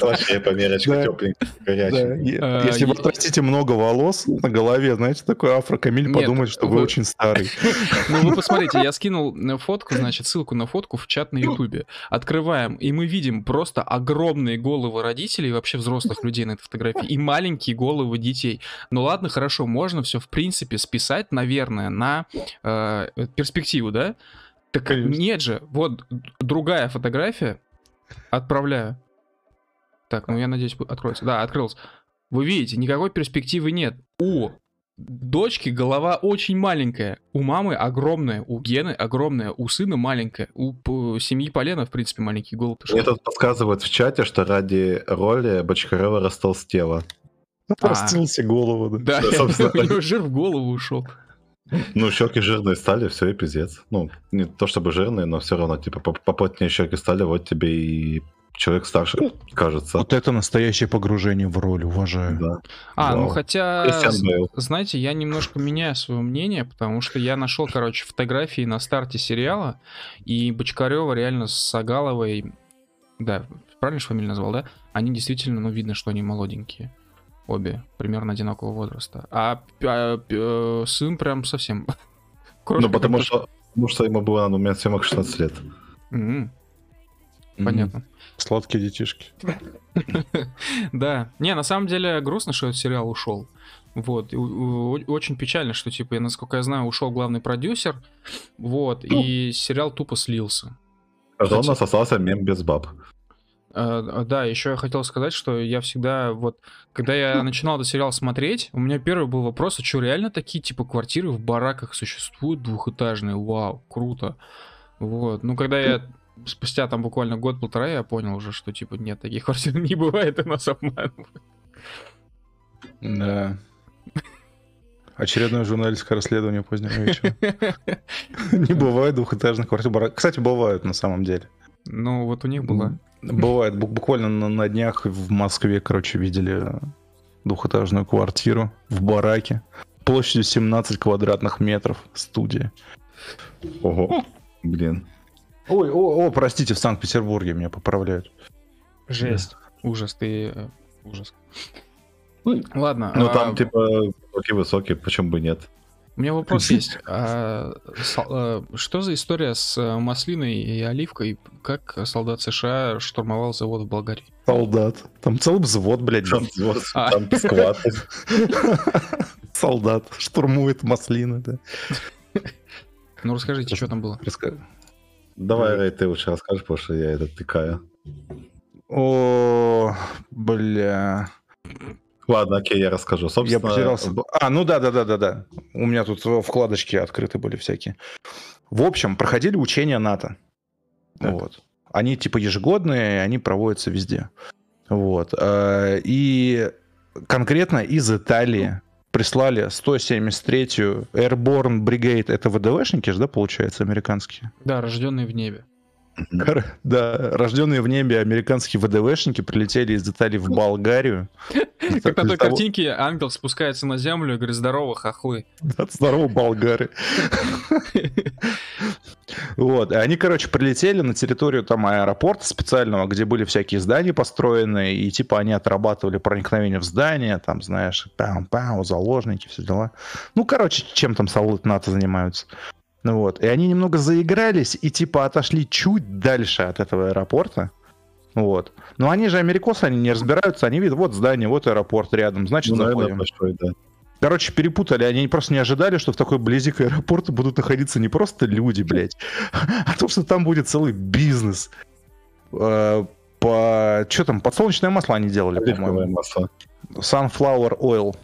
Вообще померочка тепленькая, горячая. А, Если вы отрастите много волос на голове, знаете, такой афро, Камиль подумает, что вы очень старый. Ну вы посмотрите, я скинул э, фотку, значит, ссылку на фотку в чат на ютубе. Открываем, и мы видим просто огромные головы родителей, и вообще взрослых людей на этой фотографии, и маленькие головы детей. Ну ладно, хорошо, можно все в принципе списать, наверное, на э, перспективу, да? Так Конечно. нет же, вот другая фотография, отправляю. Так, ну я надеюсь, откроется. Да, открылся. Вы видите, никакой перспективы нет. У дочки голова очень маленькая, у мамы огромная, у Гены огромная, у сына маленькая, у семьи Полена, в принципе, маленький голубь. Мне тут подсказывают в чате, что ради роли Бочкарева растолстела. Простился голову, да. Да, Да, я- собственно, у него жир в голову ушел. Ну, щеки жирные стали, все, и пиздец. Ну, не то чтобы жирные, но все равно, типа, поп- поплотнее щеки стали, вот тебе и человек старше, кажется. Вот это настоящее погружение в роль, уважаю. Да. А, ну Вау. хотя, з- Бейл. знаете, я немножко меняю свое мнение, потому что я нашел, короче, фотографии на старте сериала, и Бочкарева реально с Сагаловой, да, правильно же фамилию назвал, да? Они действительно, ну, видно, что они молоденькие. Обе, примерно одинакового возраста. А, а, э, сын прям совсем... Ну, потому что, потому что ему было на момент съемок 16 лет. М, Понятно. Сладкие детишки. Да. Не, на самом деле грустно, что этот сериал ушел. Вот. И у- у- очень печально, что, типа, насколько я знаю, ушел главный продюсер. Вот. И сериал тупо слился. Зато у нас остался мем без баб. Э, Да, еще я хотел сказать, что я всегда, вот, когда я начинал этот сериал смотреть, у меня первый был вопрос, а что, реально такие, типа, квартиры в бараках существуют двухэтажные? Вау, круто. Вот, ну, когда я спустя там буквально год-полтора, я понял уже, что, типа, нет, таких квартир не бывает, и нас обманывают. Да. Очередное журналистское расследование позднего вечера. Не бывает двухэтажных квартир. Кстати, бывают на самом деле. Ну, вот у них была. Бывает. Бу- Буквально на, на днях в Москве, короче, видели двухэтажную квартиру в бараке. Площадью 17 квадратных метров. Студия. Ого. Блин. Ой, о, о, простите, в Санкт-Петербурге меня поправляют. Жесть. Ужас, ты... э, Ужас. Ладно. Ну, а, там, типа, высокие-высокие, почему бы нет? У меня вопрос есть. А, а, что за история с э, маслиной и оливкой? Как солдат США штурмовал завод в Болгарии? Солдат. Там целый взвод, блядь, Там, вот, А. там скваты. Солдат штурмует маслины, да. Ну, расскажите, что там было? Давай, Рэй, ты лучше расскажешь, потому что я это тыкаю. О, бля. Ладно, окей, я расскажу. Я Собственно, потерялся. А, ну да, да, да, да, да. У меня тут вкладочки открыты были всякие. В общем, проходили учения НАТО. Так. Вот. Они типа ежегодные, они проводятся везде. Вот. Э, И конкретно из Италии прислали 173-ю Airborne Brigade. Это ВДВшники же, да, получается, американские? Да, рожденные в небе. Да, рожденные в небе американские ВДВшники прилетели из Италии в Болгарию. Как на той картинке ангел спускается на землю и говорит, здорово, хохлы. Здорово, болгары. Вот, и они, короче, прилетели на территорию там аэропорта специального, где были всякие здания построены, и типа они отрабатывали проникновение в здание, там, знаешь, пау-пау, заложники, все дела. Ну, короче, чем там солдаты НАТО занимаются. Ну вот, и они немного заигрались и типа отошли чуть дальше от этого аэропорта. Вот. Но они же америкосы, они не разбираются, они видят, вот здание, вот аэропорт рядом, значит, Ну, заходим. большой, да. Короче, перепутали. Они просто не ожидали, что в такой близи к аэропорту будут находиться не просто люди, блядь, а то, что там будет целый бизнес. Э, по... Что там, подсолнечное масло они делали, Оливковое масло. Sunflower oil,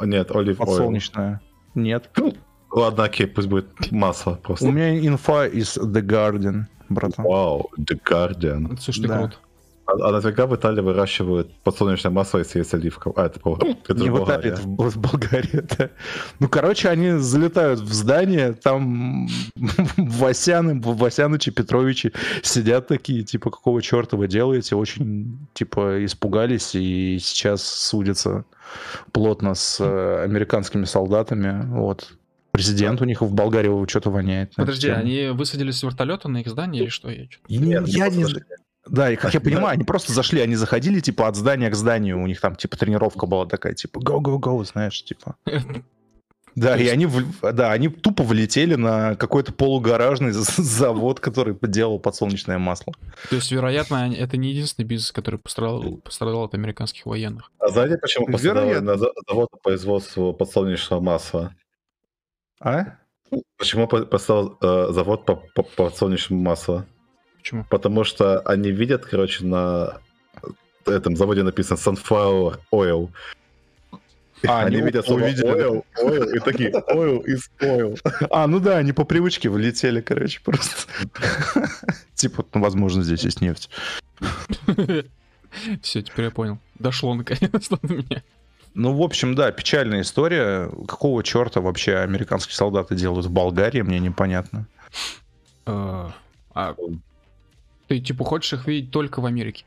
Нет, олив подсолнечное. Нет. Ладно, окей, пусть будет масло У просто. меня инфа из The Guardian, братан. Вау, The Guardian. Слушай, Да. крут. А, а нафига в Италии выращивают подсолнечное масло, если есть оливка? А, это, правда, это Не же в Италии, это в, в Болгарии, да. Ну, короче, они залетают в здание, там Васяны, Васянычи, Петровичи сидят такие, типа, какого черта вы делаете? Очень, типа, испугались и сейчас судятся плотно с э, американскими солдатами. Вот. Президент у них в Болгарии что-то воняет. Подожди, они высадились с вертолета на их здание или что? Я Нет, я не... Да, и как я понимаю, они просто зашли, они заходили, типа, от здания к зданию, у них там, типа, тренировка была такая, типа, go-go-go, знаешь, типа. Да, и они, да, они тупо влетели на какой-то полугаражный завод, который делал подсолнечное масло. То есть, вероятно, это не единственный бизнес, который пострадал, пострадал от американских военных. А знаете, почему пострадал на завод по производству подсолнечного масла? А? Почему по- пострадал э, завод по, по подсолнечному маслу? Почему? Потому что они видят, короче, на этом заводе написано Sunflower Oil. А, они они видят слово oil, oil, и такие oil is oil. А, ну да, они по привычке влетели, короче, просто. Типа, ну, возможно, здесь есть нефть. Все, теперь я понял. Дошло наконец-то до меня. Ну, в общем, да, печальная история. Какого черта вообще американские солдаты делают в Болгарии, мне непонятно. Э, А ты, типа, хочешь их видеть только в Америке?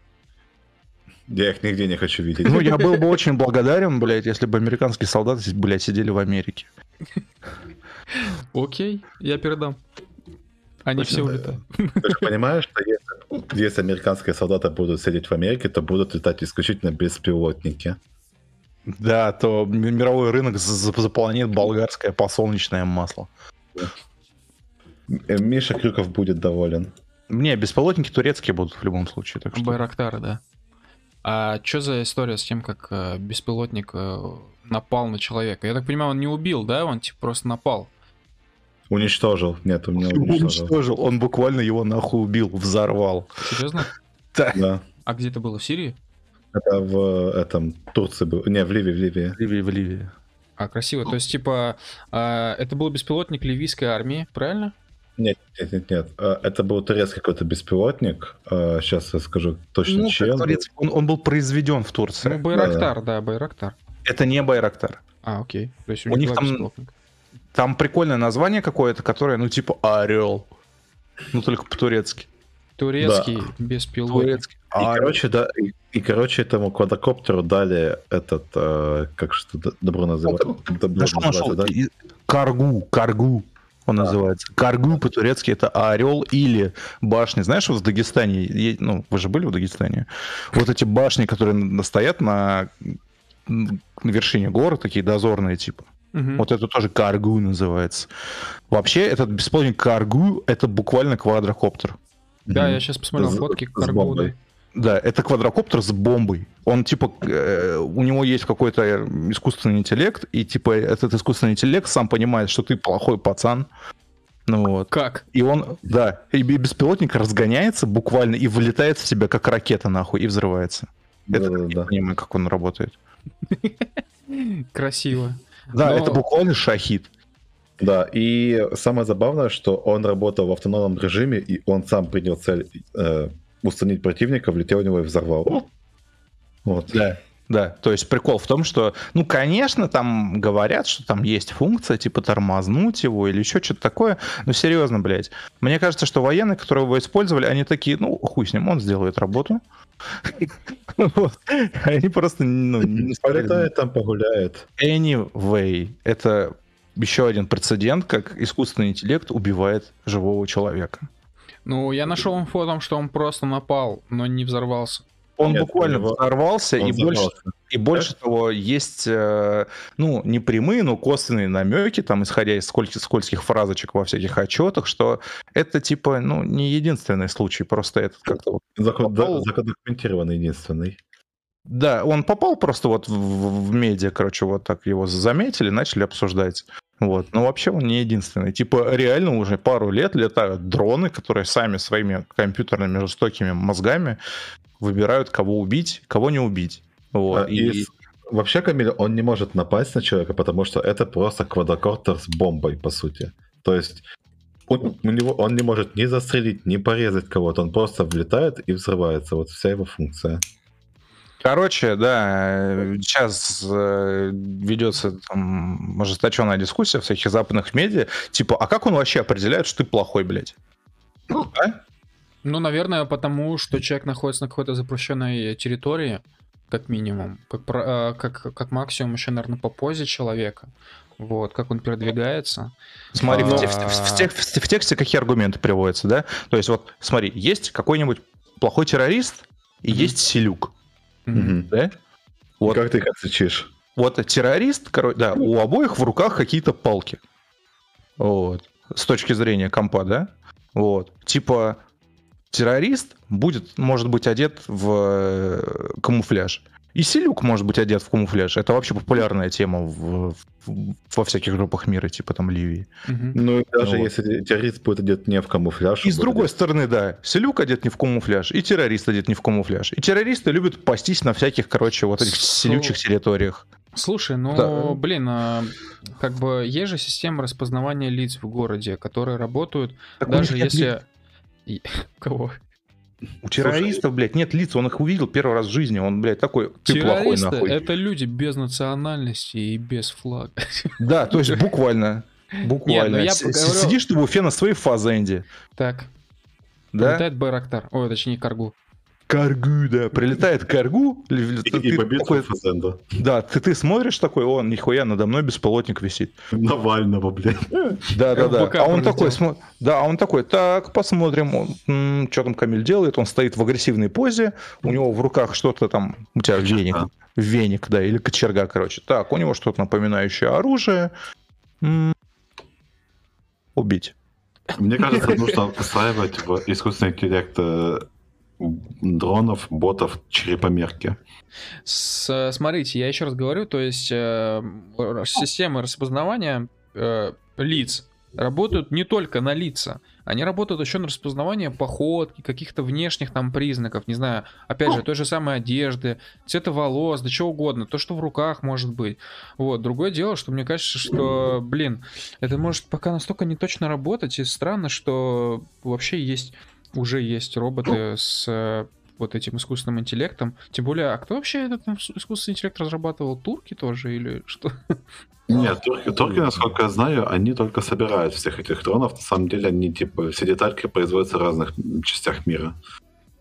Я их нигде не хочу видеть. Ну, я был бы очень благодарен, блядь, если бы американские солдаты, блядь, сидели в Америке. Окей, я передам. Они все улетают. Ты же понимаешь, что если, если американские солдаты будут сидеть в Америке, то будут летать исключительно беспилотники. Да, то мировой рынок за- за- заполонит болгарское подсолнечное масло. Э, Миша Крюков будет доволен. Не, беспилотники турецкие будут в любом случае. Так что... Байрактары, да. А что за история с тем, как э, беспилотник э, напал на человека? Я так понимаю, он не убил, да? Он типа просто напал. Уничтожил. Нет, у меня уничтожил. Уничтожил, он буквально его нахуй убил, взорвал. Серьезно? Да. А где это было? В Сирии? Это в этом Турции был. Не, в Ливии, в Ливии. В Ливии, в Ливии. А, красиво. То есть, типа, э, это был беспилотник ливийской армии, правильно? Нет, нет, нет, нет. А, Это был турецкий какой-то беспилотник. Сейчас я скажу точно Ну, чем. турецкий, он, он был произведен в Ну, Турции. Байрактар, да, Байрактар. Это не Байрактар. А, окей. То есть у, У них, там-. Там прикольное название какое-то, которое, ну, типа Орел. Ну, только по-турецки. Турецкий беспилотник. Турецкий. И, Орел. короче, да, и, и, короче, этому квадрокоптеру дали этот, э, как что добро называется? Добро Да называется, да? Каргу, Каргу он А. называется. Каргу по-турецки это орел или башни. Знаешь, вот в Дагестане, ну, вы же были в Дагестане, вот эти башни, которые стоят на, на вершине горы, такие дозорные типа. Мгм. Вот это тоже Каргу называется. Вообще, этот бесплатник Каргу это буквально квадрокоптер. Да, я сейчас посмотрел С- фотки с Каргу, бомбой. да. Да, это квадрокоптер с бомбой. Он типа, э, у него есть какой-то искусственный интеллект, и типа этот искусственный интеллект сам понимает, что ты плохой пацан. Ну вот. Как? И он, да, и бе- беспилотник разгоняется буквально и вылетает в тебя как ракета нахуй и взрывается. Это я не Да-да-да. понимаю, как он работает. Красиво. Да, Но- это буквально шахид. Да, и самое забавное, что он работал в автономном режиме, и он сам принял цель э, устранить противника, влетел в него и взорвал. Вот. Да. Да, то есть прикол в том, что, ну, конечно, там говорят, что там есть функция, типа тормознуть его или еще что-то такое, но серьезно, блядь. Мне кажется, что военные, которые его использовали, они такие, ну, хуй с ним, он сделает работу. Они просто, ну, не. Полетает там, погуляет. Anyway, это еще один прецедент, как искусственный интеллект убивает живого человека. Ну, я нашел инфу о том, что он просто напал, но не взорвался. Он Нет, буквально у него- взорвался, Он и больше, взорвался. и больше того, есть, э, ну, не прямые, но косвенные намеки, там, исходя из скольких, скольких фразочек во всяких отчетах, что это, типа, ну, не единственный случай, просто этот как-то вот Закон- попал- да- Задокументированный единственный. Да, он попал просто вот в, в- медиа, короче, вот так его заметили, начали обсуждать. Вот. Но вообще он не единственный. Типа реально уже пару лет летают дроны, которые сами своими компьютерными жестокими мозгами выбирают, кого убить, кого не убить. Вот. А, и... и вообще, Камиль, он не может напасть на человека, потому что это просто квадрокоптер с бомбой, по сути. То есть он, у него, он не может ни застрелить, ни порезать кого-то, он просто влетает и взрывается. Вот вся его функция. Короче, да, сейчас э, ведется там ожесточенная дискуссия в всяких западных медиа, типа, а как он вообще определяет, что ты плохой, блядь? Ну, а? ну, наверное, потому что человек находится на какой-то запрещенной территории, как минимум, как, э, как, как максимум еще, наверное, по позе человека. Вот, как он передвигается. Смотри, а... в, тексте, в, тексте, в тексте какие аргументы приводятся, да? То есть вот, смотри, есть какой-нибудь плохой террорист и mm-hmm. есть селюк. Да? Вот. Как ты их отличишь? Вот террорист, короче, да, у обоих в руках какие-то палки. Вот. С точки зрения компа, да? Вот. Типа, террорист будет, может быть, одет в э, камуфляж. И Селюк может быть одет в камуфляж. Это вообще популярная тема в, в, во всяких группах мира, типа там Ливии. Угу. Ну, и даже вот. если террорист будет одет не в камуфляж. И с другой одет... стороны, да, Селюк одет не в камуфляж, и террорист одет не в камуфляж. И террористы любят пастись на всяких, короче, вот этих селючих территориях. Слушай, ну, да. блин, а, как бы есть же система распознавания лиц в городе, которые работают, так даже если... Ли... Кого? У террористов, Слушай, блядь, нет лиц, он их увидел первый раз в жизни, он, блядь, такой, ты плохой нахуй. это люди без национальности и без флага. Да, то есть буквально, буквально. Нет, ну Сидишь ты в Уфе на своей фазенде. Так. Да? Летает Байрактар, ой, точнее Каргу. Каргу, да. Прилетает Каргу. И, ты, и такой, фазенда. Да, ты, ты смотришь такой, он, нихуя, надо мной беспилотник висит. Навального, блядь. Да, да, да. А он такой, да, а он такой, так, посмотрим, что там Камиль делает. Он стоит в агрессивной позе, у него в руках что-то там, у тебя веник, веник, да, или кочерга, короче. Так, у него что-то напоминающее оружие. Убить. Мне кажется, нужно встраивать в искусственный интеллект э, дронов, ботов, черепомерки. С, смотрите, я еще раз говорю, то есть э, системы распознавания э, лиц работают не только на лица, они работают еще на распознавание походки, каких-то внешних там признаков, не знаю, опять же, той же самой одежды, цвета волос, да чего угодно, то, что в руках может быть. Вот, другое дело, что мне кажется, что, блин, это может пока настолько не точно работать, и странно, что вообще есть уже есть роботы ну. с э, вот этим искусственным интеллектом. Тем более, а кто вообще этот искусственный интеллект разрабатывал? Турки тоже или что? Нет, турки, турки, насколько я знаю, они только собирают всех этих дронов. На самом деле, они типа все детальки производятся в разных частях мира.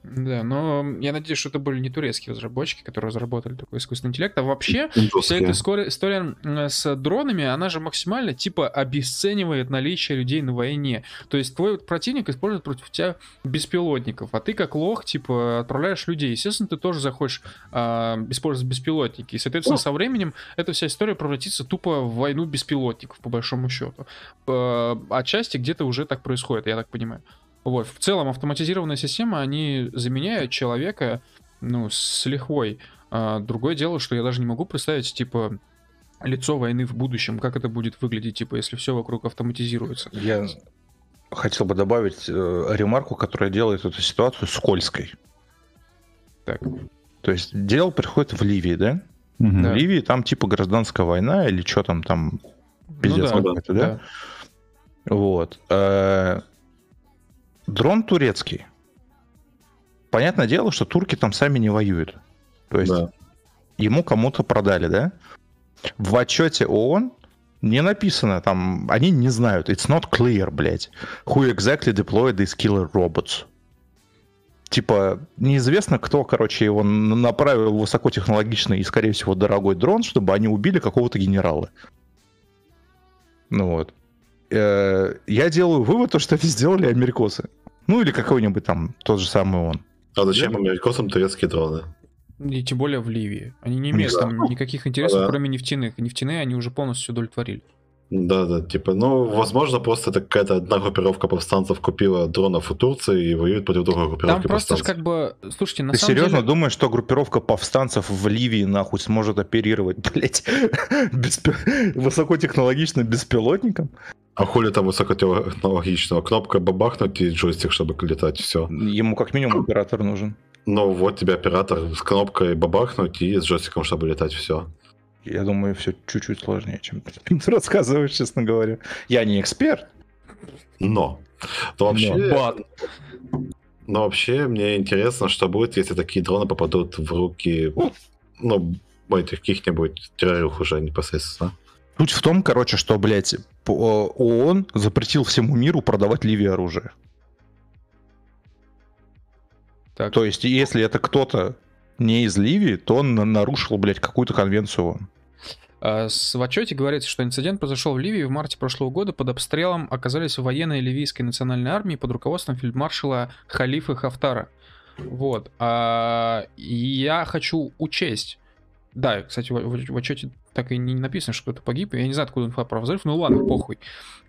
Да, но я надеюсь, что это были не турецкие разработчики, которые разработали такой искусственный интеллект, а вообще вся эта история с дронами, она же максимально типа обесценивает наличие людей на войне. То есть твой противник использует против тебя беспилотников, а ты как лох типа отправляешь людей. Естественно, ты тоже захочешь а, использовать беспилотники. И, соответственно, со временем эта вся история превратится тупо в войну беспилотников, по большому счету. Отчасти где-то уже так происходит, я так понимаю. Вот. В целом автоматизированная система, они заменяют человека, ну, с лихвой. А другое дело, что я даже не могу представить, типа, лицо войны в будущем, как это будет выглядеть, типа, если все вокруг автоматизируется. Я хотел бы добавить э, ремарку, которая делает эту ситуацию скользкой. Так. То есть дело приходит в Ливии, да? Угу. В Ливии там типа гражданская война или что там там пиздец ну, да, какой-то, да? да? Вот. Дрон турецкий. Понятное дело, что турки там сами не воюют. То есть да. ему кому-то продали, да? В отчете ООН не написано там, они не знают. It's not clear, блядь. Who exactly deployed these killer robots? Типа, неизвестно, кто, короче, его направил высокотехнологичный и, скорее всего, дорогой дрон, чтобы они убили какого-то генерала. Ну вот. Э, я делаю вывод, что это сделали америкосы. Ну или какой-нибудь там тот же самый он. А зачем америкосам турецкие дроны? И тем более в Ливии. Они не имеют да. там никаких интересов, да. кроме нефтяных. Нефтяные они уже полностью удовлетворили. Да, да, типа, ну, возможно, просто это какая-то одна группировка повстанцев купила дронов у Турции и воюет против другой группировки Там просто ж как бы, слушайте, на Ты самом серьезно деле... думаешь, что группировка повстанцев в Ливии, нахуй, сможет оперировать, блядь, высокотехнологичным беспилотником? А хули там высокотехнологичного? Кнопка бабахнуть и джойстик, чтобы летать, все. Ему как минимум оператор нужен. Ну вот тебе оператор с кнопкой бабахнуть и с джойстиком, чтобы летать, все. Я думаю, все чуть-чуть сложнее, чем ты рассказываешь, честно говоря. Я не эксперт. Но. Но вообще, но. но вообще мне интересно, что будет, если такие дроны попадут в руки, ну, этих каких-нибудь террористов уже непосредственно. Суть в том, короче, что, блядь, ООН запретил всему миру продавать Ливии оружие. Так. То есть, если это кто-то не из Ливии, то он нарушил, блядь, какую-то конвенцию ООН. А, в отчете говорится, что инцидент произошел в Ливии в марте прошлого года. Под обстрелом оказались военные ливийской национальной армии под руководством фельдмаршала Халифа Хафтара. Вот. А, я хочу учесть, да, кстати, в отчете так и не написано, что кто-то погиб. Я не знаю, откуда инфа про взрыв. Ну ладно, похуй.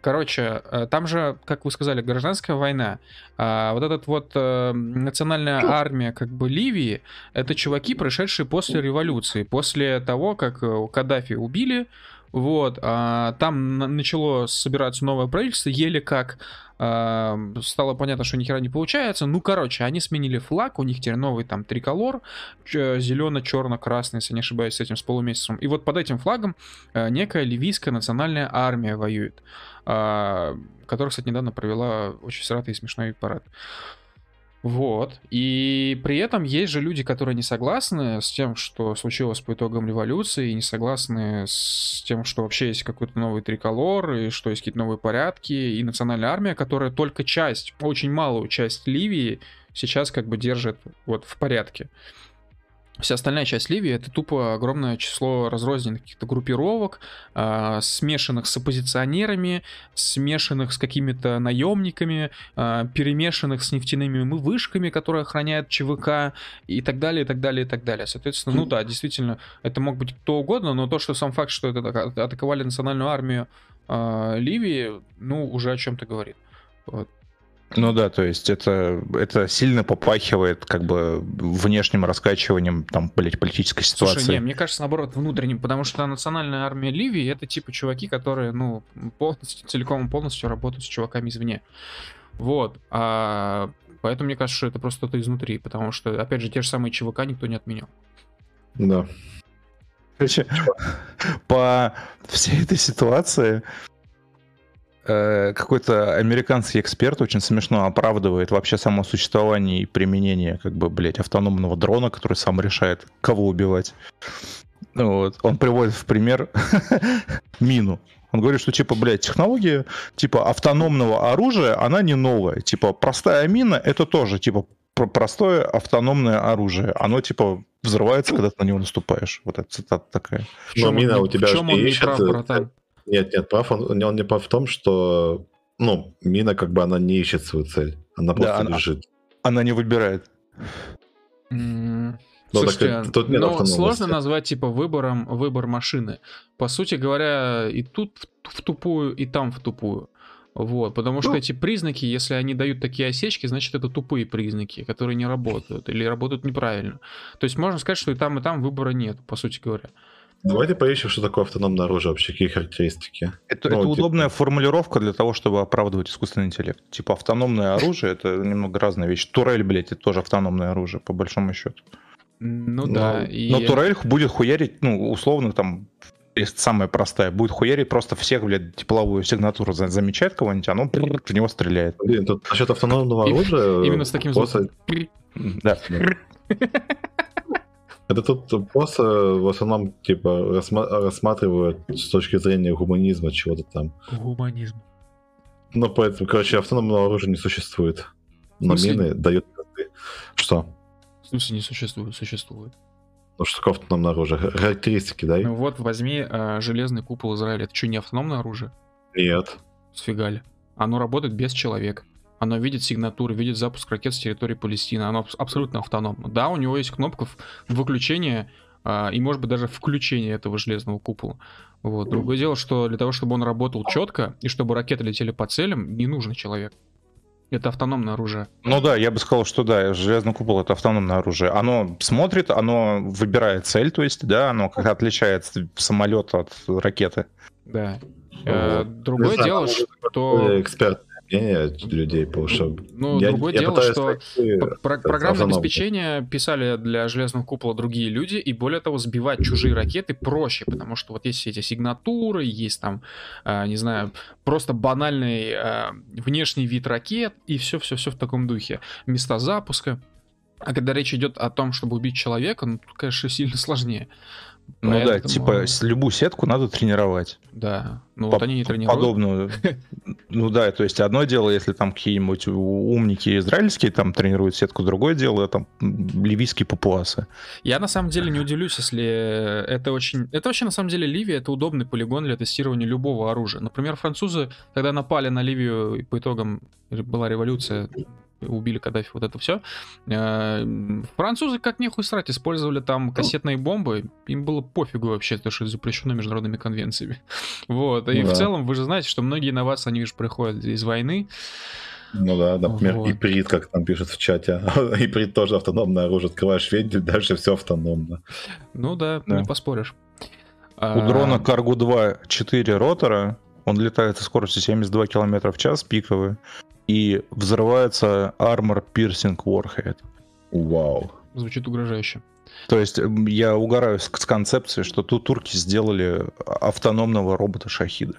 Короче, э, там же, как вы сказали, гражданская война. А вот этот вот э, национальная армия как бы Ливии, это чуваки, прошедшие после революции. После того, как э, Каддафи убили, вот, а, там начало собираться новое правительство, еле как а, стало понятно, что ни хера не получается. Ну, короче, они сменили флаг, у них теперь новый там триколор, зелено-черно-красный, если не ошибаюсь, с этим, с полумесяцем. И вот под этим флагом а, некая ливийская национальная армия воюет, а, которая, кстати, недавно провела очень сратый и смешной парад. Вот. И при этом есть же люди, которые не согласны с тем, что случилось по итогам революции, и не согласны с тем, что вообще есть какой-то новый триколор, и что есть какие-то новые порядки, и национальная армия, которая только часть, очень малую часть Ливии сейчас как бы держит вот в порядке. Вся остальная часть Ливии это тупо огромное число разрозненных каких-то группировок, э, смешанных с оппозиционерами, смешанных с какими-то наемниками, э, перемешанных с нефтяными вышками, которые охраняют ЧВК и так далее, и так далее, и так далее. Соответственно, ну да, действительно, это мог быть кто угодно, но то, что сам факт, что это атаковали национальную армию э, Ливии, ну, уже о чем-то говорит. Вот. Ну да, то есть это, это сильно попахивает как бы внешним раскачиванием там, блядь, политической ситуации. Слушай, не, мне кажется, наоборот, внутренним, потому что национальная армия Ливии это типа чуваки, которые, ну, полностью, целиком и полностью работают с чуваками извне. Вот. А, поэтому мне кажется, что это просто кто-то изнутри, потому что, опять же, те же самые ЧВК никто не отменял. Да. Короче, по всей этой ситуации какой-то американский эксперт очень смешно оправдывает вообще само существование и применение, как бы, блядь, автономного дрона, который сам решает, кого убивать. Вот. Он приводит в пример мину. Он говорит, что, типа, блядь, технология, типа, автономного оружия, она не новая. Типа, простая мина — это тоже, типа, простое автономное оружие. Оно, типа, взрывается, когда ты на него наступаешь. Вот эта цитата такая. Но мина у тебя в чем он не прав, братан? Нет, нет, прав он, он не прав в том, что ну, мина как бы она не ищет свою цель, она просто да, она, лежит. Она не выбирает. Mm. Но Слушайте, так, тут нет но сложно назвать типа выбором выбор машины. По сути говоря, и тут в тупую, и там в тупую. Вот, потому что ну, эти признаки, если они дают такие осечки, значит это тупые признаки, которые не работают или работают неправильно. То есть можно сказать, что и там, и там выбора нет, по сути говоря. Давайте поищем, что такое автономное оружие, вообще какие характеристики. Это, ну, это типа... удобная формулировка для того, чтобы оправдывать искусственный интеллект. Типа автономное оружие это немного разная вещь. Турель, блядь, это тоже автономное оружие, по большому счету. Ну но, да. И... Но турель будет хуярить, ну, условно, там, самая простая, будет хуярить просто всех, блядь, тепловую сигнатуру замечает кого-нибудь, оно в него стреляет. Блин, тут насчет автономного оружия... Именно с таким звуком. Да. Это тут просто в основном типа рассматривают с точки зрения гуманизма чего-то там. Гуманизм. Ну, поэтому, короче, автономного оружия не существует. Но мины дают... Что? В смысле не существует? Существует. Ну, что такое автономное оружие? Характеристики, дай. Ну вот, возьми э, железный купол Израиля. Это что, не автономное оружие? Нет. Сфига ли. Оно работает без человека. Оно видит сигнатуры, видит запуск ракет с территории Палестины. Оно абсолютно автономно. Да, у него есть кнопка выключения а, и, может быть, даже включения этого железного купола. Вот. Другое дело, что для того, чтобы он работал четко и чтобы ракеты летели по целям, не нужен человек. Это автономное оружие. Ну да, я бы сказал, что да, железный купол это автономное оружие. Оно смотрит, оно выбирает цель, то есть, да, оно как отличает самолет от ракеты. Да. Вот. Э, другое дело, что... Эксперт мнение людей, потому что... Ну, я, другое я дело, что про- э, программное обеспечение писали для железного купола другие люди, и более того, сбивать чужие ракеты проще, потому что вот есть все эти сигнатуры, есть там, а, не знаю, просто банальный а, внешний вид ракет, и все-все-все в таком духе. Места запуска. А когда речь идет о том, чтобы убить человека, ну, тут, конечно, сильно сложнее. Ну да, типа любую сетку надо тренировать. Да, ну По- вот они не тренируют. Подобную. Ну да, то есть одно дело, если там какие-нибудь умники израильские там тренируют сетку, другое дело там ливийские папуасы. Я на самом деле не удивлюсь, если это очень... Это вообще на самом деле Ливия это удобный полигон для тестирования любого оружия. Например, французы, когда напали на Ливию, по итогам была революция, убили Каддафи, вот это все. Французы как нехуй срать, использовали там кассетные бомбы, им было пофигу вообще, то, что это запрещено международными конвенциями. Вот, и Ну в да. целом вы же знаете, что многие инновации, они же приходят из войны, Ну да, например, Вот. иприт, как там пишут в чате. иприт тоже автономное оружие. Открываешь вентиль, дальше все автономно. ну да, Да. не поспоришь. У А, дрона Каргу 2 4 ротора, он летает со скоростью 72 км в час, пиковый, и взрывается Armor Piercing Warhead. Вау. Звучит угрожающе. То есть я угораю с, с концепцией, что тут турки сделали автономного робота Шахида.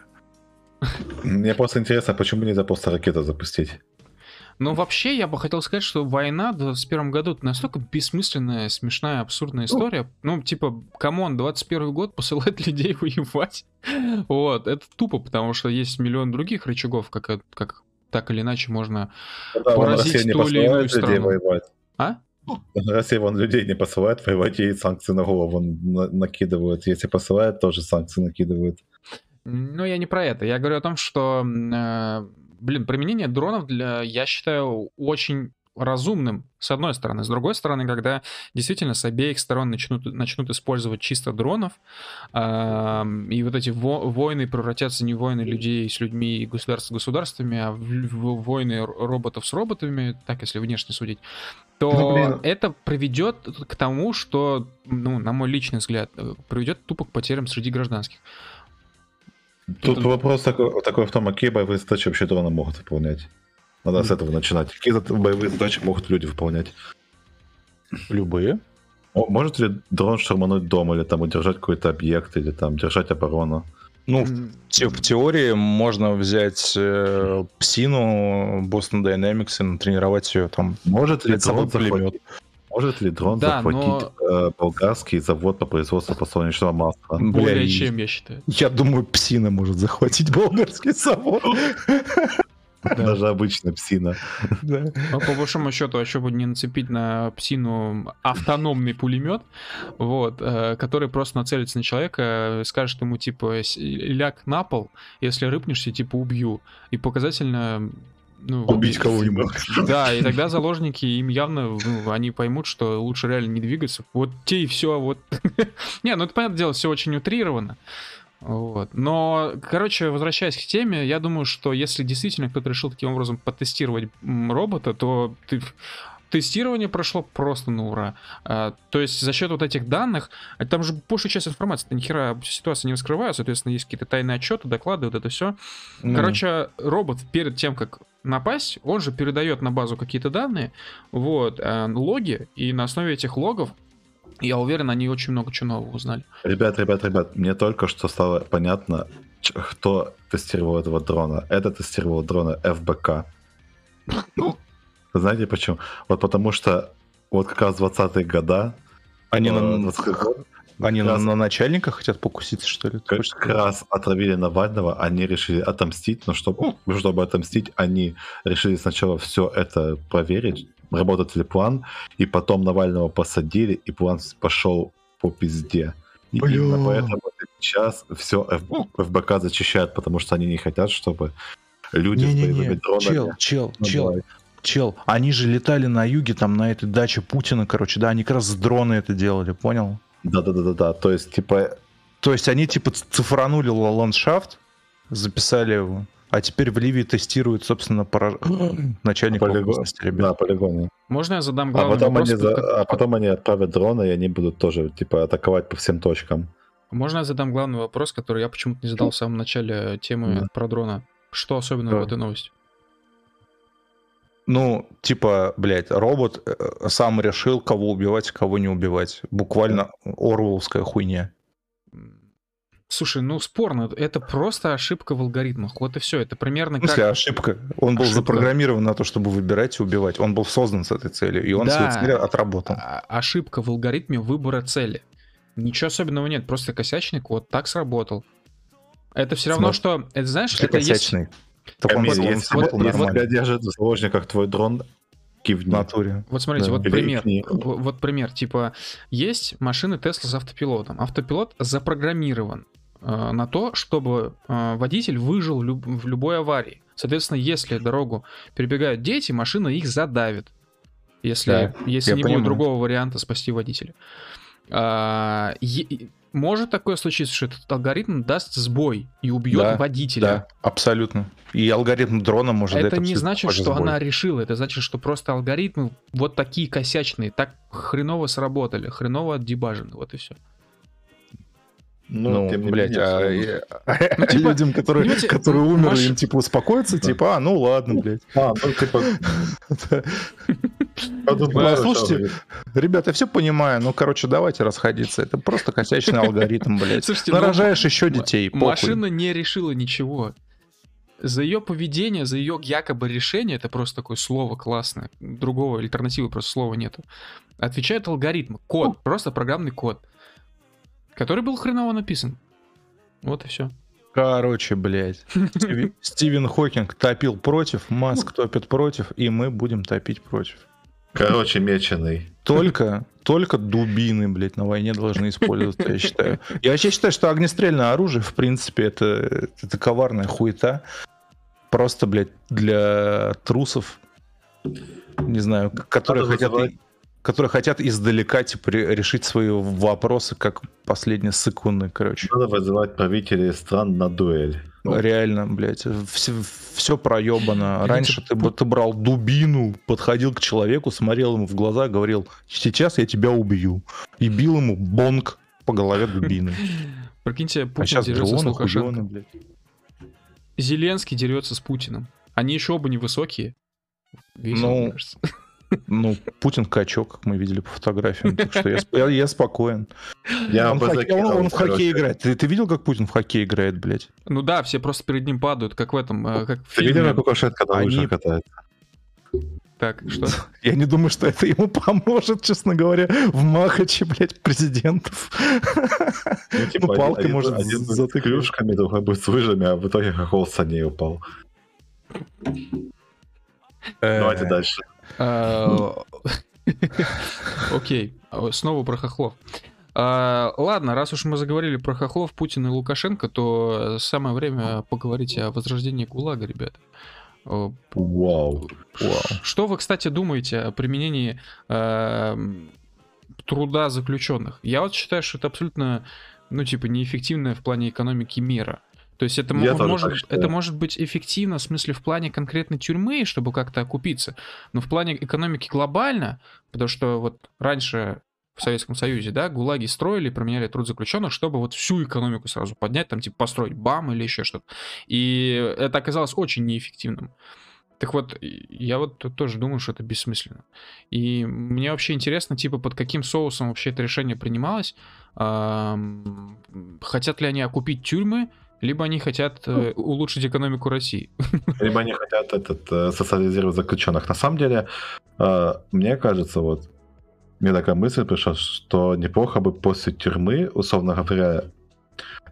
Мне просто интересно, почему нельзя просто ракету запустить? Ну, вообще, я бы хотел сказать, что война в 21 году это настолько бессмысленная, смешная, абсурдная история. Ну, типа, come on, 21 год посылать людей воевать. Вот, это тупо, потому что есть миллион других рычагов, как, как так или иначе можно... Да, Поразить ту или иную посылает страну. воевать. А? Россия вон людей не посылает воевать, ей санкции на голову на- накидывают. Если посылает, тоже санкции накидывают. Ну, я не про это. Я говорю о том, что, э, блин, применение дронов для, я считаю, очень разумным, с одной стороны. С другой стороны, когда действительно с обеих сторон начнут, начнут использовать чисто дронов, и вот эти во- войны превратятся не в войны людей с людьми и государств с государствами, а в, в войны роботов с роботами, так если внешне судить, то Ну, блин. это приведет к тому, что, ну, на мой личный взгляд, э, приведет тупо к потерям среди гражданских. Тут Это- вопрос такой, такой в том, а какие боевые задачи вообще дроны могут выполнять. Надо с этого начинать. Какие боевые задачи могут люди выполнять? Любые. О, Может ли дрон штурмануть дом, или там удержать какой-то объект, или там держать оборону? Ну, в, те- в теории можно взять э, псину Boston Dynamics и натренировать ее там. Может ли дрон захватить, пулемет. Может ли дрон Да, захватить э, болгарский завод по производству подсолнечного масла? Более Бля, чем, я считаю. Я думаю, псина может захватить болгарский завод. Даже обычная псина. Да. Ну, по большому счету, а еще бы не нацепить на псину автономный пулемет, вот, э, который просто нацелится на человека, э, скажет ему, типа, «С- ляг на пол, если рыпнешься, типа, убью. И показательно... Ну, Убить кого-нибудь. Да, и тогда заложники, им явно, ну, они поймут, что лучше реально не двигаться. Вот те и все, вот. Не, ну это, понятное дело, все очень утрировано. Вот. Но, короче, возвращаясь к теме, я думаю, что если действительно кто-то решил таким образом потестировать робота, то ты- тестирование прошло просто на ура. А, то есть за счет вот этих данных, а там же большая часть информации, ни хера ситуация не раскрывает, соответственно, есть какие-то тайные отчеты, доклады, вот это все. Ну, Короче, робот перед тем, как напасть, он же передает на базу какие-то данные, вот, э, логи, и на основе этих логов, я уверен, они очень много чего нового узнали. Ребят, ребят, ребят, мне только что стало понятно, кто тестировал этого дрона. Это тестировал дрона ФБК. Знаете почему? Вот потому что вот как раз 20-е года, Они э, на, 20-й год, они как на, начальника хотят покуситься, что ли? Как раз отравили Навального, они решили отомстить, но чтобы, чтобы отомстить, они решили сначала все это проверить, работает ли план, и потом Навального посадили, и план пошел по пизде. И Бля. именно поэтому сейчас все ФБК зачищают, потому что они не хотят, чтобы люди с боевыми Не-не-не, дронами... чел, чел, чел, чел. Они же летали на юге, там, на этой даче Путина, короче, да, они как раз с дроны это делали, понял? Да-да-да-да, то есть, типа, То есть они типа цифранули ла- ландшафт, записали его, а теперь в Ливии тестируют, собственно, пора- начальника полигон, да, полигоны. Можно я задам А главный потом, вопрос? они, за- как- а потом они отправят дроны, и они будут тоже, типа, атаковать по всем точкам. Можно я задам главный вопрос, который я почему-то не задал в самом начале темы Да. про дрона? Что особенного Да. в этой новости? Ну, типа, блядь, робот э, сам решил, кого убивать, кого не убивать. Буквально орвеловская хуйня. Слушай, ну спорно, это просто ошибка в алгоритмах. Вот и все. Это примерно В смысле как... ошибка? Он был Ошибка. запрограммирован на то, чтобы выбирать и убивать. Он был создан с этой целью, и он Да. свою цель отработал. А- ошибка в алгоритме выбора цели. Ничего особенного нет, просто косячный код так сработал. Это все равно, Смотри. что, это знаешь, Если это есть... Так он, он сработал если нормально. тебя держит в заложниках твой дрон, В кивни. натуре. Вот смотрите, Да. вот пример. икни. В- Вот пример. Типа, есть машины Tesla с автопилотом. Автопилот запрограммирован э, на то, чтобы э, водитель выжил люб- в любой аварии. Соответственно, если дорогу перебегают дети, машина их задавит. Если, Да, если не понимаю. будет другого варианта спасти водителя. А, е- может такое случиться, что этот алгоритм даст сбой и убьет Да, водителя. Да, абсолютно. И алгоритм дрона может Это не значит, что сбой. она решила. Это значит, что просто алгоритмы вот такие косячные, так хреново сработали, хреново отдебажены. Вот и все. Ну, Ну, тем не блядь, менее, а, Ну, типа, людям, которые, понимаете, которые умерли, Маш- им типа успокоиться, типа, а, ну ладно, блядь. А, ну, типа, слушайте, будет. Ребята, я все понимаю, ну, короче, давайте расходиться. Это просто косячный алгоритм, блядь. Слушайте, ну, Нарожаешь еще детей, похуй. Машина не решила ничего. За ее поведение, за ее якобы решение, это просто такое слово классное. Другого альтернативы просто слова нету. Отвечает алгоритм, код, просто программный код, который был хреново написан. Вот и все. Короче, блядь. Стивен Хокинг топил против, Маск топит против, и мы будем топить против. Короче, меченый. Только, только дубины, блядь, на войне должны использоваться, я считаю. Я вообще считаю, что огнестрельное оружие, в принципе, это, это коварная хуета. Просто, блядь, для трусов, не знаю, которые Надо хотят, вызывать- которые хотят издалека, типа, ре- решить свои вопросы, как последние секунды, короче. Надо вызывать правителей стран на дуэль. Ну, Реально, блядь, все, проебано. Видите, Раньше ты, бы- ты брал дубину, подходил к человеку, смотрел ему в глаза, говорил, сейчас я тебя убью. И бил ему бонг по голове дубины. Прикиньте, А Путин сейчас дерется с Лукашенко. хуёны, блядь. Зеленский дерется с Путиным. Они еще оба невысокие. Весело, Ну, мне кажется. Ну, Путин качок, как мы видели по фотографиям. Так что я, сп- я- я спокоен. Я он, хоккей, он- он в хоккей играет. Ты, ты видел, как Путин в хоккей играет, блядь? Ну да, все просто перед ним падают, как в этом, э, как в Ты видел, фильме. как Лукашенко на Они- лыжах катается? Так, что? Я не думаю, что это ему поможет, честно говоря, в Махаче, блядь, президентов. Ну, типа, Ну, палкой один, может один с клюшками, другой будет с лыжами, а в итоге хохол с саней упал. Э, Давайте дальше. А, Окей, снова про хохлов. А, Ладно, раз уж мы заговорили про хохлов Путина и Лукашенко, то самое время поговорить о возрождении ГУЛАГа, ребята. О, Вау. Что вы, кстати, думаете о применении труда заключенных? Я вот считаю, что это абсолютно, ну, типа, неэффективная в плане экономики мира. То есть это, Я может, так это может быть эффективно в смысле в плане конкретной тюрьмы, чтобы как-то окупиться, но в плане экономики глобально, потому что вот раньше в Советском Союзе, да, гулаги строили, применяли труд заключенных, чтобы вот всю экономику сразу поднять, там, типа, построить БАМ или еще что-то. И это оказалось очень неэффективным. Так вот, я вот тоже думаю, что это бессмысленно. И мне вообще интересно, типа, под каким соусом вообще это решение принималось. Хотят ли они окупить тюрьмы, либо они хотят э, улучшить экономику России. Либо они хотят этот, э, социализировать заключенных. На самом деле, э, мне кажется, вот, мне такая мысль пришла, что неплохо бы после тюрьмы, условно говоря,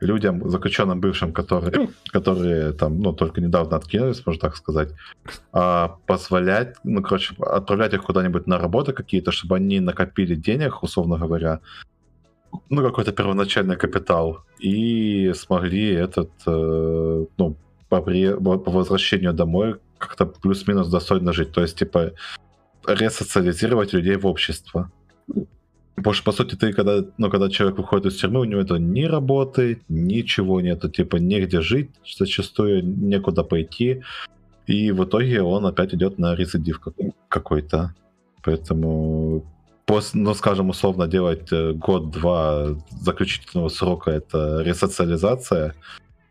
людям, заключенным бывшим, которые, которые там, ну, только недавно откинулись, можно так сказать, а, позволять, ну, короче, отправлять их куда-нибудь на работы какие-то, чтобы они накопили денег, условно говоря, ну, какой-то первоначальный капитал, и смогли этот, э, ну, по, при- по возвращению домой как-то плюс-минус достойно жить. То есть, типа, ресоциализировать людей в общество. Потому что, по сути, ты, когда, ну, когда человек выходит из тюрьмы, у него это ни работы, ничего нету, типа, негде жить, зачастую некуда пойти, и в итоге он опять идет на рецидив как- какой-то. Поэтому, пос- ну, скажем, условно, делать э, год-два заключительного срока — это ресоциализация,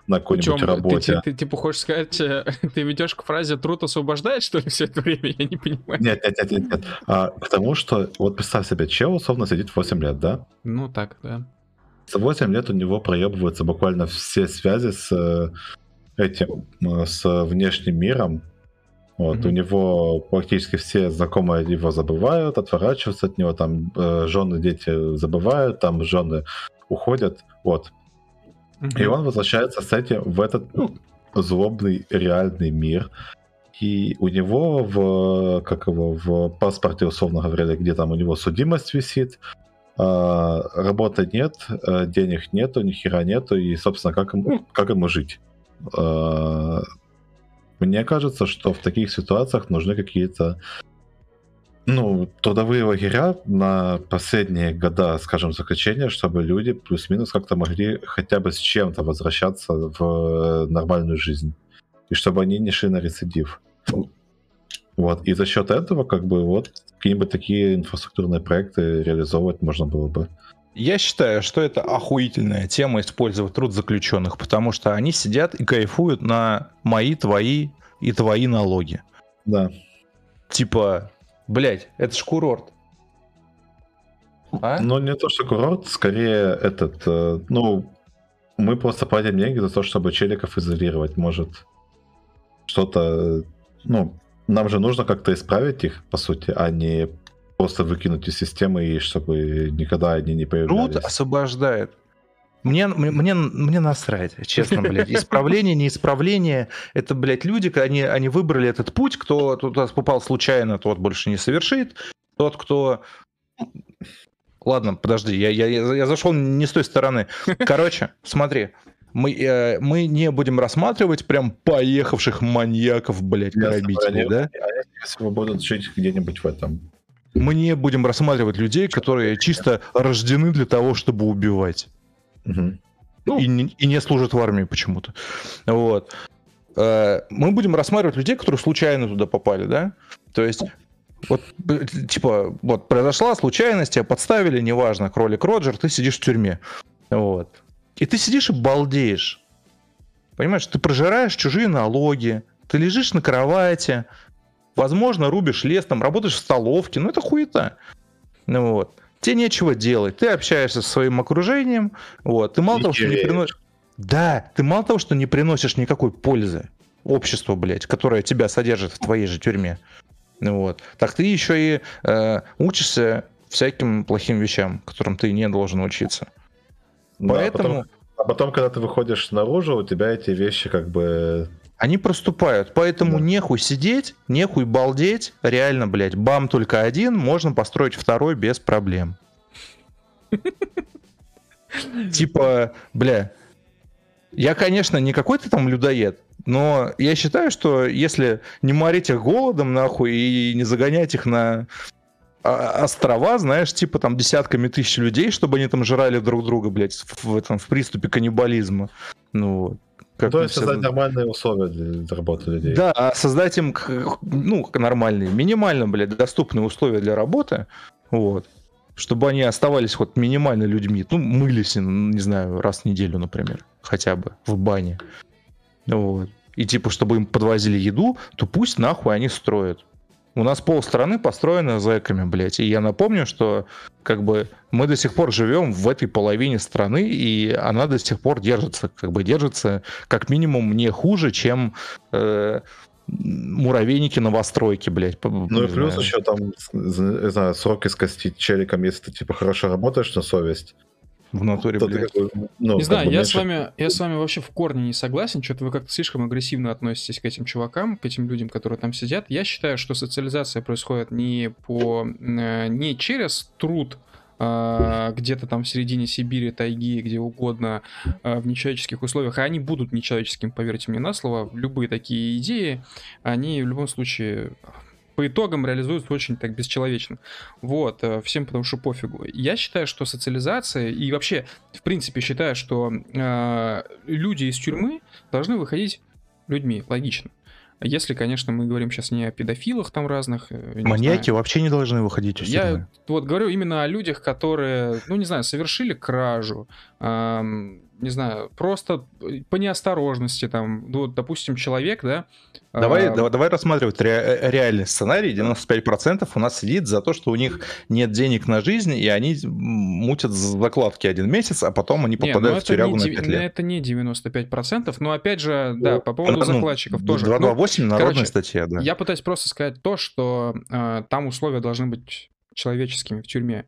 на какой-нибудь Причем работе. Ты, ты, ты, типа хочешь сказать, э, ты ведешь к фразе труд освобождает, что ли, все это время? Я не понимаю. Нет, нет, нет, нет, нет. А, к тому, что вот представь себе, чел условно сидит 8 лет, да? Ну так, да. За 8 лет у него проебываются буквально все связи с э, этим, э, с внешним миром. Вот, Мгм. у него практически все знакомые его забывают, отворачиваются от него, там э, жены, дети забывают, там жены уходят, вот. И он возвращается с этим в этот ну, злобный реальный мир. И у него в, как его, в паспорте, условно говоря, где там у него судимость висит, а, работы нет, а, денег нету, ни хера нету, и, собственно, как ему, ну, как ему жить? А, Мне кажется, что в таких ситуациях нужны какие-то ну, трудовые лагеря на последние года, скажем, заключения, чтобы люди плюс-минус как-то могли хотя бы с чем-то возвращаться в нормальную жизнь. И чтобы они не шли на рецидив. Вот. И за счет этого, как бы, вот, какие-нибудь такие инфраструктурные проекты реализовывать можно было бы. Я считаю, что это охуительная тема использовать труд заключенных, потому что они сидят и кайфуют на мои, твои и твои налоги. Да. Типа, блять, это ж курорт. А? Но не то, что курорт, скорее этот, э, ну, мы просто платим деньги за то, чтобы челиков изолировать. Может, что-то, ну, нам же нужно как-то исправить их, по сути, а не просто выкинуть из системы, и чтобы никогда они не появлялись. Труд освобождает. Мне, мне, мне, насрать, честно, блядь. Исправление, не исправление. Это, блядь, люди, они, они выбрали этот путь. Кто туда попал случайно, тот больше не совершит. Тот, кто... Ладно, подожди, я, я, я зашел не с той стороны. Короче, смотри. Мы, э, мы не будем рассматривать прям поехавших маньяков, блядь, грабителей, они- да? они, Если вы будут жить где-нибудь в этом. Мы не будем рассматривать людей, которые чисто рождены для того, чтобы убивать. Мгм. и, не, и не служат в армии почему-то. Вот. Э, Мы будем рассматривать людей, которые случайно туда попали, да? То есть, вот, типа, вот произошла случайность, тебя подставили, неважно, кролик Роджер, ты сидишь в тюрьме. Вот. И ты сидишь и балдеешь. Понимаешь, ты прожираешь чужие налоги, ты лежишь на кровати, возможно, рубишь лес, там, работаешь в столовке, ну это хуета. Ну вот. Тебе нечего делать, ты общаешься со своим окружением, вот, ты мало И того, что не приносишь... Да, ты мало того, что не приносишь никакой пользы обществу, блядь, которое тебя содержит в твоей же тюрьме, ну вот, так ты еще и э, учишься всяким плохим вещам, которым ты не должен учиться. Да, Поэтому потом, а потом, когда ты выходишь наружу, у тебя эти вещи как бы... они проступают. Поэтому Да. нехуй сидеть, нехуй балдеть. Реально, блядь, бам только один, можно построить второй без проблем. Типа, бля, я, конечно, не какой-то там людоед, но я считаю, что если не морить их голодом, нахуй, и не загонять их на острова, знаешь, типа там десятками тысяч людей, чтобы они там жрали друг друга, блядь, в, в этом, в приступе каннибализма. Ну, вот. Как То есть создать нормальные условия для, работы людей. Да, а создать им ну, нормальные, минимально, блядь, доступные условия для работы, вот, чтобы они оставались вот минимально людьми, ну, мылись, не знаю, раз в неделю, например, хотя бы в бане, вот. И типа, чтобы им подвозили еду, то пусть нахуй они строят. У нас пол страны построено зэками, блядь. И я напомню, что как бы мы до сих пор живем в этой половине страны, и она до сих пор держится, как бы держится как минимум не хуже, чем э, муравейники новостройки, блядь. Ну и плюс знаю. еще там, не знаю, сроки скостить челиком, если ты типа хорошо работаешь на совесть. В натуре, то ты блядь. как бы, ну, Не как знаю, бы я меньше- с вами, я с вами вообще в корне не согласен. Что-то вы как-то слишком агрессивно относитесь к этим чувакам, к этим людям, которые там сидят. Я считаю, что социализация происходит не по, э, не через труд а, где-то там в середине Сибири, тайги, где угодно, а, в нечеловеческих условиях, а они будут нечеловеческими, поверьте мне на слово. Любые такие идеи, они в любом случае по итогам реализуются очень так бесчеловечно. Вот, э, всем потому что пофигу. Я считаю, что социализация и вообще, в принципе, считаю, что э, люди из тюрьмы должны выходить людьми, логично. Если, конечно, мы говорим сейчас не о педофилах там разных. э, Маньяки знаю. вообще не должны выходить из Я тюрьмы. вот говорю именно о людях, которые, ну не знаю, совершили кражу, ам, не знаю, просто по неосторожности, там, ну, вот, допустим, человек, да... Давай, а, давай, давай рассматривать ре- э, реальный сценарий. 95% у нас сидит за то, что у них нет денег на жизнь, и они мутят закладки один месяц, а потом они не, ну, попадают в это тюрягу не, на деви- 5 лет. это не 95%, но опять же, да, Ну, по поводу Ну, закладчиков тоже. Ну, 228 народная короче, статья, да. Я пытаюсь просто сказать то, что э, там условия должны быть человеческими в тюрьме.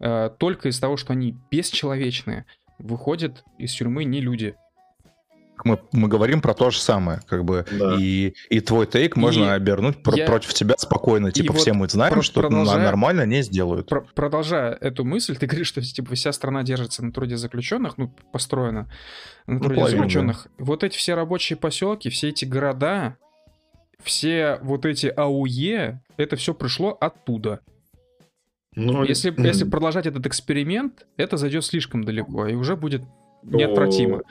Э, только из того, что они бесчеловечные, выходят из тюрьмы не люди. Мы, мы говорим про то же самое, как бы, Да. и, и твой тейк можно обернуть про- я- против тебя спокойно. Типа, вот все мы знаем, про- что нормально не сделают. Про- продолжая эту мысль, ты говоришь, что типа вся страна держится на труде заключенных, ну, построена на труде половина, заключенных. Вот эти все рабочие поселки, все эти города, все вот эти АУЕ, это все пришло оттуда. Ну, Если, если продолжать этот эксперимент, это зайдет слишком далеко и уже будет неотвратимо.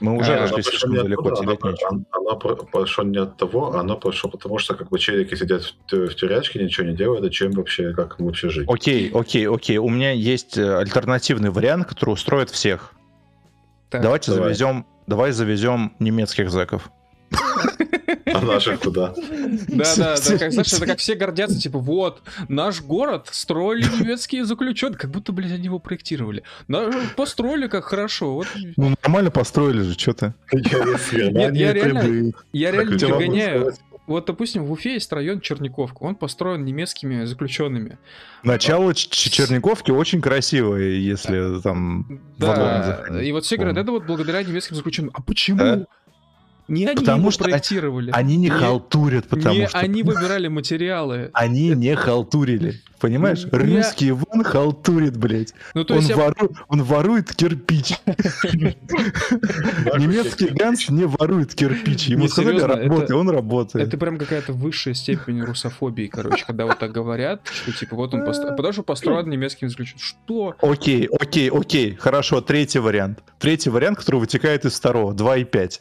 Мы уже А, Оно зашли слишком не далеко, оттуда, терять оно- нечего. Оно про- прошло не от того, оно прошло потому, что как бы челики сидят в, в тюрячке, ничего не делают, а чем вообще, как им вообще жить? Окей, окей, окей. У меня есть э, альтернативный вариант, который устроит всех. Так, Давайте давай. завезем, давай завезем немецких зэков. А наших куда? Да, да, да, как, знаешь, это как все гордятся, типа, вот, наш город строили немецкие заключенные, как будто, блядь, они его проектировали. Построили как хорошо, вот. Ну нормально построили же, что ты. Нет, я реально, я реально Так, не я могу гоняю. сказать. Вот, допустим, в Уфе есть район Черниковка, он построен немецкими заключенными. Начало Ч- Черниковки очень красивое, если там Да, и вот все говорят, это вот благодаря немецким заключенным. А почему? Не они Потому его что проектировали. Они не халтурят, потому не что они выбирали материалы. они не халтурили. Понимаешь? Ну, я- Русский вон халтурит, блядь. Ну, то Он, я- вору- он ворует кирпич. Немецкий Ганс не ворует кирпич. Ему Не, сказали, работай, он работает. Это прям какая-то высшая степень русофобии, короче, когда вот так говорят, что типа вот он построен, потому что построен немецким заключенным. Что? Окей, окей, окей. Хорошо, третий вариант. Третий вариант, который вытекает из второго, 2,5.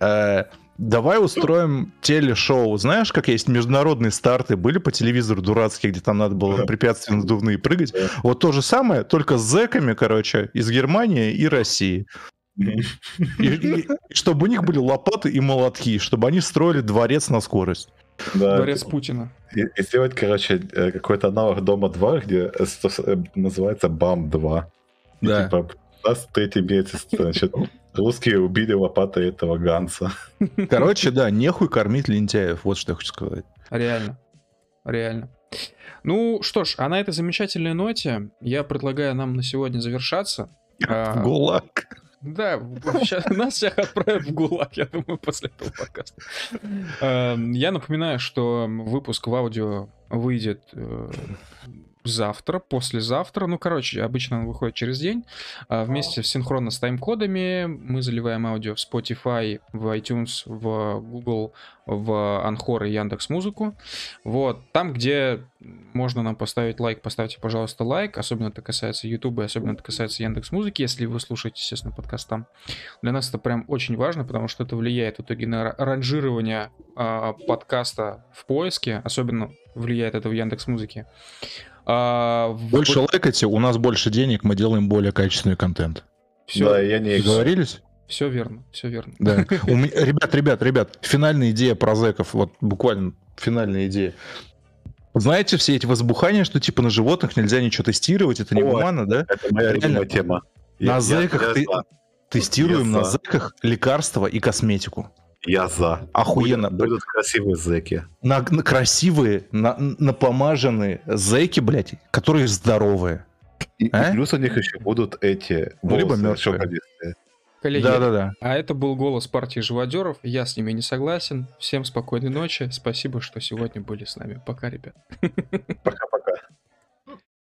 Э, давай устроим телешоу. Знаешь, как есть международные старты, были по телевизору дурацкие, где там надо было препятствия надувные прыгать. Да. Вот то же самое, только с зэками, короче, из Германии и России. И, и- чтобы у них были лопаты и молотки, чтобы они строили дворец на скорость. Да. Дворец Путина. И, и сделать, короче, э, какой-то аналог Дома 2, где э, э, называется БАМ 2. И, Да. типа, нас третий месяц, значит, русские убили лопатой этого Ганса. Короче, да, нехуй кормить лентяев, вот что я хочу сказать. Реально. Реально. Ну что ж, а на этой замечательной ноте я предлагаю нам на сегодня завершаться. А, ГУЛАГ. Да, ща- нас всех отправят в ГУЛАГ, я думаю, после этого подкаста. Эм, Я напоминаю, что выпуск в аудио выйдет э, завтра, послезавтра. Ну, короче, обычно он выходит через день. А Вместе синхронно с тайм-кодами мы заливаем аудио в Spotify, в iTunes, в Google, в Anchor и Яндекс Музыку. Вот, там, где можно нам поставить лайк, поставьте, пожалуйста, лайк. Особенно это касается YouTube, и особенно это касается Яндекс Музыки, если вы слушаете, естественно, подкаст там. Для нас это прям очень важно, потому что это влияет в итоге на ра- ранжирование а, подкаста в поиске, особенно влияет это в Яндекс Музыке. Больше лайкайте, у нас больше денег, мы делаем более качественный контент. Все, Да, я не Договорились? все верно, все верно. Да. У меня- Ребят, ребят, ребят, финальная идея про зэков, вот буквально финальная идея. Знаете все эти возбухания, что типа на животных нельзя ничего тестировать, это не Ой. гуманно, да? Это моя Реально. любимая тема. На Я- зэках я, ты-. Тестируем Я на зэках лекарства и косметику. Я за. Охуенно. Будут, будут красивые зэки. На, на красивые, на, напомаженные зэки, блядь, которые здоровые. И, и А? плюс у них еще будут эти Ну, либо волосы мертвые. шелковистые. Коллеги, Да-да-да. а это был голос партии живодеров. Я с ними не согласен. Всем спокойной ночи. Спасибо, что сегодня были с нами. Пока, ребят. Пока-пока.